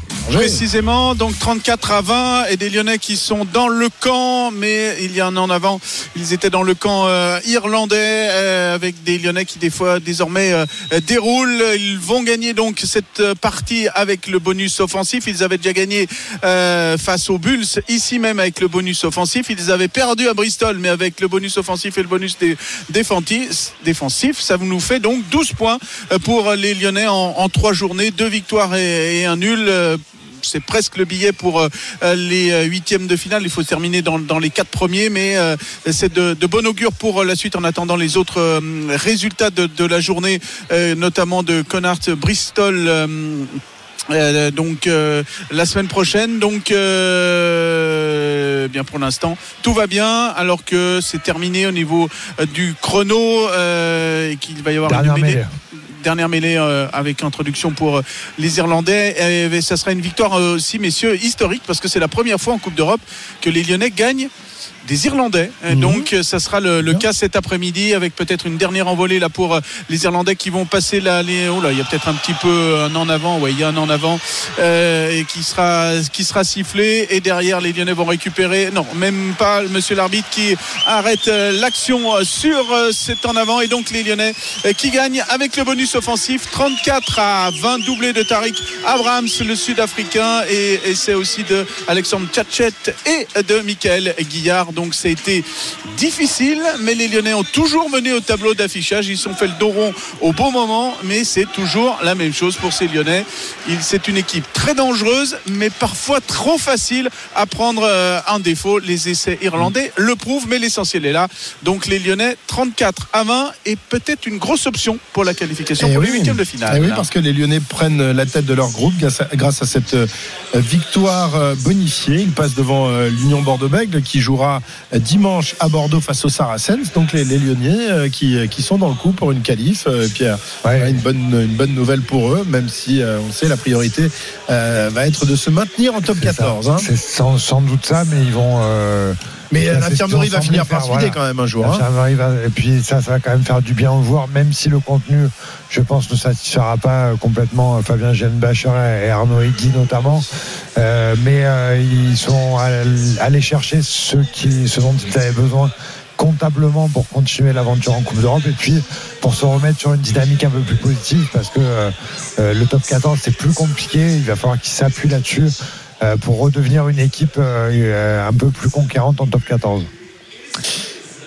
précisément. Donc 34 à 20 et des Lyonnais qui sont dans le camp, mais il y a en avant. Ils étaient dans le camp euh, irlandais euh, avec des Lyonnais qui des fois désormais euh, déroulent. Ils vont gagner donc cette partie avec le bonus offensif. Ils avaient déjà gagné face aux Bulls ici même avec le bonus offensif. Ils avaient perdu à Bristol, mais avec le bonus offensif et le bonus dé- défensif, ça nous fait donc 12 points pour les Lyonnais en, en trois journées, deux victoires et un nul. C'est presque le billet pour euh, les euh, huitièmes de finale. Il faut terminer dans, dans les quatre premiers, mais euh, c'est de, de bon augure pour la suite en attendant les autres résultats de, de la journée, notamment de Connacht Bristol. euh, donc euh, la semaine prochaine donc euh, bien pour l'instant tout va bien alors que c'est terminé au niveau du chrono et qu'il va y avoir
Dernière
une. Dernière mêlée euh, avec introduction pour euh, les Irlandais. Et, ça sera une victoire euh, aussi, messieurs, historique, parce que c'est la première fois en Coupe d'Europe que les Lyonnais gagnent des Irlandais. Et Donc euh, ça sera le, le cas cet après-midi avec peut-être une dernière envolée là pour euh, les Irlandais qui vont passer là. Les... Oh là, il y a peut-être un petit peu un en avant. Ouais, il y a un en avant euh, et qui sera qui sera sifflé. Et derrière, les Lyonnais vont récupérer. Non, même pas Monsieur l'arbitre qui arrête euh, l'action euh, sur euh, cet en avant. Et donc les Lyonnais euh, qui gagnent avec le bonus offensif 34 à 20 doublé de Tariq Abrahams, le Sud-Africain, et, et c'est aussi de Alexandre Tchatchet et de Michael Guillard. Donc ça a été difficile, mais les Lyonnais ont toujours mené au tableau d'affichage. Ils sont fait le dos rond au bon moment, mais c'est toujours la même chose pour ces Lyonnais. C'est une équipe très dangereuse, mais parfois trop facile à prendre euh, un défaut. Les essais irlandais le prouvent, mais l'essentiel est là. Donc les Lyonnais 34 à 20 et peut-être une grosse option pour la qualification
Eh
pour
oui.
les huitièmes de finale.
Eh oui, parce que les Lyonnais prennent la tête de leur groupe grâce à, grâce à cette euh, victoire euh, bonifiée. Ils passent devant l'Union Bordeaux-Bègles qui jouera dimanche à Bordeaux face aux Saracens. Donc les, les Lyonnais euh, qui, euh, qui sont dans le coup pour une qualif. Euh, Pierre, une, bonne, une bonne nouvelle pour eux, même si on sait la priorité va être de se maintenir en top 14. hein.
C'est sans, sans doute ça, mais ils vont.
Mais euh, l'infirmerie va finir par se vider quand même un jour. hein.
L'infirmerie va- et puis ça, ça va quand même faire du bien aux joueurs, même si le contenu, je pense, ne satisfera pas euh, complètement euh, Fabien Genbacher et Arnaud Egui notamment. Euh, mais euh, ils sont all- allés chercher ce, qui, ce dont ils avaient besoin comptablement pour continuer l'aventure en Coupe d'Europe et puis pour se remettre sur une dynamique un peu plus positive parce que euh, le top 14 c'est plus compliqué, il va falloir qu'ils s'appuient là-dessus pour redevenir une équipe euh, euh, un peu plus conquérante en top 14.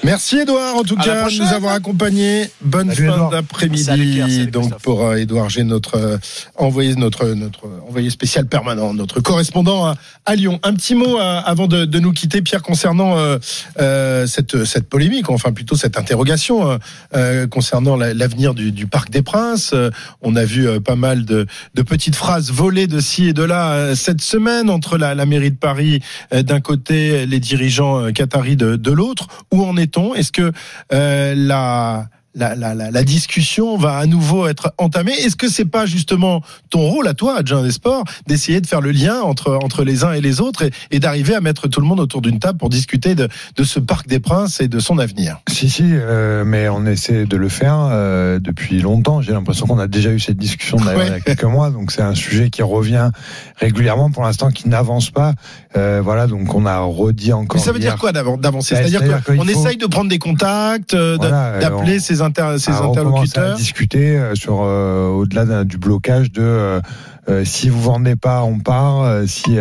Merci Edouard en tout
À
cas de nous avoir accompagnés. Bonne
Salut,
fin d'après-midi donc pour euh, Edouard G notre euh, envoyé notre notre envoyé spécial permanent notre correspondant à, à Lyon. Un petit mot euh, avant de, de nous quitter Pierre concernant euh, euh, cette cette polémique enfin plutôt cette interrogation euh, euh, concernant la- l'avenir du, du Parc des Princes. Euh, on a vu euh, pas mal de, de petites phrases volées de ci et de là euh, cette semaine entre la, la mairie de Paris euh, d'un côté les dirigeants euh, qataris de, de l'autre. Où en Est-ce que euh, la la, la, la, la discussion va à nouveau être entamée. Est-ce que c'est pas justement ton rôle à toi, adjoint des sports, d'essayer de faire le lien entre, entre les uns et les autres et, et d'arriver à mettre tout le monde autour d'une table pour discuter de, de ce Parc des Princes et de son avenir?
Si, si, euh, mais on essaie de le faire euh, depuis longtemps. J'ai l'impression qu'on a déjà eu cette discussion
Ouais.
il y a quelques mois, donc c'est un sujet qui revient régulièrement pour l'instant, qui n'avance pas. Euh, voilà, donc on a redit encore.
Mais ça veut dire quoi d'avan- d'avancer?
Bah,
C'est-à-dire qu'on
faut-
essaye de prendre des contacts,
Voilà,
d'appeler
on-
ses, inter- ses interlocuteurs
à discuter euh, sur euh, au-delà du blocage de euh, si vous vendez pas, on part. si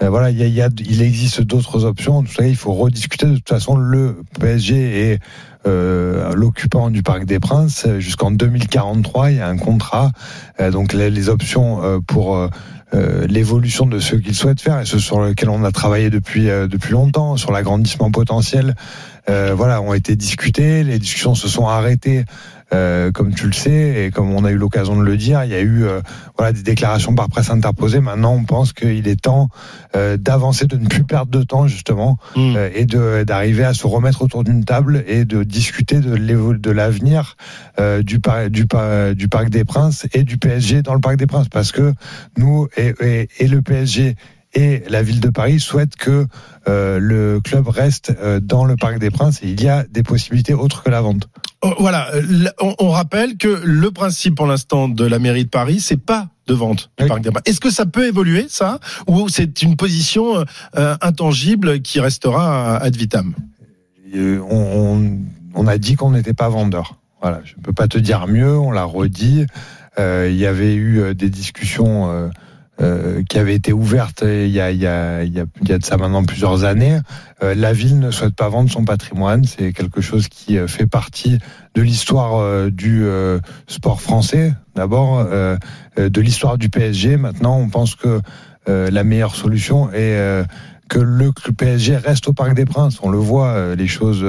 voilà, il y a, il y a- il existe d'autres options. En tout cas, il faut rediscuter. De toute façon, le PSG est euh, l'occupant du Parc des Princes jusqu'en 2043. Il y a un contrat. Donc les, les options pour euh, l'évolution de ce qu'ils souhaitent faire et ce sur lequel on a travaillé depuis euh, depuis longtemps sur l'agrandissement potentiel euh, voilà ont été discutées les discussions se sont arrêtées euh, comme tu le sais et comme on a eu l'occasion de le dire il y a eu euh, voilà des déclarations par presse interposées. Maintenant on pense qu'il est temps euh, d'avancer de ne plus perdre de temps justement euh, et de d'arriver à se remettre autour d'une table et de discuter de de l'avenir euh, du, par- du, par- du Parc des Princes et du PSG dans le Parc des Princes. Parce que nous et, et, et le PSG et la ville de Paris souhaitent que euh, le club reste euh, dans le Parc des Princes. Et il y a des possibilités autres que la vente.
Oh, Voilà, euh, on, rappelle que le principe pour l'instant de la mairie de Paris, c'est pas de vente du Parc des. Est-ce que ça peut évoluer, ça? Ou c'est une position euh, intangible qui restera ad vitam?
Euh, on, on- on a dit qu'on n'était pas vendeur. Voilà, je ne peux pas te dire mieux, on l'a redit. Euh, il y avait eu euh, des discussions euh, qui avaient été ouvertes euh, il y, a, il, y a, il, y a, de ça maintenant plusieurs années. Euh, la ville ne souhaite pas vendre son patrimoine. C'est quelque chose qui euh, fait partie de l'histoire euh, du sport français, d'abord, de l'histoire du PSG. Maintenant, on pense que la meilleure solution est que le PSG reste au Parc des Princes. On le voit, les choses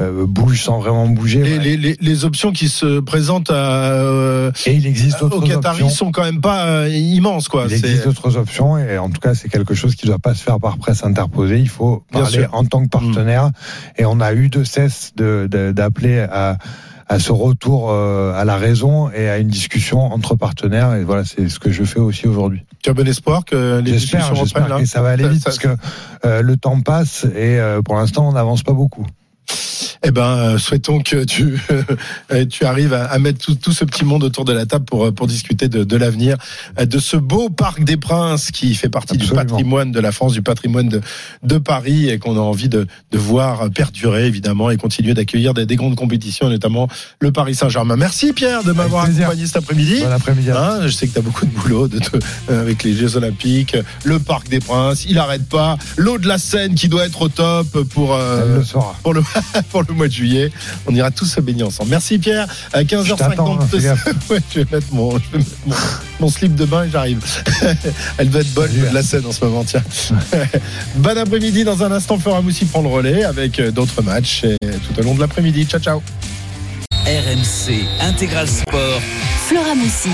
euh, bougent sans vraiment bouger.
les, les, les, les options qui se présentent à, euh,
Et il existe
aux Qataris
options.
sont quand même pas euh, immenses, quoi.
Il existe d'autres options et en tout cas c'est quelque chose qui ne doit pas se faire par presse interposée. Il faut
Bien
parler
sûr.
en tant que partenaire et on a eu de cesse de- de- d'appeler à, à ce retour euh, à la raison et à une discussion entre partenaires et voilà c'est ce que je fais aussi aujourd'hui.
Tu as bon espoir que les discussions reprennent là
que ça va aller vite
Ça-
parce que euh, le temps passe et euh, pour l'instant on n'avance pas beaucoup.
Eh ben, euh, souhaitons que tu euh, tu arrives à, à mettre tout, tout ce petit monde autour de la table pour euh, pour discuter de, de l'avenir de ce beau parc des Princes qui fait partie
Absolument.
du patrimoine de la France, du patrimoine de de Paris et qu'on a envie de de voir perdurer évidemment et continuer d'accueillir des, des grandes compétitions, notamment le Paris Saint-Germain. Merci Pierre de m'avoir accompagné cet après-midi.
Bon après-midi.
Hein, je sais que tu as beaucoup de boulot de te- avec les Jeux Olympiques, le Parc des Princes, il arrête pas, l'eau de la Seine qui doit être au top pour euh,
le
pour le pour le mois de juillet. On ira tous se baigner ensemble. Merci Pierre. À
Je t'attends,
15h50.
fais gaffe.
ouais, je vais mettre mon je vais mettre mon, mon slip de bain et j'arrive. Elle va être bonne de la Seine en ce moment. Tiens. bon après-midi. Dans un instant, Flora Moussi prend le relais avec euh, d'autres matchs et tout au long de l'après-midi. Ciao ciao.
RMC Intégral Sport.
Flora Moussi.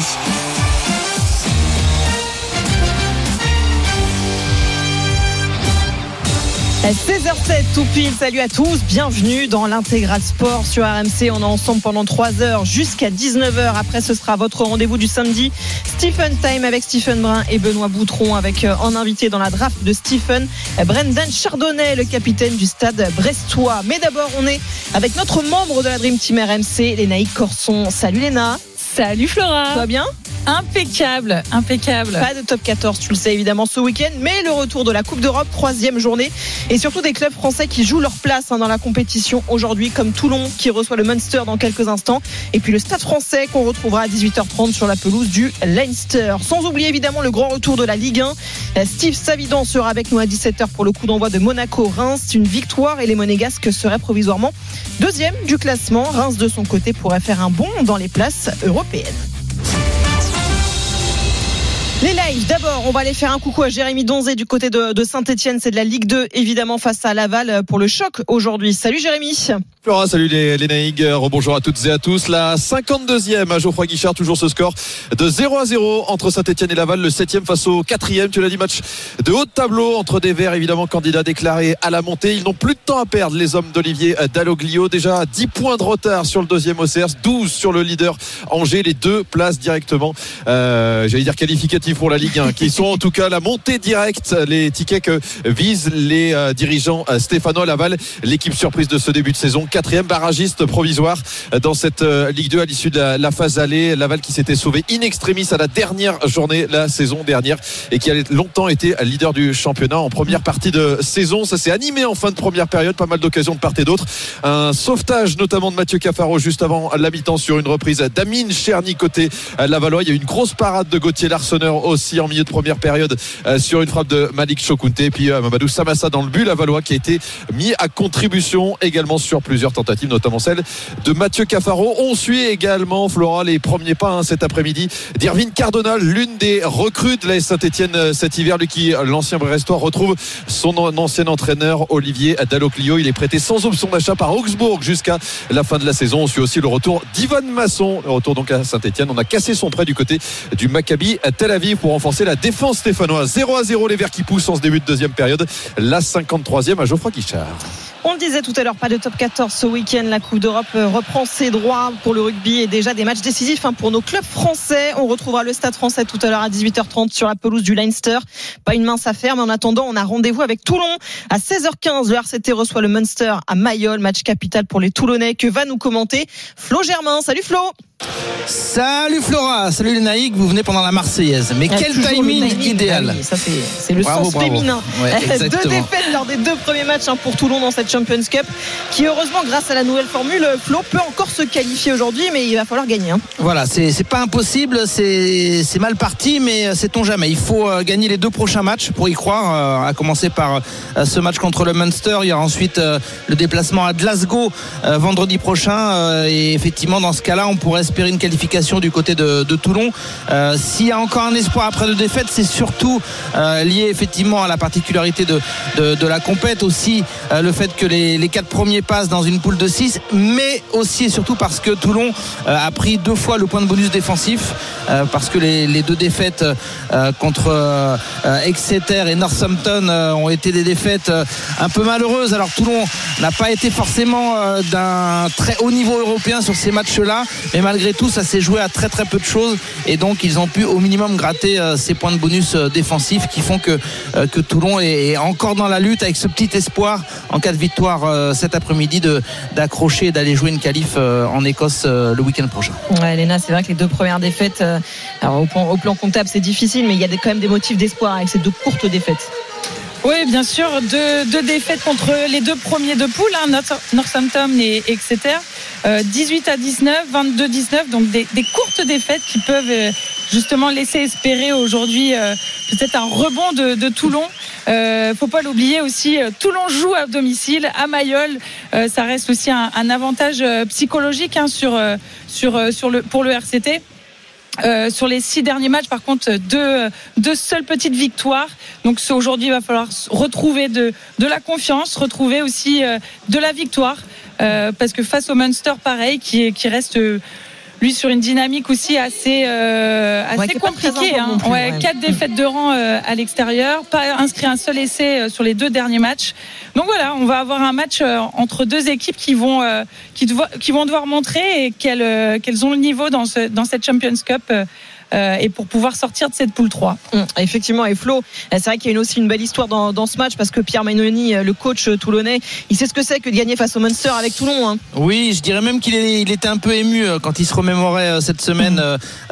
16h07 tout pile, salut à tous, bienvenue dans l'intégral sport sur RMC. On est ensemble pendant 3 heures jusqu'à 19h. Après, ce sera votre rendez-vous du samedi. Stephen Time avec Stephen Brun et Benoît Boutron avec euh, en invité dans la draft de Stephen Brendan Chardonnay, le capitaine du stade brestois. Mais d'abord, on est avec notre membre de la Dream Team RMC, Lénaïque Corson. Salut Léna.
Salut Flora.
Ça va bien
Impeccable, impeccable.
Pas de top 14, tu le sais évidemment ce week-end, mais le retour de la Coupe d'Europe, troisième journée, et surtout des clubs français qui jouent leur place hein, dans la compétition aujourd'hui, comme Toulon qui reçoit le Munster dans quelques instants, et puis le Stade français qu'on retrouvera à 18h30 sur la pelouse du Leinster. Sans oublier évidemment le grand retour de la Ligue 1. Euh, Steve Savidan sera avec nous à 17h pour le coup d'envoi de Monaco-Reims. Une victoire et les Monégasques seraient provisoirement deuxième du classement. Reims de son côté pourrait faire un bond dans les places européennes. drop. Les lives, d'abord, on va aller faire un coucou à Jérémy Donzé du côté de, Saint-Etienne. C'est de la Ligue 2, évidemment, face à Laval euh, pour le choc aujourd'hui. Salut Jérémy.
Flora, salut les, les Naïgs, rebonjour à toutes et à tous. La 52e à Geoffroy Guichard, toujours ce score de 0 à 0 entre Saint-Etienne et Laval, le 7e face au 4e, tu l'as dit, match de haut de tableau entre des Verts, évidemment, candidats déclarés à la montée. Ils n'ont plus de temps à perdre, les hommes d'Olivier Dalloglio. Déjà 10 points de retard sur le deuxième OCR, 12 sur le leader Angers, les deux places directement, euh, j'allais dire qualificatives pour la Ligue 1, qui sont en tout cas la montée directe, les tickets que visent les euh, dirigeants euh, stéphanois Laval, l'équipe surprise de ce début de saison, quatrième barragiste provisoire dans cette euh, Ligue 2 à l'issue de la, phase allée. Laval qui s'était sauvé in extremis à la dernière journée la saison dernière et qui a longtemps été leader du championnat en première partie de saison. Ça s'est animé en fin de première période, pas mal d'occasions de part et d'autre. Un sauvetage notamment de Mathieu Cafaro juste avant la mi-temps sur une reprise d'Amine Cherny côté Lavallois. Il y a une grosse parade de Gauthier Larsonneur aussi en milieu de première période euh, sur une frappe de Malik Chokunte. Et puis euh, Mamadou Samassa dans le but Lavallois qui a été mis à contribution également sur plusieurs tentatives, notamment celle de Mathieu Cafaro. On suit également, Flora, les premiers pas hein, cet après-midi d'Irvine Cardonal, l'une des recrues de la Saint-Etienne cet hiver, lui qui, l'ancien Brestois, retrouve son an- ancien entraîneur Olivier Dalloclio. Il est prêté sans option d'achat par Augsbourg jusqu'à la fin de la saison. On suit aussi le retour d'Ivan Masson, le retour donc à Saint-Etienne. On a cassé son prêt du côté du Maccabi à Tel Aviv pour renforcer la défense stéphanoise. 0 à 0 les Verts qui poussent en ce début de deuxième période. La 53e à Geoffroy Guichard.
On le disait tout à l'heure, pas de top 14 ce week-end. La Coupe d'Europe euh, reprend ses droits pour le rugby et déjà des matchs décisifs hein, pour nos clubs français. On retrouvera le Stade français tout à l'heure à 18h30 sur la pelouse du Leinster. Pas une mince affaire, mais en attendant, on a rendez-vous avec Toulon à 16h15. Le RCT reçoit le Munster à Mayol, match capital pour les Toulonnais que va nous commenter Flo Germain? Salut Flo
Salut Flora, salut les naïcs, vous venez pendant la Marseillaise. Mais
Ah,
quel timing, idéal.
ça c'est le
Bravo,
sens
bravo.
féminin.
Ouais,
deux défaites lors des deux premiers matchs hein, pour Toulon dans cette Champions Cup, qui heureusement grâce à la nouvelle formule, Flo peut encore se qualifier aujourd'hui, mais il va falloir gagner. hein.
Voilà, c'est pas impossible, c'est mal parti, mais euh, sait-on jamais. Il faut euh, gagner les deux prochains matchs pour y croire, euh, à commencer par ce match contre le Munster. Il y aura ensuite le déplacement à Glasgow vendredi prochain. et effectivement, dans ce cas-là, on pourrait espérer une qualification du côté de, Toulon. Euh, S'il y a encore un espoir après deux défaites, c'est surtout euh, lié effectivement à la particularité de, de, la compète, aussi euh, le fait que les, les quatre premiers passent dans une poule de 6, mais aussi et surtout parce que Toulon a pris deux fois le point de bonus défensif, parce que les, les deux défaites contre Exeter et Northampton ont été des défaites un peu malheureuses. Alors Toulon n'a pas été forcément d'un très haut niveau européen sur ces matchs-là, mais malgré tout, ça s'est joué à très très peu de choses, et donc ils ont pu au minimum gratter euh, ces points de bonus euh, défensifs qui font que, euh, Toulon est, encore dans la lutte avec ce petit espoir en cas de victoire cet après-midi d'accrocher et d'aller jouer une qualif en Écosse le week-end prochain.
Ouais, Léna, c'est vrai que les deux premières défaites, au, plan, comptable, c'est difficile, mais il y a quand même des motifs d'espoir avec ces deux courtes défaites.
Oui, bien sûr, deux, deux défaites contre les deux premiers de poule, hein, North- Northampton et Exeter. Euh, 18 à 19, 22 19, donc des, des courtes défaites qui peuvent euh, justement laisser espérer aujourd'hui euh, peut-être un rebond de, de Toulon. Euh, faut pas l'oublier aussi, euh, Toulon joue à domicile, à Mayol. Euh, ça reste aussi un, un avantage euh, psychologique hein, sur, euh, sur, sur le, pour le RCT. Euh, sur les six derniers matchs, par contre, deux, deux seules petites victoires. Donc aujourd'hui, il va falloir retrouver de, de la confiance, retrouver aussi euh, de la victoire. Euh, parce que face au Munster, pareil, qui, qui reste lui sur une dynamique aussi assez, euh, assez
Ouais,
compliquée. hein.
non plus,
Ouais,
ouais.
Quatre défaites de rang euh, à l'extérieur, pas inscrit un seul essai euh, sur les deux derniers matchs. Donc voilà, on va avoir un match euh, entre deux équipes qui vont, euh, qui, devo- qui vont devoir montrer qu'elles euh, qu'elles ont le niveau dans, ce, dans cette Champions Cup. Euh, et pour pouvoir sortir de cette poule 3.
Hum, Effectivement, et Flo, euh, c'est vrai qu'il y a une- aussi une belle histoire dans, dans ce match parce que Pierre Magnoni, euh, le coach toulonnais, il sait ce que c'est que de gagner face au Munster avec Toulon. hein.
Oui, je dirais même qu'il est- il était un peu ému quand il se remémorait cette semaine,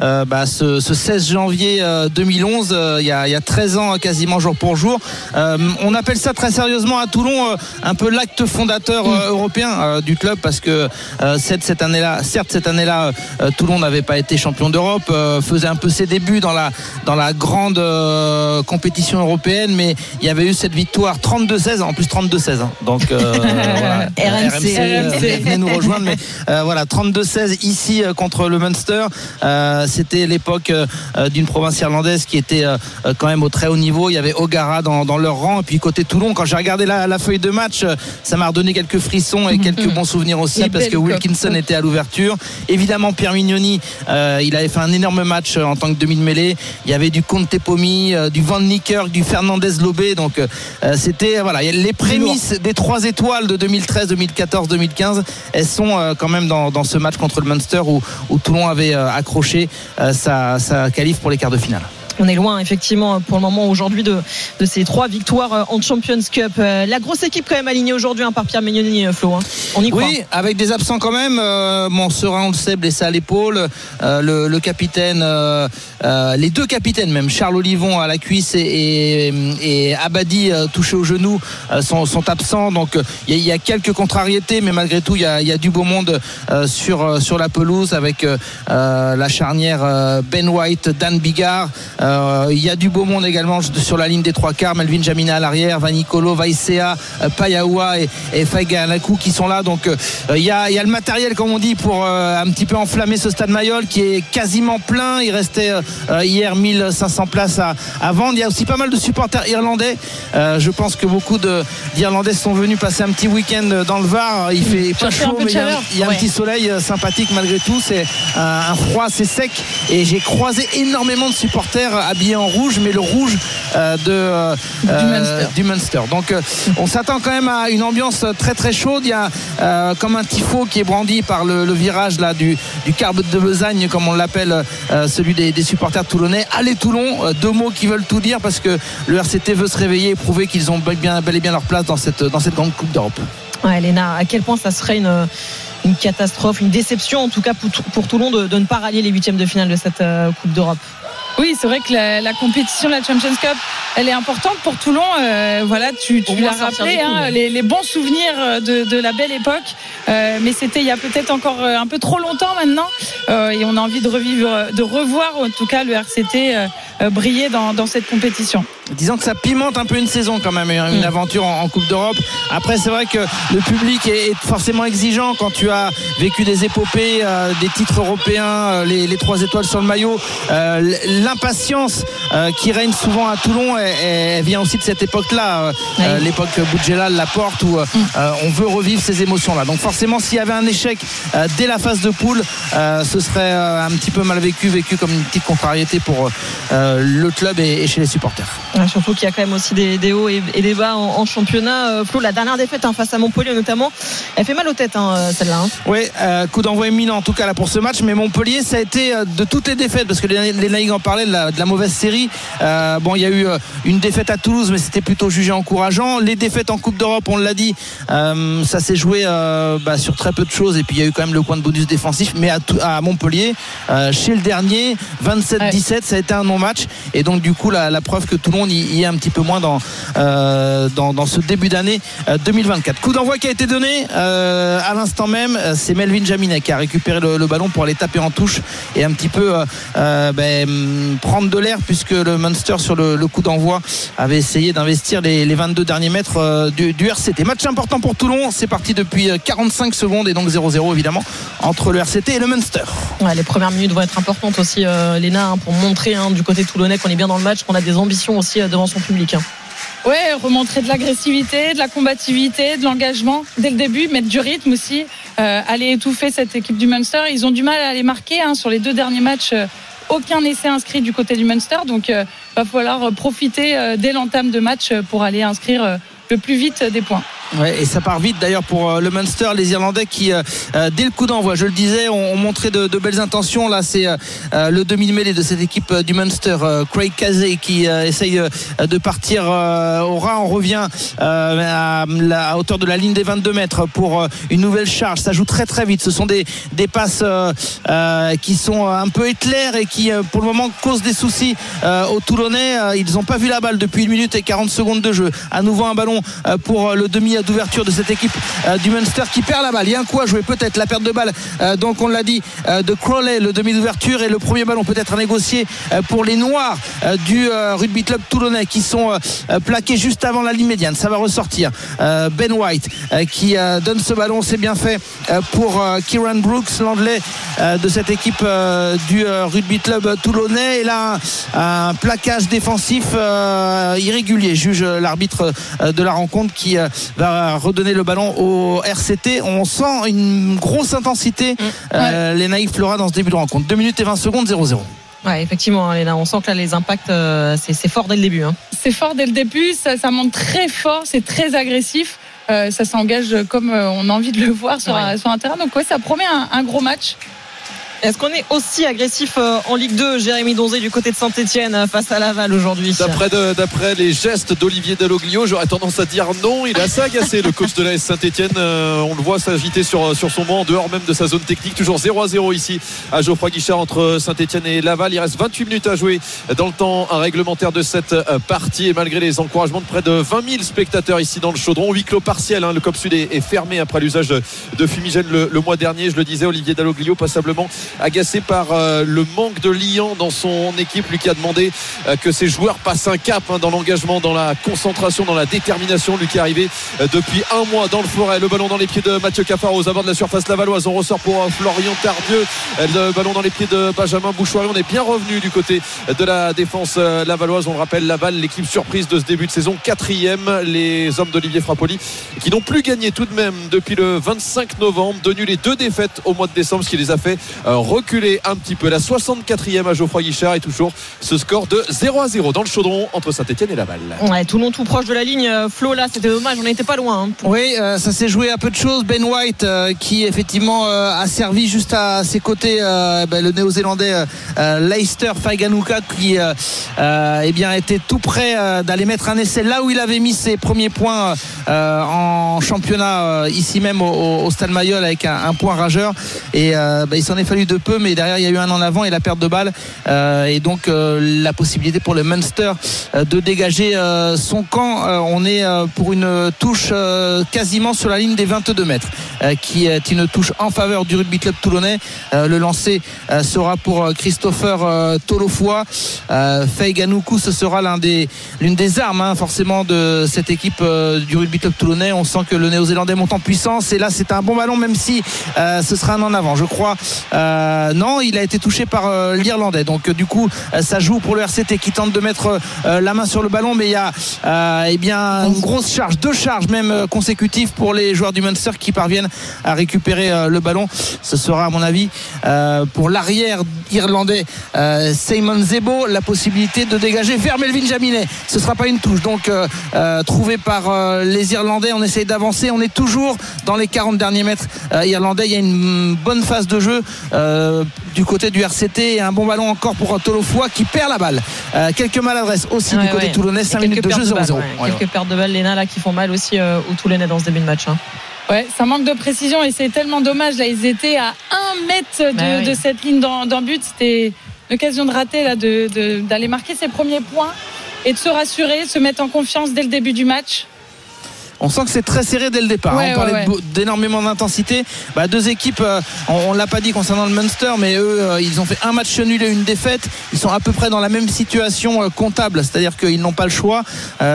euh, bah, ce, ce 16 janvier euh, 2011, euh, il y, a, il y a 13 ans quasiment jour pour jour. Euh, on appelle ça très sérieusement à Toulon euh, un peu l'acte fondateur euh, européen euh, du club parce que euh, cette, cette année-là, certes cette année-là, euh, Toulon n'avait pas été champion d'Europe, euh, faisait un peu ses débuts dans la, dans la grande euh, compétition européenne, mais il y avait eu cette victoire 32-16, en plus 32-16. hein. donc euh, voilà.
RMC.
euh, venez nous rejoindre. Mais euh, voilà, 32-16 ici contre le Munster. C'était l'époque d'une province irlandaise qui était quand même au très haut niveau. Il y avait O'Gara dans, dans leur rang. Et puis côté Toulon, quand j'ai regardé la, la feuille de match, ça m'a redonné quelques frissons et quelques bons souvenirs aussi
Les
parce que Wilkinson était à l'ouverture. Évidemment, Pierre Mignoni, il avait fait un énorme match en tant que demi de mêlée. Il y avait du Conte Pomi, euh, du Van Niekerk, du Fernandez Lobé. Donc euh, c'était voilà, les prémices des trois étoiles de 2013, 2014, 2015. Elles sont euh, quand même dans, dans ce match contre le Munster où, où Toulon avait accroché sa, sa qualif pour les quarts de finale.
On est loin, effectivement, pour le moment aujourd'hui de, de ces trois victoires euh, en Champions Cup. Euh, La grosse équipe quand même alignée aujourd'hui hein, par Pierre Magnoni, euh, Flo. hein. On y croit.
Oui, avec des absents quand même. Euh, bon, Serein, on le sait, blessé à l'épaule. Le, capitaine, les deux capitaines même, Charles Olivon à la cuisse et, Abadi touché au genou, sont, absents. Donc il y, a- quelques contrariétés, mais malgré tout, il y a, du beau monde sur, sur la pelouse avec la charnière Ben White, Dan Bigard. Euh, il y a du beau monde également sur la ligne des trois quarts. Melvin Jamina à l'arrière, Vanicolo, Vaisea, euh, Payaoua et, et Faiga Anakou qui sont là. Donc euh, il y, a, il y a le matériel, comme on dit, pour un petit peu enflammer ce stade Mayol qui est quasiment plein. Il restait hier 1500 places à, à vendre. Il y a aussi pas mal de supporters irlandais. Je pense que beaucoup d'Irlandais sont venus passer un petit week-end dans le Var. Il fait pas chaud, mais il y a, il y a un petit soleil sympathique malgré tout. C'est un, un froid, c'est sec. Et j'ai croisé énormément de supporters habillés en rouge, mais le rouge euh, de, euh, euh, du Munster. Donc euh, on s'attend quand même à une ambiance très très chaude. Il y a euh, comme un tifo qui est brandi par le, le virage là du, du carbe de besagne, comme on l'appelle, euh, celui des, des supporters toulonnais. Allez Toulon, euh, deux mots qui veulent tout dire parce que le RCT veut se réveiller et prouver qu'ils ont bel, bien, bel et bien leur place dans cette, dans cette grande Coupe d'Europe.
Ouais, Léna, à quel point ça serait une, une catastrophe, une déception en tout cas pour, pour Toulon de, de ne pas rallier les huitièmes de finale de cette euh, Coupe d'Europe?
Oui, c'est vrai que la, la, compétition, la Champions Cup, elle est importante pour Toulon. Euh, voilà, tu, tu l'as rappelé, hein, les, les, bons souvenirs de, de, la belle époque. Euh, mais c'était il y a peut-être encore euh, un peu trop longtemps maintenant. Euh, et on a envie de revivre, de revoir en tout cas le RCT euh, briller dans, dans, cette compétition.
Disons que ça pimente un peu une saison quand même, une mmh. aventure en, en Coupe d'Europe. Après, c'est vrai que le public est, est, forcément exigeant quand tu as vécu des épopées, des titres européens, les, les, trois étoiles sur le maillot l'impatience euh, qui règne souvent à Toulon vient aussi de cette époque-là, euh, l'époque Boudjelal, la porte où euh, on veut revivre ces émotions-là. Donc forcément, s'il y avait un échec dès la phase de poule, ce serait un petit peu mal vécu, vécu comme une petite contrariété pour le club et, et, chez les supporters.
Ouais, surtout qu'il y a quand même aussi des, des hauts et, et, des bas en, en championnat. Flo, la dernière défaite hein, face à Montpellier notamment, elle fait mal aux têtes hein, celle-là. Hein.
Oui, coup d'envoi éminent en tout cas là pour ce match, mais Montpellier, ça a été de toutes les défaites parce que les, les en parlait de la, de la mauvaise série. Euh, bon, il y a eu une défaite à Toulouse, mais c'était plutôt jugé encourageant. Les défaites en Coupe d'Europe, on l'a dit, euh, ça s'est joué euh, bah, sur très peu de choses. Et puis il y a eu quand même le point de bonus défensif. Mais à, à Montpellier, euh, chez le dernier, 27-17, ouais. ça a été un non-match. Et donc du coup, la, la preuve que tout le monde y, y, est un petit peu moins dans, euh, dans, dans, ce début d'année 2024. Coup d'envoi qui a été donné à l'instant même, c'est Melvin Jaminet qui a récupéré le, le, ballon pour aller taper en touche et un petit peu ben, prendre de l'air puisque le Munster sur le, le coup d'envoi avait essayé d'investir les, les, 22 derniers mètres euh, du, du, RCT. Match important pour Toulon, c'est parti depuis 45 secondes et donc 0-0 évidemment entre le RCT et le Munster.
Ouais, les premières minutes vont être importantes aussi, euh, Léna, hein, pour montrer hein, du côté toulonnais qu'on est bien dans le match, qu'on a des ambitions aussi euh, devant son public. Hein.
Ouais, remontrer de l'agressivité, de la combativité, de l'engagement dès le début, mettre du rythme aussi, euh, aller étouffer cette équipe du Munster. Ils ont du mal à les marquer hein, sur les deux derniers matchs. Euh, aucun essai inscrit du côté du Munster. Donc, il euh, va falloir profiter euh, dès l'entame de match pour aller inscrire euh, le plus vite des points.
Ouais, et ça part vite d'ailleurs pour euh, le Munster, les Irlandais qui, euh, dès le coup d'envoi, je le disais, ont, ont montré de, belles intentions. Là, c'est euh, le demi-mêlée de cette équipe du Munster, Craig Casey, qui essaye de partir au ras. On revient à, la, hauteur de la ligne des 22 mètres pour une nouvelle charge. Ça joue très très vite. Ce sont des, des passes qui sont un peu éclairs et qui, pour le moment, causent des soucis aux Toulonnais. Ils n'ont pas vu la balle depuis une minute et 40 secondes de jeu. À nouveau un ballon pour le demi d'ouverture de cette équipe euh, du Munster qui perd la balle. Il y a un coup à jouer peut-être la perte de balle. Euh, donc on l'a dit euh, de Crowley, le demi d'ouverture et le premier ballon peut-être à négocier pour les Noirs du rugby club toulonnais qui sont plaqués juste avant la ligne médiane. Ça va ressortir. ben White qui donne ce ballon, c'est bien fait pour Kieran Brooks, l'anglais de cette équipe du rugby club toulonnais. Et là un, plaquage défensif irrégulier, juge l'arbitre de la rencontre qui va redonner le ballon au RCT. On sent une grosse intensité, mmh. euh, les naïfs Flora dans ce début de rencontre. 2 minutes et 20 secondes, 0-0.
Ouais, effectivement, Léna, on sent que là, les impacts, euh, c'est fort dès le début. Hein.
C'est fort dès le début, ça, ça monte très fort, c'est très agressif. Euh, ça s'engage comme on a envie de le voir sur, ouais. un, sur un terrain. Donc, ouais, ça promet un, un gros match.
Est-ce qu'on est aussi agressif en Ligue 2, Jérémy Donzé, du côté de Saint-Etienne face à Laval aujourd'hui?
D'après les gestes d'Olivier Dalloglio, j'aurais tendance à dire non. Il est assez agacé, le coach de la Saint-Etienne. Euh, on le voit s'agiter sur, sur son banc, en dehors même de sa zone technique. Toujours 0 à 0 ici à Geoffroy Guichard entre Saint-Etienne et Laval. Il reste 28 minutes à jouer dans le temps réglementaire de cette euh, partie. Et malgré les encouragements de près de 20 000 spectateurs ici dans le chaudron, huis clos partiel, hein, le COP Sud est, est, fermé après l'usage de, de, fumigène le, le, mois dernier. Je le disais, Olivier Dalloglio, passablement agacé par euh, le manque de liant dans son équipe, lui qui a demandé euh, que ses joueurs passent un cap hein, dans l'engagement, dans la concentration, dans la détermination, lui qui est arrivé euh, depuis un mois dans le forêt. Le ballon dans les pieds de Mathieu Cafard aux abords de la surface lavalloise. On ressort pour Florian Tardieu. Le ballon dans les pieds de Benjamin Bouchoirie. On est bien revenu du côté de la défense lavalloise. On le rappelle, Laval, l'équipe surprise de ce début de saison, quatrième. Les hommes d'Olivier Frappoli qui n'ont plus gagné tout de même depuis le 25 novembre, de nul les deux défaites au mois de décembre, ce qui les a fait reculer un petit peu. La 64e à Geoffroy Guichard et toujours ce score de 0 à 0 dans le chaudron entre Saint-Etienne et Laval.
Ouais, Toulon tout proche de la ligne. euh, Flo, là, c'était dommage, on n'était pas loin. hein.
Oui, euh, ça s'est joué à peu de choses. Ben White, euh, qui effectivement euh, a servi juste à ses côtés euh, ben, le néo-zélandais Leicester Faiganuka, qui euh, euh, eh bien, était tout prêt euh, d'aller mettre un essai là où il avait mis ses premiers points euh, en championnat, euh, ici même au, au Stade Mayol, avec un, un point rageur. Et euh, ben, il s'en est fallu de peu, mais derrière, il y a eu un en avant et la perte de balle. Euh, et donc, euh, la possibilité pour le Munster euh, de dégager son camp. On est pour une touche quasiment sur la ligne des 22 mètres, qui est une touche en faveur du rugby club toulonnais. Le lancer sera pour Christopher euh, Tolofoa. Euh, Faye Ganoukou, ce sera l'une des armes hein, forcément de cette équipe du rugby club toulonnais. On sent que le néo-zélandais monte en puissance et là c'est un bon ballon même si ce sera un en avant. Je crois. Non, il a été touché par euh, l'Irlandais. Donc euh, du coup, euh, ça joue pour le RCT qui tente de mettre euh, la main sur le ballon, mais il y a euh, eh bien une grosse charge, deux charges même euh, consécutives pour les joueurs du Munster qui parviennent à récupérer euh, le ballon. Ce sera à mon avis euh, pour l'arrière irlandais euh, Simon Zebo la possibilité de dégager vers Melvin Jaminet. Ce sera pas une touche. Donc euh, euh, trouvé par euh, les Irlandais, on essaye d'avancer. On est toujours dans les 40 derniers mètres euh, irlandais. Il y a une bonne phase de jeu euh, du côté du RCT un bon ballon encore pour Tolofoa qui perd la balle. Euh, quelques maladresses aussi
Ouais,
du côté
ouais.
toulonnais.
Et
5
quelques
minutes de
pertes
jeu 0-0.
balles, ouais.
Ouais,
Quelques pertes de balles, Léna, là, qui font mal aussi euh, aux Toulonnais dans ce début de match. hein.
Ouais, ça manque de précision et c'est tellement dommage. Là, ils étaient à un mètre de,
Bah oui.
de cette ligne d'un but. C'était l'occasion de rater là, de- de- d'aller marquer ses premiers points et de se rassurer, se mettre en confiance dès le début du match.
On sent que c'est très serré dès le départ.
Ouais,
on parlait
ouais,
d'énormément d'intensité. Bah, deux équipes, euh, on, on l'a pas dit concernant le Munster, mais eux, euh, ils ont fait un match nul et une défaite. Ils sont à peu près dans la même situation euh, comptable, c'est-à-dire qu'ils n'ont pas le choix.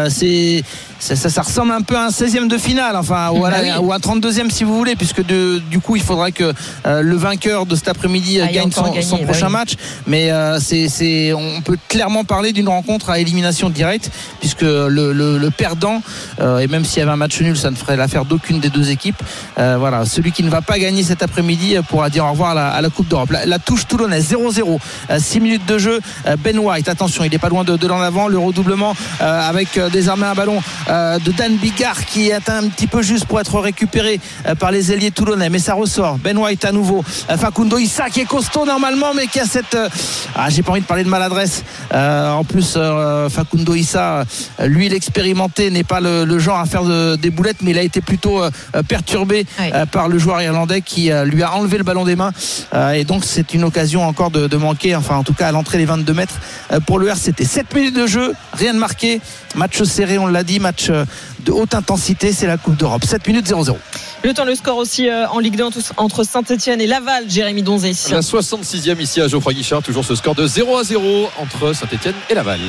C'est ça, ça- ça ressemble un peu à un 16e de finale, enfin, ou, à la-
Bah oui.
ou à un 32e si vous voulez, puisque de- du coup, il faudra que euh, le vainqueur de cet après-midi
Aille
gagne son,
bah
prochain
oui.
match. Mais euh, c'est- on peut clairement parler d'une rencontre à élimination directe, puisque le, le- le perdant, euh, et même s'il y avait un match nul, ça ne ferait l'affaire d'aucune des deux équipes. Euh, voilà, celui qui ne va pas gagner cet après-midi euh, pourra dire au revoir à la, Coupe d'Europe. La, touche toulonnaise 0-0, 6 minutes de jeu. Euh, Ben White, attention, il n'est pas loin de, l'en avant. Le redoublement euh, avec euh, désormais un ballon euh, de Dan Bigard qui est un petit peu juste pour être récupéré euh, par les ailiers toulonnais. Mais ça ressort. Ben White à nouveau. Euh, Facundo Issa qui est costaud normalement, mais qui a cette. euh, ah, j'ai pas envie de parler de maladresse. Euh, en plus, euh, Facundo Issa, euh, lui, l'expérimenté, n'est pas le, le genre à faire de- des boulettes, mais il a été plutôt euh, euh, perturbé euh, par le joueur irlandais qui euh, lui a enlevé le ballon des mains. Euh, et donc, c'est une occasion encore de, de manquer, enfin, en tout cas, à l'entrée des 22 mètres euh, pour le RCT. 7 minutes de jeu, rien de marqué. Match serré, on l'a dit, match euh, de haute intensité, c'est la Coupe d'Europe. 7 minutes 0-0.
Le temps, le score aussi euh, en Ligue 2 entre- Saint-Etienne et Laval, Jérémy Donzé.
La 66e ici à Geoffroy Guichard, toujours ce score de 0 à 0 entre Saint-Etienne et Laval.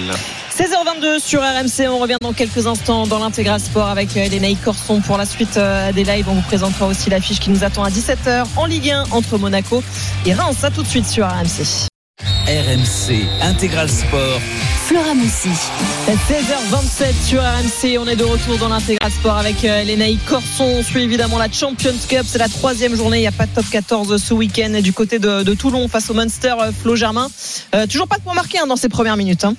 16h22 sur RMC. On revient dans quelques instants dans l'intégral sport avec euh, Lénaï Corson pour la suite euh, des lives. On vous présentera aussi l'affiche qui nous attend à 17h en Ligue 1 entre Monaco et Reims. À tout de suite sur RMC.
RMC Intégral Sport.
Flora Moussi. 16h27 sur RMC. On est de retour dans l'intégral sport avec euh, Lénaï Corson. On suit évidemment la Champions Cup. C'est la troisième journée. Il n'y a pas de top 14 ce week-end. Du côté de, de Toulon face au Munster, euh, Flo Germain. Euh, toujours pas de point marqué hein, dans ces premières minutes. hein.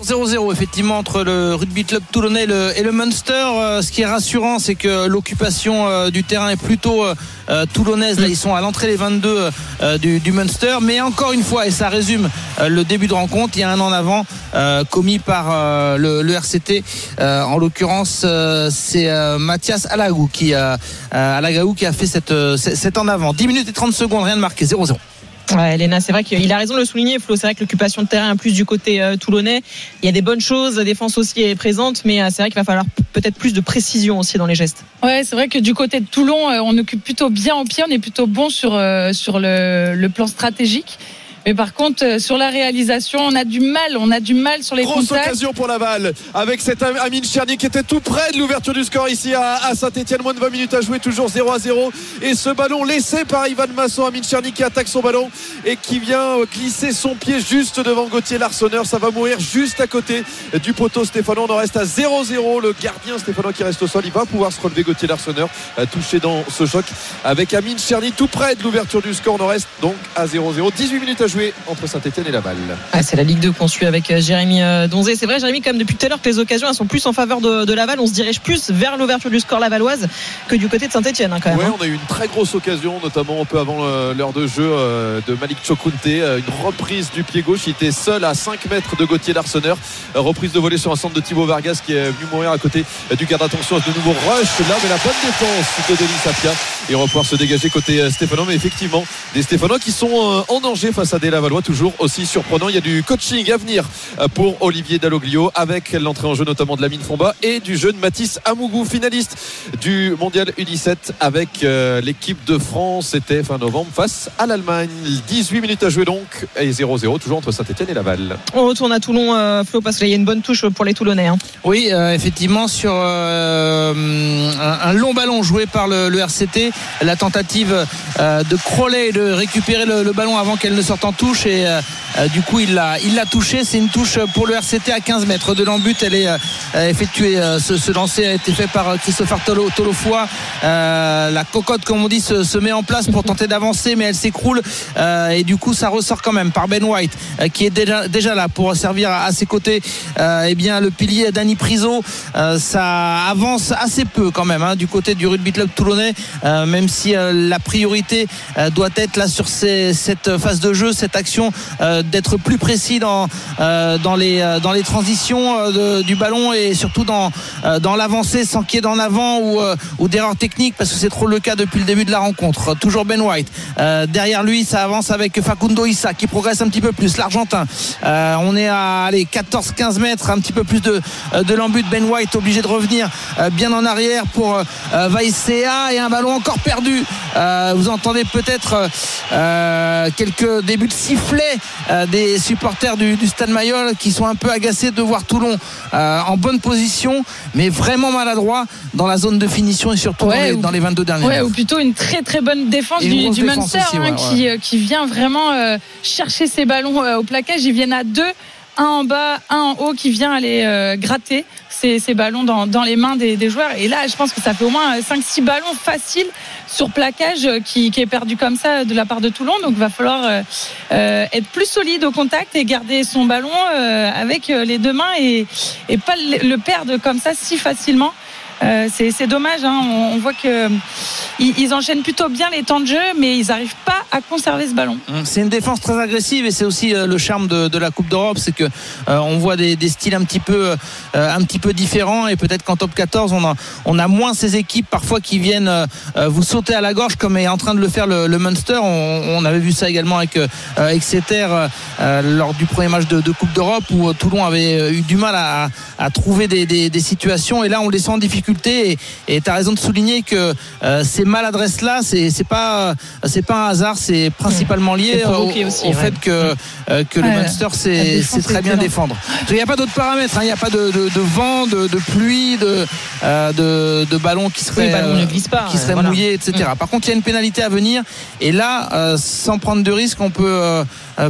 0-0 effectivement entre le rugby club toulonnais et le, et le Munster. Euh, ce qui est rassurant, c'est que l'occupation euh, du terrain est plutôt euh, euh, toulonnaise. Là, ils sont à l'entrée les 22 euh, du, du Munster. Mais encore une fois, et ça résume euh, le début de rencontre, il y a un en avant commis par le, le RCT. En l'occurrence, c'est Mathias Alagou qui, Alagaou qui a fait cette cette en avant. 10 minutes et 30 secondes, rien de marqué, 0-0.
Ouais, Elena, c'est vrai qu'il a raison de le souligner, Flo. C'est vrai que l'occupation de terrain plus du côté euh, toulonnais. Il y a des bonnes choses, la défense aussi est présente, mais euh, c'est vrai qu'il va falloir peut-être plus de précision aussi dans les gestes.
Ouais, c'est vrai que du côté de Toulon, euh, on occupe plutôt bien au pied, on est plutôt bon sur, sur le, le plan stratégique. Mais par contre, euh, sur la réalisation, on a du mal. On a du mal sur les
Grosse
contacts.
occasion pour Laval avec cet Am- Amine Cherny qui était tout près de l'ouverture du score ici à, à Saint-Etienne. Moins de 20 minutes à jouer, toujours 0 à 0. Et ce ballon laissé par Ivan Masson, Amine Cherny qui attaque son ballon et qui vient euh, glisser son pied juste devant Gauthier Larsonneur. Ça va mourir juste à côté du poteau Stéphano. On en reste à 0-0. Le gardien Stéphano qui reste au sol, il va pouvoir se relever Gauthier Larsonneur, euh, touché dans ce choc avec Amine Cherny tout près de l'ouverture du score. On en reste donc à 0-0. 18 minutes à jouer entre Saint-Etienne et Laval.
Ah, c'est la Ligue 2 qu'on suit avec euh, Jérémy euh, Donzé. C'est vrai, Jérémy, comme depuis tout à l'heure que les occasions elles sont plus en faveur de, de Laval. On se dirige plus vers l'ouverture du score lavalloise que du côté de Saint-Etienne, quand même.
Ouais,
hein.
on a eu une très grosse occasion, notamment un peu avant euh, l'heure de jeu de Malik Chokunte. Une reprise du pied gauche. Il était seul à 5 mètres de Gauthier Larsonneur. Euh, Reprise de volée sur un centre de Thibaut Vargas qui est venu mourir à côté du garde d'attention. De nouveau rush là, mais la bonne défense de Denis Sapia. Et on va pouvoir se dégager côté Stéphano. Mais effectivement, des Stéphanois qui sont en danger face à des Lavallois, toujours aussi surprenant. Il y a du coaching à venir euh, pour Olivier Dalloglio avec l'entrée en jeu notamment de Lamine Fomba et du jeune Mathis Amougou, finaliste du mondial U17 avec euh, l'équipe de France. C'était fin novembre face à l'Allemagne. 18 minutes à jouer donc et 0-0 toujours entre Saint-Etienne et Laval.
On retourne à Toulon, euh, Flo, parce qu'il y a une bonne touche pour les Toulonnais. hein.
Oui, euh, effectivement, sur euh, un, un long ballon joué par le, le RCT, la tentative euh, de Crowley de récupérer le, le ballon avant qu'elle ne sorte en touche et euh, euh, du coup il l'a il l'a touché. C'est une touche pour le RCT à 15 mètres de l'embut. Elle est euh, effectuée. euh, ce, ce lancer a été fait par euh, Christopher Tolo, Tolofoy. Euh, la cocotte, comme on dit, se, met en place pour tenter d'avancer, mais elle s'écroule Euh, et du coup ça ressort quand même par Ben White euh, qui est déjà déjà là pour servir à, ses côtés. Euh, eh bien le pilier Danny Priso, euh, ça avance assez peu quand même hein, du côté du rugby club toulonnais, euh, même si euh, la priorité euh, doit être là sur cette phase de jeu, cette action euh, d'être plus précis dans euh, dans les euh, dans les transitions du ballon et surtout dans dans l'avancée sans qu'il y ait d'en avant ou ou d'erreur technique parce que c'est trop le cas depuis le début de la rencontre. Toujours Ben White. Derrière lui, ça avance avec Facundo Issa qui progresse un petit peu plus. L'Argentin. On est à allez, 14-15 mètres, un petit peu plus de, de l'embut. Ben White obligé de revenir bien en arrière pour Vaicea et un ballon encore perdu. Vous entendez peut-être quelques débuts sifflet euh, des supporters du, du Stade Mayol qui sont un peu agacés de voir Toulon euh, en bonne position, mais vraiment maladroit dans la zone de finition et surtout dans, les,
ou-
dans les 22 derniers
Ouais, ou plutôt une très très bonne défense du,
grosse
du
défense
Munster
aussi,
hein, qui, euh, qui vient vraiment euh, chercher ses ballons euh, au plaquage. Ils viennent à deux, un en bas, un en haut, qui vient aller euh, gratter ces, ces ballons dans, dans les mains des, des joueurs. Et là, je pense que ça fait au moins 5-6 ballons faciles sur plaquage qui, est perdu comme ça de la part de Toulon. Donc, va falloir euh, euh, être plus solide au contact et garder son ballon euh, avec les deux mains et, pas le perdre comme ça si facilement. Euh, c'est dommage, hein. on, voit que ils, ils enchaînent plutôt bien les temps de jeu, mais ils n'arrivent pas à conserver ce ballon.
C'est une défense très agressive et c'est aussi euh, le charme de, la Coupe d'Europe, c'est que euh, on voit des, styles un petit peu euh, différents et peut-être qu'en top 14 on a moins ces équipes parfois qui viennent euh, euh, vous sauter à la gorge comme est en train de le faire le, Munster. On, avait vu ça également avec euh, Exeter euh, euh, lors du premier match de, Coupe d'Europe où euh, Toulon avait euh, eu du mal à, trouver des, des situations et là on les sent en difficulté et tu as raison de souligner que euh, ces maladresses là c'est pas c'est pas un hasard, c'est principalement lié au,
provoqué aussi,
au
ouais.
fait que euh, que le Munster c'est très bien défendre. Il n'y a pas d'autres paramètres, hein. il n'y a pas de, de, de vent, de, de pluie, de, euh, de, de ballon qui serait,
Oui, le ballon pas,
qui serait
voilà.
mouillé, etc.
Mm.
Par contre, il y a une pénalité à venir et là, euh, sans prendre de risque, on peut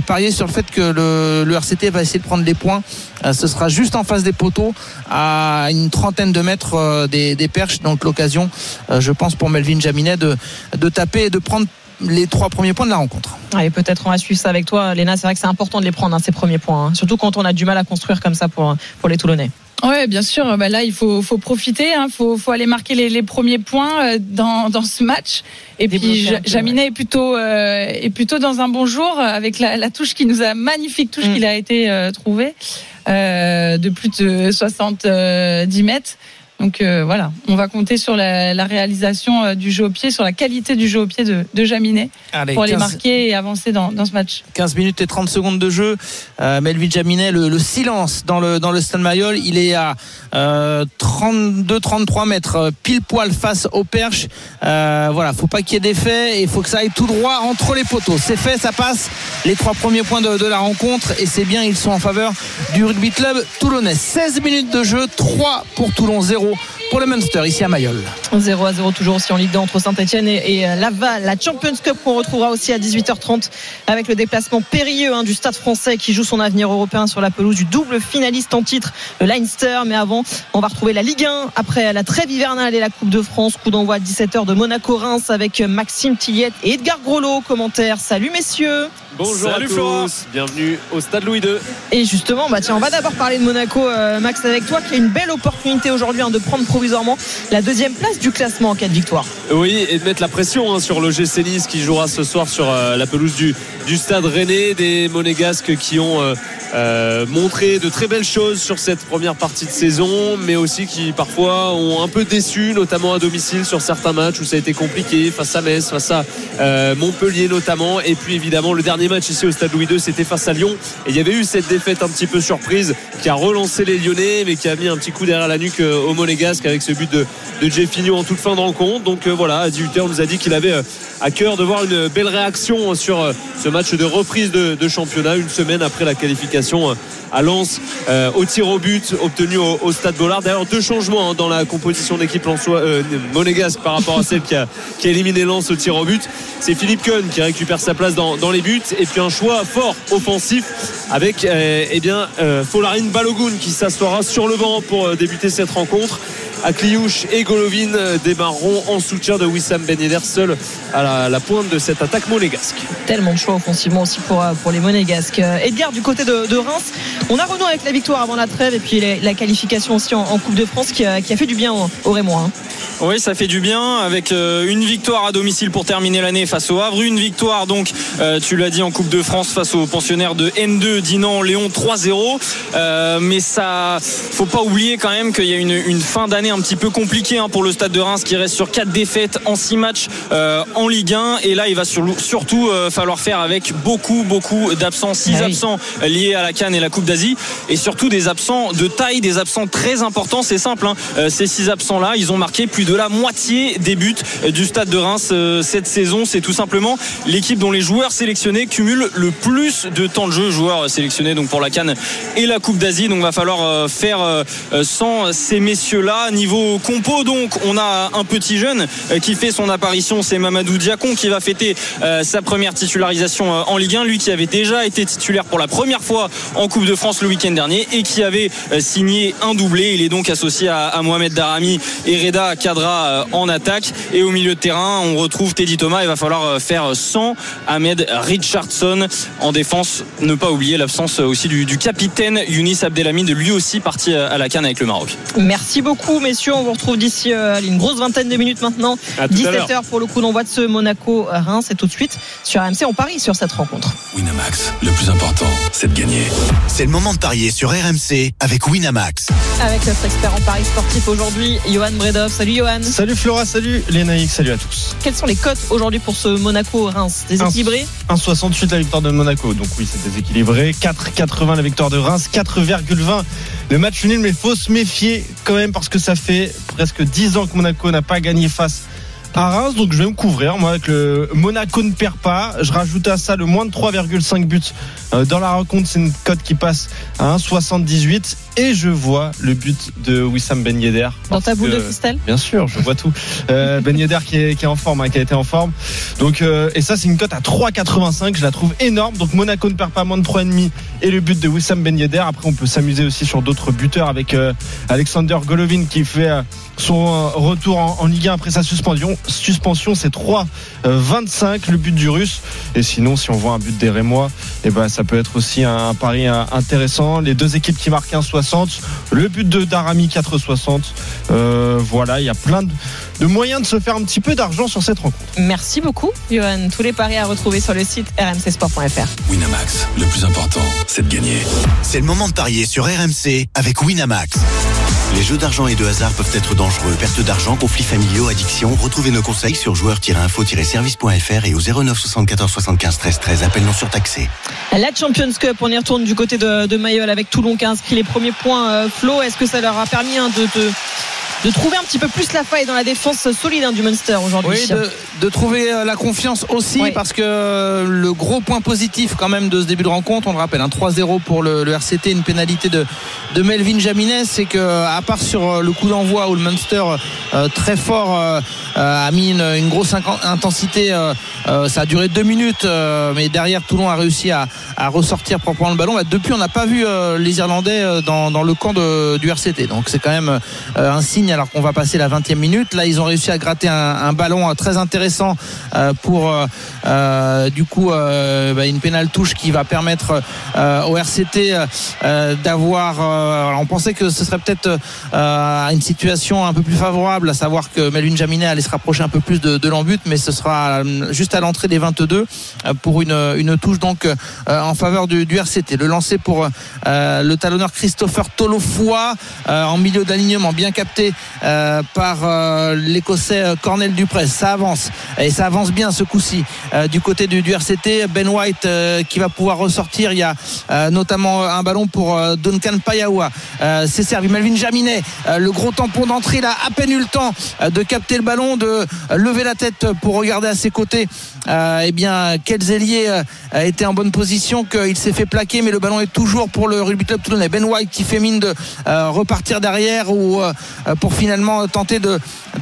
parier sur le fait que le, le RCT va essayer de prendre des points. Euh, ce sera juste en face des poteaux, à une trentaine de mètres euh, des, perches. Donc l'occasion, euh, je pense, pour Melvin Jaminet de, de taper et de prendre les trois premiers points de la rencontre.
Allez, peut-être on va suivre ça avec toi, Léna. C'est vrai que c'est important de les prendre, hein, ces premiers points. hein. Surtout quand on a du mal à construire comme ça pour, pour les Toulonnais.
Ouais, bien sûr. Bah là, il faut, faut profiter. Il faut, faut aller marquer les, les premiers points euh, dans, dans ce match. Et puis, Jaminet est plutôt, euh, est plutôt dans un bon jour euh, avec la, la touche qui nous a magnifique touche qu'il a été euh, trouvée euh, de plus de 70 mètres. Donc euh, voilà, on va compter sur la, la réalisation euh, du jeu au pied, sur la qualité du jeu au pied de, de Jaminet
Allez,
pour aller
15
marquer et avancer dans, dans ce match.
15 minutes et 30 secondes de jeu. Euh, Melvin Jaminet, le, le silence dans le, dans le Stade Mayol. Il est à euh, 32-33 mètres, euh, pile poil face au perche. Euh, voilà, faut pas qu'il y ait d'effet et il faut que ça aille tout droit entre les poteaux. C'est fait, ça passe. Les trois premiers points de, de la rencontre et c'est bien, ils sont en faveur du rugby club toulonnais. 16 minutes de jeu, 3 pour Toulon, 0 pour le Munster ici à Mayol.
0 à 0 toujours aussi en Ligue 2 entre Saint-Etienne et, euh, Laval. La Champions Cup qu'on retrouvera aussi à 18h30 avec le déplacement périlleux hein, du Stade français qui joue son avenir européen sur la pelouse du double finaliste en titre, le Leinster. Mais avant, on va retrouver la Ligue 1 après la trêve hivernale et la Coupe de France. Coup d'envoi à 17h de Monaco-Reims avec Maxime Tillette et Edgar Grolot. Commentaire. Salut messieurs.
Bonjour
Salut
à tous,
Flora.
bienvenue au Stade Louis II.
Et justement, bah tiens, on va d'abord parler de Monaco, euh, Max, avec toi, qui a une belle opportunité aujourd'hui hein, de prendre provisoirement la deuxième place du classement en cas de victoire.
Oui, et de mettre la pression hein, sur l'OGC Nice qui jouera ce soir sur euh, la pelouse du, du Stade Rennais, des Monégasques qui ont euh, euh, montré de très belles choses sur cette première partie de saison, mais aussi qui parfois ont un peu déçu, notamment à domicile sur certains matchs où ça a été compliqué, face à Metz, face à euh, Montpellier notamment, et puis évidemment le dernier match ici au Stade Louis II, c'était face à Lyon, et il y avait eu cette défaite un petit peu surprise qui a relancé les Lyonnais, mais qui a mis un petit coup derrière la nuque euh, aux Monégasques avec ce but de, de en toute fin de rencontre. Donc euh, voilà, à 18h, on nous a dit qu'il avait euh, à cœur de voir une belle réaction sur ce match de reprise de, championnat, une semaine après la qualification à Lens euh, au tir au but obtenu au, Stade Bollard. D'ailleurs, deux changements hein, dans la composition d'équipe euh, monégasque par rapport à celle qui a, qui éliminé Lens au tir au but. C'est Philippe Cohn qui récupère sa place dans, les buts et puis un choix fort offensif avec euh, eh bien euh, Folarine Balogun qui s'assoira sur le banc pour euh, débuter cette rencontre. Akliouche et Golovin démarreront en soutien de Wissam Ben Yedder seul à la, la pointe de cette attaque monégasque.
Tellement de choix offensivement aussi pour, euh, pour les Monégasques. Euh, Edgar, du côté de, de Reims, on a renoué avec la victoire avant la trêve et puis les- la qualification aussi en, en Coupe de France qui a, qui a fait du bien au, au Rémois. hein.
Oui, ça fait du bien avec euh, une victoire à domicile pour terminer l'année face au Havre, une victoire donc, tu l'as dit en Coupe de France face aux pensionnaires de N2 Dinan Léon 3-0. Euh, mais ça, faut pas oublier quand même qu'il y a une, une fin d'année un petit peu compliquée hein, pour le Stade de Reims qui reste sur quatre défaites en six matchs euh, en Ligue 1 et là il va sur- surtout euh, falloir faire avec beaucoup beaucoup d'absents, six
Ah oui.
absents liés à la Cannes et la Coupe d'Asie et surtout des absents de taille, des absents très importants. C'est simple, hein. Euh, ces six absents-là, ils ont marqué plus de la moitié des buts du Stade de Reims cette saison. C'est tout simplement l'équipe dont les joueurs sélectionnés cumulent le plus de temps de jeu. Joueurs sélectionnés donc pour la Cannes et la Coupe d'Asie. Donc va falloir faire sans ces messieurs-là. Niveau compo, donc on a un petit jeune euh, qui fait son apparition. C'est Mamadou Diacon qui va fêter euh, sa première titularisation euh, en Ligue 1. Lui qui avait déjà été titulaire pour la première fois en Coupe de France le week-end dernier et qui avait signé un doublé. Il est donc associé à, Mohamed Darami et Reda Kadra en attaque. Et au milieu de terrain, on retrouve Teddy Thomas. Il va falloir faire sans Ahmed Richardson en défense. Ne pas oublier l'absence aussi du, capitaine Younis Abdelhamid, lui aussi parti à la canne avec le Maroc.
Merci beaucoup, messieurs. On vous retrouve d'ici euh, une grosse vingtaine de minutes maintenant.
À tout à
17h pour le coup d'envoi de ce Monaco-Reims. Et tout de suite sur RMC, on parie sur cette rencontre.
Winamax, le plus important, c'est de gagner. C'est le moment de parier sur RMC avec Winamax.
Avec notre expert en paris sportif aujourd'hui, Johan Bredov. Salut Johan.
Salut Flora, salut Lénaïque, salut à tous.
Quelles sont les cotes aujourd'hui pour ce Monaco-Reims? Déséquilibré?
1,68 la victoire de Monaco, donc oui c'est déséquilibré. 4,80 la victoire de Reims, 4,20 le match nul, mais faut se méfier quand même parce que ça fait presque 10 ans que Monaco n'a pas gagné face à Reims, donc je vais me couvrir moi avec le Monaco ne perd pas. Je rajoute à ça le moins de 3,5 buts dans la rencontre, c'est une cote qui passe à 1,78 et je vois le but de Wissam Ben Yedder.
Dans ta boule de cristal
Bien sûr, je vois tout. Euh, ben Yedder qui est, qui est en forme, hein, qui a été en forme. Donc euh, et ça c'est une cote à 3,85. Je la trouve énorme. Donc Monaco ne perd pas moins de 3,5 et le but de Wissam Ben Yedder. Après on peut s'amuser aussi sur d'autres buteurs avec euh, Alexander Golovin qui fait euh, son euh, retour en, en Ligue 1 après sa suspension. Suspension c'est 3,25 le but du Russe. Et sinon si on voit un but des Rémois, et ben ça peut être aussi un, pari intéressant. Les deux équipes qui marquent 1,60. Le but de Darami 4,60. Euh, voilà, il y a plein de, de moyens de se faire un petit peu d'argent sur cette rencontre.
Merci beaucoup, Johan. Tous les paris à retrouver sur le site rmcsport.fr.
Winamax, le plus important, c'est de gagner. C'est le moment de parier sur RMC avec Winamax. Les jeux d'argent et de hasard peuvent être dangereux. Perte d'argent, conflits familiaux, addiction. Retrouvez nos conseils sur joueurs-info-service.fr et au 09 74 75 13 13. Appel non surtaxé.
La Champions Cup, on y retourne du côté de, Mayol avec Toulon qui a inscrit les premiers points. Euh, Flo, est-ce que ça leur a permis hein, de, de trouver un petit peu plus la faille dans la défense solide hein, du Munster aujourd'hui
Oui, de, de trouver euh, la confiance aussi,
Oui.
parce que euh, le gros point positif quand même de ce début de rencontre, on le rappelle, un 3-0 pour le, le RCT, une pénalité de, de Melvin Jaminet, c'est que à part sur euh, le coup d'envoi où le Munster euh, très fort euh, euh, a mis une, une grosse intensité, euh, euh, ça a duré deux minutes, euh, mais derrière Toulon a réussi à, à ressortir proprement le ballon. Bah, depuis, on n'a pas vu euh, les Irlandais euh, dans, dans le camp de- du RCT, donc c'est quand même euh, un signe alors qu'on va passer la 20e minute. Là, ils ont réussi à gratter un, ballon euh, très intéressant euh, pour euh, du coup bah, une pénale touche qui va permettre au RCT d'avoir. on pensait que ce serait peut-être une situation un peu plus favorable, à savoir que Melvin Jaminet allait se rapprocher un peu plus de, de l'embut, mais ce sera juste à l'entrée des 22 euh, pour une, touche donc en faveur du, RCT. Le lancer pour le talonneur Christopher Tolofoa en milieu d'alignement, bien capté euh, par euh, l'écossais euh, Cornel Dupré. Ça avance et ça avance bien ce coup-ci du côté du, RCT. Ben White qui va pouvoir ressortir. Il y a notamment un ballon pour Duncan Payawa. C'est servi. Melvin Jaminet, le gros tampon d'entrée, il a à peine eu le temps de capter le ballon, de lever la tête pour regarder à ses côtés. Eh bien, quels ailiers étaient en bonne position qu'il s'est fait plaquer, mais le ballon est toujours pour le rugby club toulonnais. Ben White qui fait mine de repartir derrière ou euh, finalement tenter de,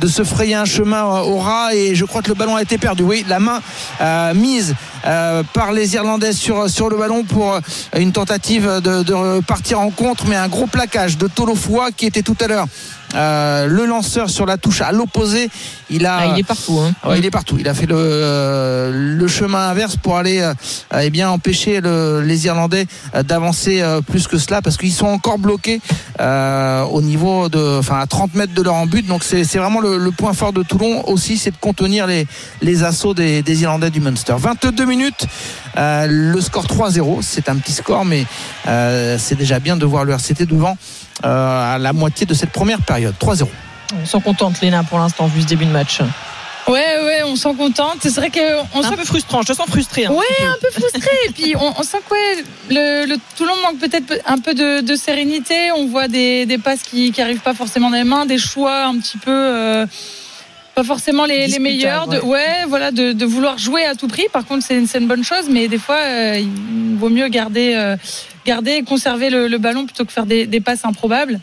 se frayer un chemin euh, au ras et je crois que le ballon a été perdu. Oui, la main euh, mise euh, par les Irlandais sur, le ballon pour une tentative de, de partir en contre, mais un gros plaquage de Tolofoa qui était tout à l'heure. Euh, le lanceur sur la touche à l'opposé, il a,
Ah, il est partout. Hein.
Ouais, il est partout. Il a fait le, euh, le chemin inverse pour aller euh, eh bien empêcher le- les Irlandais d'avancer euh, plus que cela parce qu'ils sont encore bloqués euh, au niveau de, enfin à 30 mètres de leur en but. Donc c'est c'est vraiment le, le point fort de Toulon aussi, c'est de contenir les, les assauts des, des Irlandais du Munster. 22 minutes, euh, le score 3-0. C'est un petit score, mais euh, c'est déjà bien de voir le RCT devant à la moitié de cette première période. 3-0.
On s'en contente, Léna, pour l'instant, vu ce début de match.
Ouais, ouais, on s'en contente. C'est vrai que on
Un peu frustrant, je te sens frustré. hein.
Ouais, un peu frustré. Et puis on, on sent que ouais, le, le Toulon manque peut-être un peu de, de sérénité. On voit des, des passes qui qui arrivent pas forcément dans les mains, des choix un petit peu euh, pas forcément les, les meilleurs. De,
ouais.
ouais, voilà, de, de vouloir jouer à tout prix. Par contre, c'est une, c'est une bonne chose, mais des fois, euh, il vaut mieux garder euh, garder et conserver le, le ballon plutôt que faire des, des passes improbables.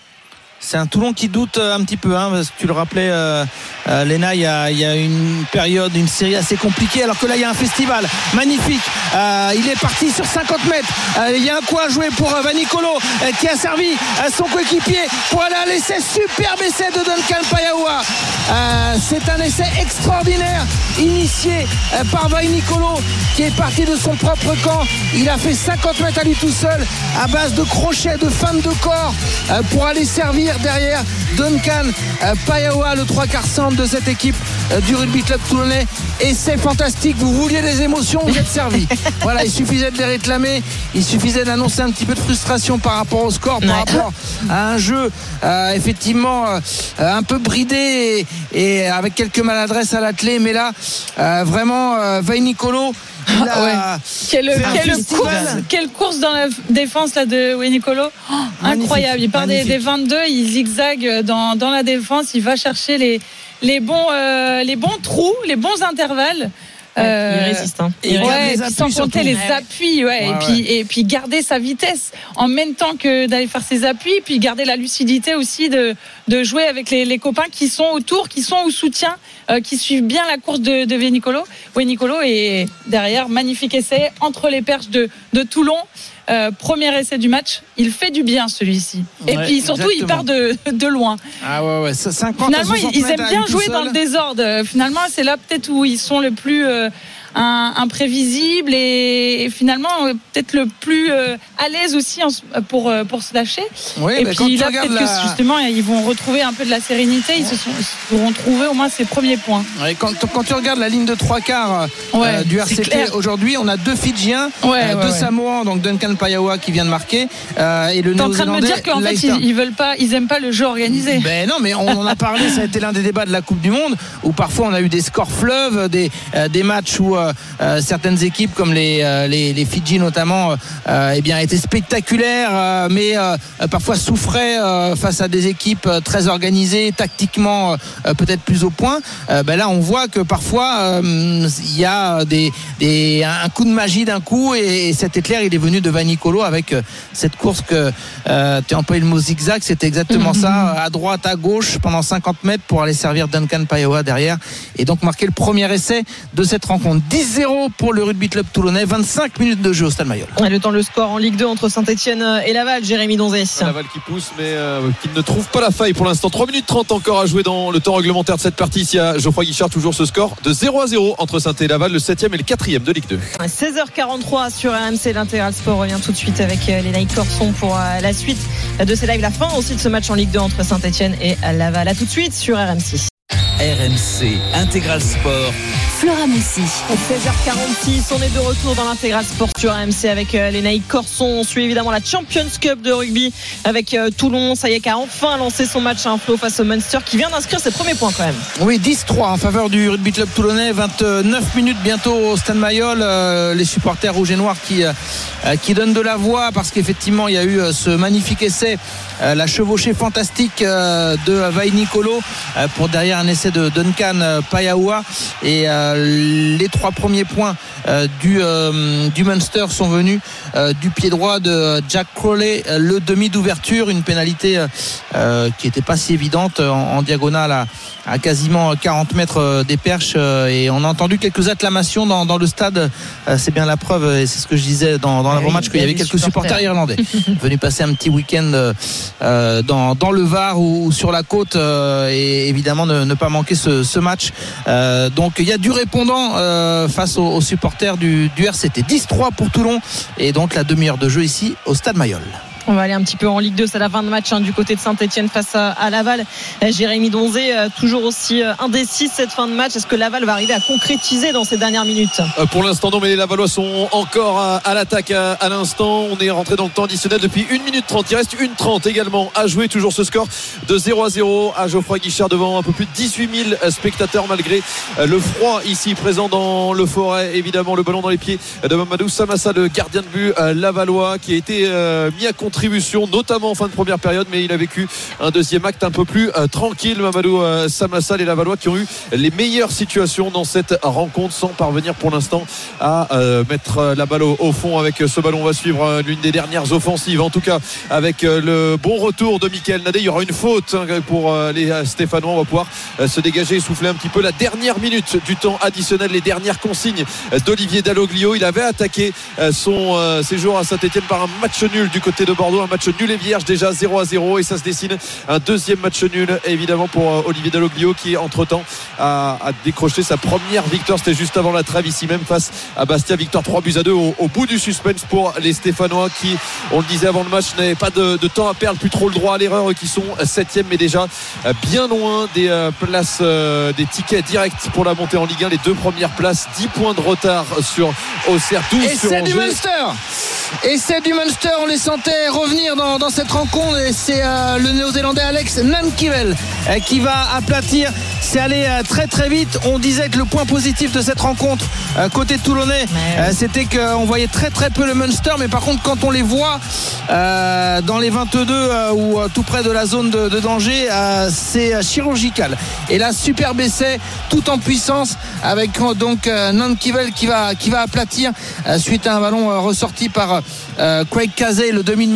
C'est un Toulon qui doute euh, un petit peu, hein, parce que tu le rappelais, euh, euh, Léna, il y a, une période, une série assez compliquée, alors que là, il y a un festival magnifique. Euh, il est parti sur 50 mètres. Euh, il y a un coup à jouer pour Vanicolo, qui a servi à son coéquipier pour aller à l'essai, superbe essai de Duncan Payawa. C'est un essai extraordinaire, initié par Vanicolo, qui est parti de son propre camp. Il a fait 50 mètres à lui tout seul, à base de crochets, de feintes de corps, pour aller servir derrière Duncan euh, Payawa, le trois quarts centre de cette équipe euh, du rugby club toulonnais. Et c'est fantastique. Vous vouliez des émotions, vous êtes servis. voilà, il suffisait de les réclamer. Il suffisait d'annoncer un petit peu de frustration par rapport au score, par rapport à un jeu euh, effectivement euh, un peu bridé et, et avec quelques maladresses à l'attelé. Mais là, euh, vraiment, Vainicolo. Il a
Ouais. Quelle, course, quelle course dans la défense là, de Wenicolo Oh, Incroyable. Il part des,
magnifique.
des 22, il zigzague dans, dans la défense, il va chercher les, les, bons, euh, les bons trous, les bons intervalles.
Il résiste, hein.
Et
Il
ouais,
les
et sans compter les appuis, ouais,
Ouais,
et, puis, et puis garder sa vitesse en même temps que d'aller faire ses appuis, puis garder la lucidité aussi de, de jouer avec les, les copains qui sont autour, qui sont au soutien, euh, qui suivent bien la course de, de Venicolo. Venicolo et derrière, magnifique essai entre les perches de, de Toulon. Euh, premier essai du match, il fait du bien celui-ci. Et puis surtout, il part de, de loin.
Ah ouais, ouais, ça, 50 à
Finalement,
60
ils aiment
à
bien jouer dans le désordre. Euh, Finalement, c'est là peut-être où ils sont le plus euh, imprévisible et, finalement peut-être le plus à l'aise aussi pour pour se lâcher.
Oui,
et
mais
puis là peut-être
la-
que justement ils vont retrouver un peu de la sérénité. Ils se sont ils auront trouvé au moins ces premiers points.
Ouais, quand, quand tu regardes la ligne de trois quarts euh, du RCT aujourd'hui, on a deux Fidjiens,
Ouais,
euh, deux. Samoans, donc Duncan Payawa qui vient de marquer, euh, et le
T'es en train de me dire qu'en fait ils, ils veulent pas, ils aiment pas le jeu organisé.
Ben non, mais on en a parlé, ça a été l'un des débats de la Coupe du Monde, où parfois on a eu des scores fleuves, des, euh, des matchs où euh, euh, certaines équipes, comme les, euh, les, les Fidji notamment, euh, eh bien, étaient spectaculaires, euh, mais euh, euh, parfois souffraient euh, face à des équipes euh, très organisées, tactiquement euh, peut-être plus au point. Euh, ben là, on voit que parfois euh, il y a des, des, un coup de magie d'un coup, et, et cet éclair, il est venu de Vanicolo avec euh, cette course que euh, tu as employé le mot zigzag, c'était exactement ça, à droite, à gauche, pendant 50 mètres pour aller servir Duncan Payowa derrière, et donc marquer le premier essai de cette rencontre. 10-0 pour le rugby club toulonnais, 25 minutes de jeu au Stade Mayol.
Le temps, le score en Ligue 2 entre Saint-Etienne et Laval, Jérémy Donzé.
Laval qui pousse, mais euh, qui ne trouve pas la faille pour l'instant. 3 minutes 30 encore à jouer dans le temps réglementaire de cette partie. Ici à Geoffroy Guichard, toujours ce score de 0 à 0 entre saint et Laval, le 7e et le 4e de Ligue 2.
16h43 sur RMC, l'intégral sport revient tout de suite avec euh, les Nike Corson pour euh, la suite de ces lives, la fin aussi de ce match en Ligue 2 entre Saint-Etienne et Laval. À tout de suite sur RMC.
RMC Intégral Sport.
Flora Moussi. 16h46, on est de retour dans l'intégral sport sur RMC avec euh, les Nike Corson. On suit évidemment la Champions Cup de rugby avec euh, Toulon. Ça y est, qui a enfin lancé son match à un flot face au Munster qui vient d'inscrire ses premiers points quand même.
Oui, 10-3 en faveur du rugby club toulonnais. 29 minutes bientôt au Stade Mayol. Euh, les supporters rouges et noirs qui, qui donnent de la voix parce qu'effectivement, il y a eu ce magnifique essai, la chevauchée fantastique de Vai Nicolo pour derrière un essai de Duncan Payaoua. Et euh, les trois premiers points euh, du, euh, du Munster sont venus euh, du pied droit de Jack Crowley, euh, le demi d'ouverture, une pénalité euh, euh, qui n'était pas si évidente en, en diagonale à, à quasiment 40 mètres euh, des perches euh, et on a entendu quelques acclamations dans, dans le stade. Euh, c'est bien la preuve et c'est ce que je disais dans, dans l'avant-match
oui,
qu'il y
a
avait quelques supporters irlandais venus passer un petit week-end euh, euh, dans, dans le Var ou, ou sur la côte euh, et évidemment ne, ne pas manquer ce, ce match. Euh, donc il y a du répondant euh, face aux, supporters du, du RCT 10-3 pour Toulon. Et donc la demi-heure de jeu ici au Stade Mayol
On va aller un petit peu en Ligue 2, c'est la fin de match hein, du côté de Saint-Etienne face à, Laval. Euh, Jérémy Donzé, euh, toujours aussi euh, indécis cette fin de match. Est-ce que Laval va arriver à concrétiser dans ces dernières minutes?
Pour l'instant, non, mais les Lavallois sont encore à, l'attaque à, l'instant. On est rentré dans le temps additionnel depuis 1 minute 30. Il reste 1 30 également à jouer. Toujours ce score de 0 à 0 à Geoffroy Guichard devant un peu plus de 18 000 spectateurs malgré le froid ici présent dans le forêt. Évidemment, le ballon dans les pieds de Mamadou Samassa, le gardien de but Lavallois qui a été mis à notamment en fin de première période, mais il a vécu un deuxième acte un peu plus euh, tranquille. Mamadou euh, Samassa, les Lavallois qui ont eu les meilleures situations dans cette rencontre sans parvenir pour l'instant à euh, mettre la balle au, fond avec ce ballon. On va suivre l'une des dernières offensives, en tout cas avec le bon retour de Michael Nadé. Il y aura une faute hein, pour les Stéphanois. On va pouvoir se dégager et souffler un petit peu la dernière minute du temps additionnel, les dernières consignes d'Olivier Dalloglio. Il avait attaqué son séjour à Saint-Etienne par un match nul du côté de Bordeaux, un match nul et vierge déjà 0 à 0 et ça se dessine un deuxième match nul évidemment pour euh, Olivier Dalloglio qui entre temps a, a décroché sa première victoire. C'était juste avant la trêve ici même face à Bastia. Victoire 3 buts à 2 au, au bout du suspense pour les Stéphanois qui, on le disait avant le match, n'avaient pas de, de temps à perdre, plus trop le droit à l'erreur, qui sont 7 mais déjà euh, bien loin des euh, places, des tickets directs pour la montée en Ligue 1. Les deux premières places, 10 points de retard sur Auxerre, 12
Et
sur
c'est du. Munster Et c'est du Munster, on les sentait revenir dans, dans cette rencontre et c'est euh, le néo-zélandais Alex Nankivel euh, qui va aplatir. C'est allé euh, très très vite. On disait que le point positif de cette rencontre côté toulonnais, c'était qu'on voyait très très peu le Munster, mais par contre quand on les voit dans les 22 euh, ou tout près de la zone de, de danger, c'est chirurgical. Et là, superbe essai, tout en puissance, avec donc Nankivel qui va, qui va aplatir suite à un ballon ressorti par Craig Casey, le demi de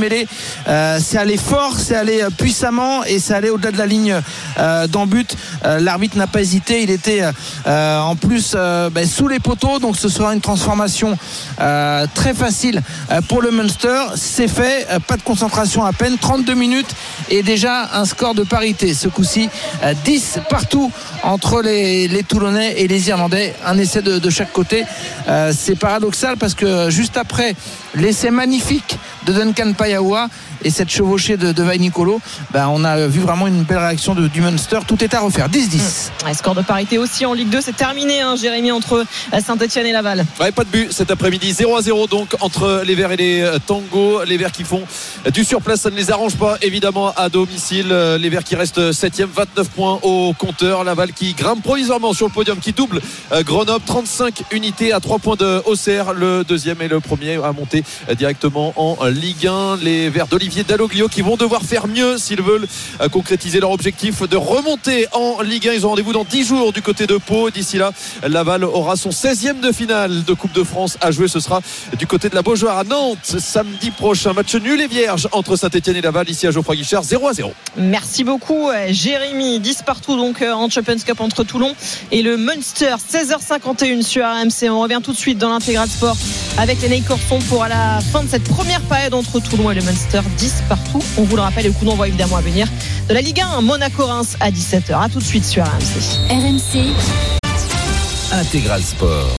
Euh, c'est allé fort, c'est allé euh, puissamment et c'est allé au-delà de la ligne euh, d'en but. Euh, L'arbitre n'a pas hésité. Il était en plus ben, sous les poteaux, donc ce sera une transformation très facile pour le Munster. C'est fait, pas de concentration à peine, 32 minutes et déjà un score de parité. Ce coup-ci, euh, 10 partout entre les, Toulonnais et les Irlandais. Un essai de, chaque côté. C'est paradoxal parce que juste après l'essai magnifique de Duncan Payaoua et cette chevauchée de, de Vai Nicolo, ben, on a vu vraiment une belle réaction de, du Munster. Tout est à refaire. 10-10.
Ouais, score de parité aussi en Ligue 2, c'est terminé, hein, Jérémy, entre Saint-Etienne et Laval.
Ouais, pas de but cet après-midi. 0 à 0 donc entre les Verts et les euh, Tango. Les Verts qui font du surplace, ça ne les arrange pas évidemment à domicile. Euh, Les Verts qui restent 7 29 points au compteur. Laval qui grimpe provisoirement sur le podium, qui double euh, Grenoble. 35 unités à 3 points de Auxerre. Le deuxième et le premier à monter directement en Ligue 1. Les Verts d'Olivier Dalloglio qui vont devoir faire mieux s'ils veulent euh, concrétiser leur objectif de remonter en Ligue 1. Ils ont rendez-vous dans 10 jours du côté de Pau. D'ici là, Laval aura son 16e de finale de Coupe de France à jouer. Ce sera du côté de la Beaujoire à Nantes samedi prochain. Match nul et vierge entre Saint-Etienne et Laval ici à Geoffroy Guichard 0 à 0.
Merci beaucoup, euh, Jérémy. 10 partout donc euh, en Champions Cup entre Toulon et le Munster. 16h51 sur RMC. On revient tout de suite dans l'intégral sport avec les Corson pour à la fin de cette première période entre Toulon et le Munster. 10 partout. On vous le rappelle, le coup d'envoi évidemment à venir de la Ligue 1 Monaco-Reims à 17h. À tout de suite sur RMC.
RMC. Intégral Sport.